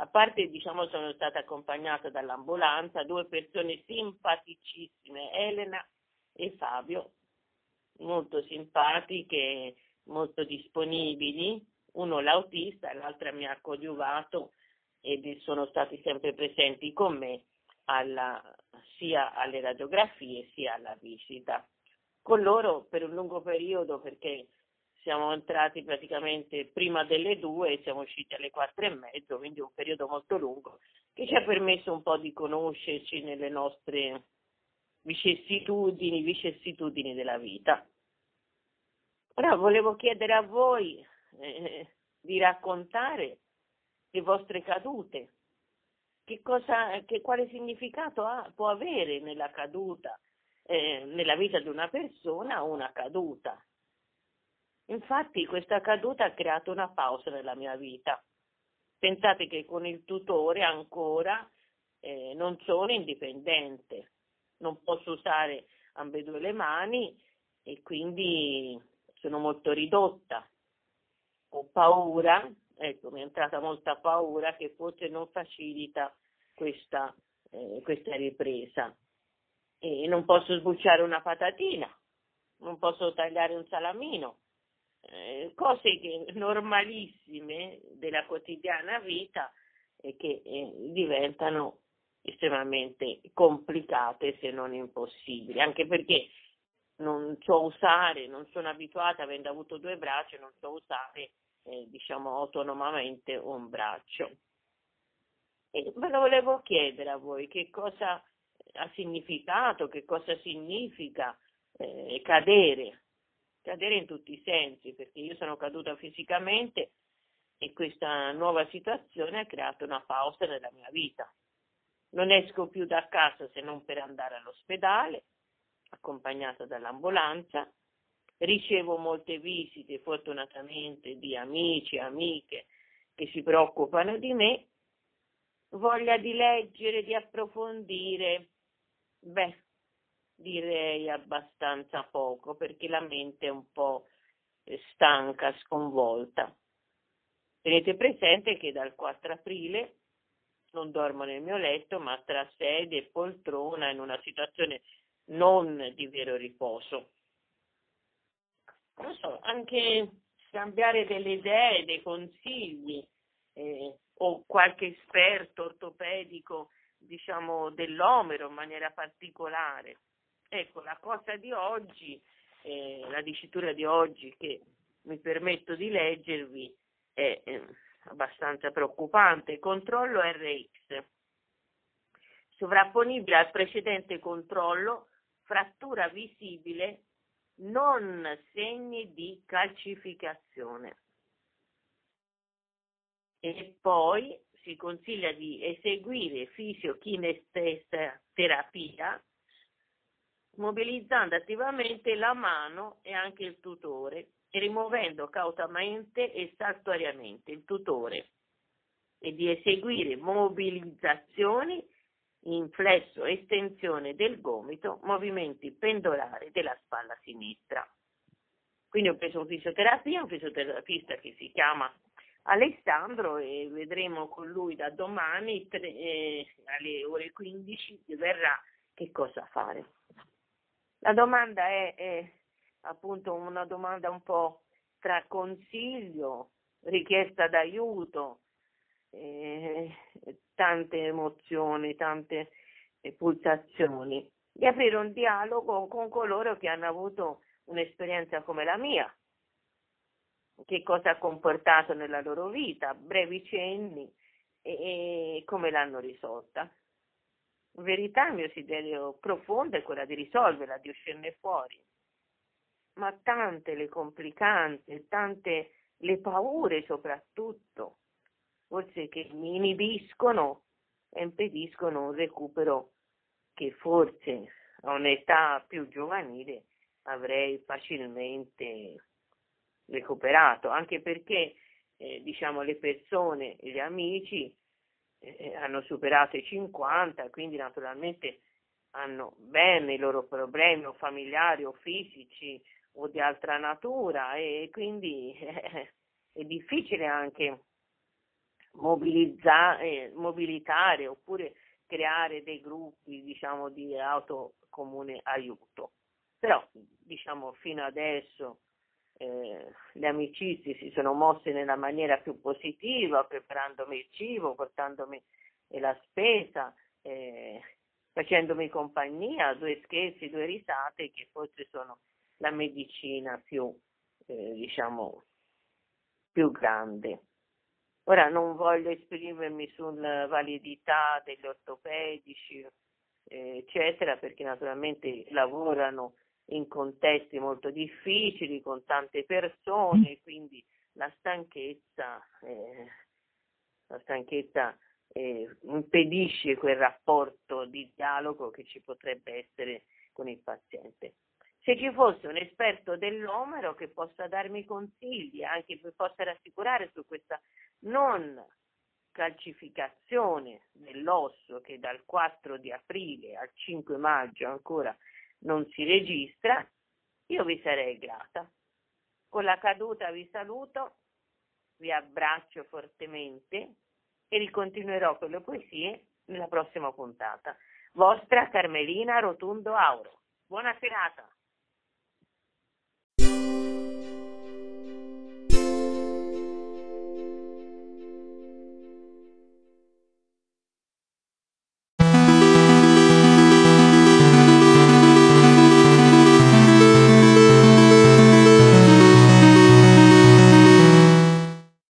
A parte, diciamo, sono stata accompagnata dall'ambulanza, due persone simpaticissime, Elena e Fabio, molto simpatiche, molto disponibili, uno l'autista, l'altra mi ha coadiuvato ed sono stati sempre presenti con me alla, sia alle radiografie sia alla visita. Con loro per un lungo periodo perché siamo entrati praticamente prima delle due e siamo usciti alle quattro e mezzo, quindi un periodo molto lungo che ci ha permesso un po' di conoscerci nelle nostre vicissitudini, vicissitudini della vita. Ora volevo chiedere a voi eh, di raccontare le vostre cadute, che cosa, che, quale significato ha, può avere nella caduta, eh, nella vita di una persona una caduta. Infatti questa caduta ha creato una pausa nella mia vita. Pensate che con il tutore ancora eh, non sono indipendente, non posso usare ambedue le mani e quindi sono molto ridotta. Ho paura, ecco, mi è entrata molta paura che forse non facilita questa, eh, questa ripresa. E non posso sbucciare una patatina, non posso tagliare un salamino, eh, cose che, normalissime della quotidiana vita e che eh, diventano estremamente complicate se non impossibili, anche perché non so usare, non sono abituata, avendo avuto due braccia, non so usare eh, diciamo autonomamente un braccio. E ve lo volevo chiedere a voi che cosa ha significato, che cosa significa eh, cadere, cadere in tutti i sensi, perché io sono caduta fisicamente e questa nuova situazione ha creato una pausa nella mia vita. Non esco più da casa se non per andare all'ospedale, accompagnata dall'ambulanza, ricevo molte visite fortunatamente di amici, e amiche che si preoccupano di me, voglia di leggere, di approfondire, beh, direi abbastanza poco perché la mente è un po' stanca, sconvolta. Tenete presente che dal 4 aprile non dormo nel mio letto, ma tra sedia e poltrona in una situazione non di vero riposo. Non so, anche scambiare delle idee, dei consigli eh, o qualche esperto ortopedico, diciamo, dell'omero in maniera particolare. Ecco, la cosa di oggi, eh, la dicitura di oggi che mi permetto di leggervi è eh, abbastanza preoccupante. Controllo RX. Sovrapponibile al precedente controllo, frattura visibile, non segni di calcificazione. E poi si consiglia di eseguire fisiokinestesia mobilizzando attivamente la mano e anche il tutore rimuovendo cautamente e saltuariamente il tutore e di eseguire mobilizzazioni in flesso estensione del gomito, movimenti pendolari della spalla sinistra. Quindi ho preso un fisioterapia, un fisioterapista che si chiama Alessandro e vedremo con lui da domani tre, eh, alle ore 15 verrà che cosa fare. La domanda è, è appunto una domanda un po' tra consiglio, richiesta d'aiuto, eh, tante emozioni, tante pulsazioni, di aprire un dialogo con coloro che hanno avuto un'esperienza come la mia, che cosa ha comportato nella loro vita, brevi cenni e, e come l'hanno risolta. Verità il mio desiderio profondo è quella di risolverla, di uscirne fuori. Ma tante le complicanze, tante le paure soprattutto, forse che mi inibiscono e impediscono un recupero che forse a un'età più giovanile avrei facilmente recuperato, anche perché eh, diciamo le persone, gli amici eh, hanno superato i 50, quindi naturalmente hanno bene i loro problemi o familiari o fisici o di altra natura e quindi eh, [LAUGHS] è difficile anche mobilizzare, mobilitare oppure creare dei gruppi diciamo di autocomune aiuto. Però diciamo fino adesso eh, le amicizie si sono mosse nella maniera più positiva, preparandomi il cibo, portandomi la spesa, eh, facendomi compagnia, due scherzi, due risate che forse sono la medicina più, eh, diciamo, più grande. Ora non voglio esprimermi sulla validità degli ortopedici, eh, eccetera, perché naturalmente lavorano in contesti molto difficili, con tante persone, quindi la stanchezza, eh, la stanchezza eh, impedisce quel rapporto di dialogo che ci potrebbe essere con il paziente. Se ci fosse un esperto dell'omero che possa darmi consigli, anche che possa rassicurare su questa non calcificazione dell'osso che dal 4 di aprile al 5 maggio ancora non si registra, io vi sarei grata. Con la caduta vi saluto, vi abbraccio fortemente e ricontinuerò con le poesie nella prossima puntata. Vostra Carmelina Rotundo Auro. Buona serata.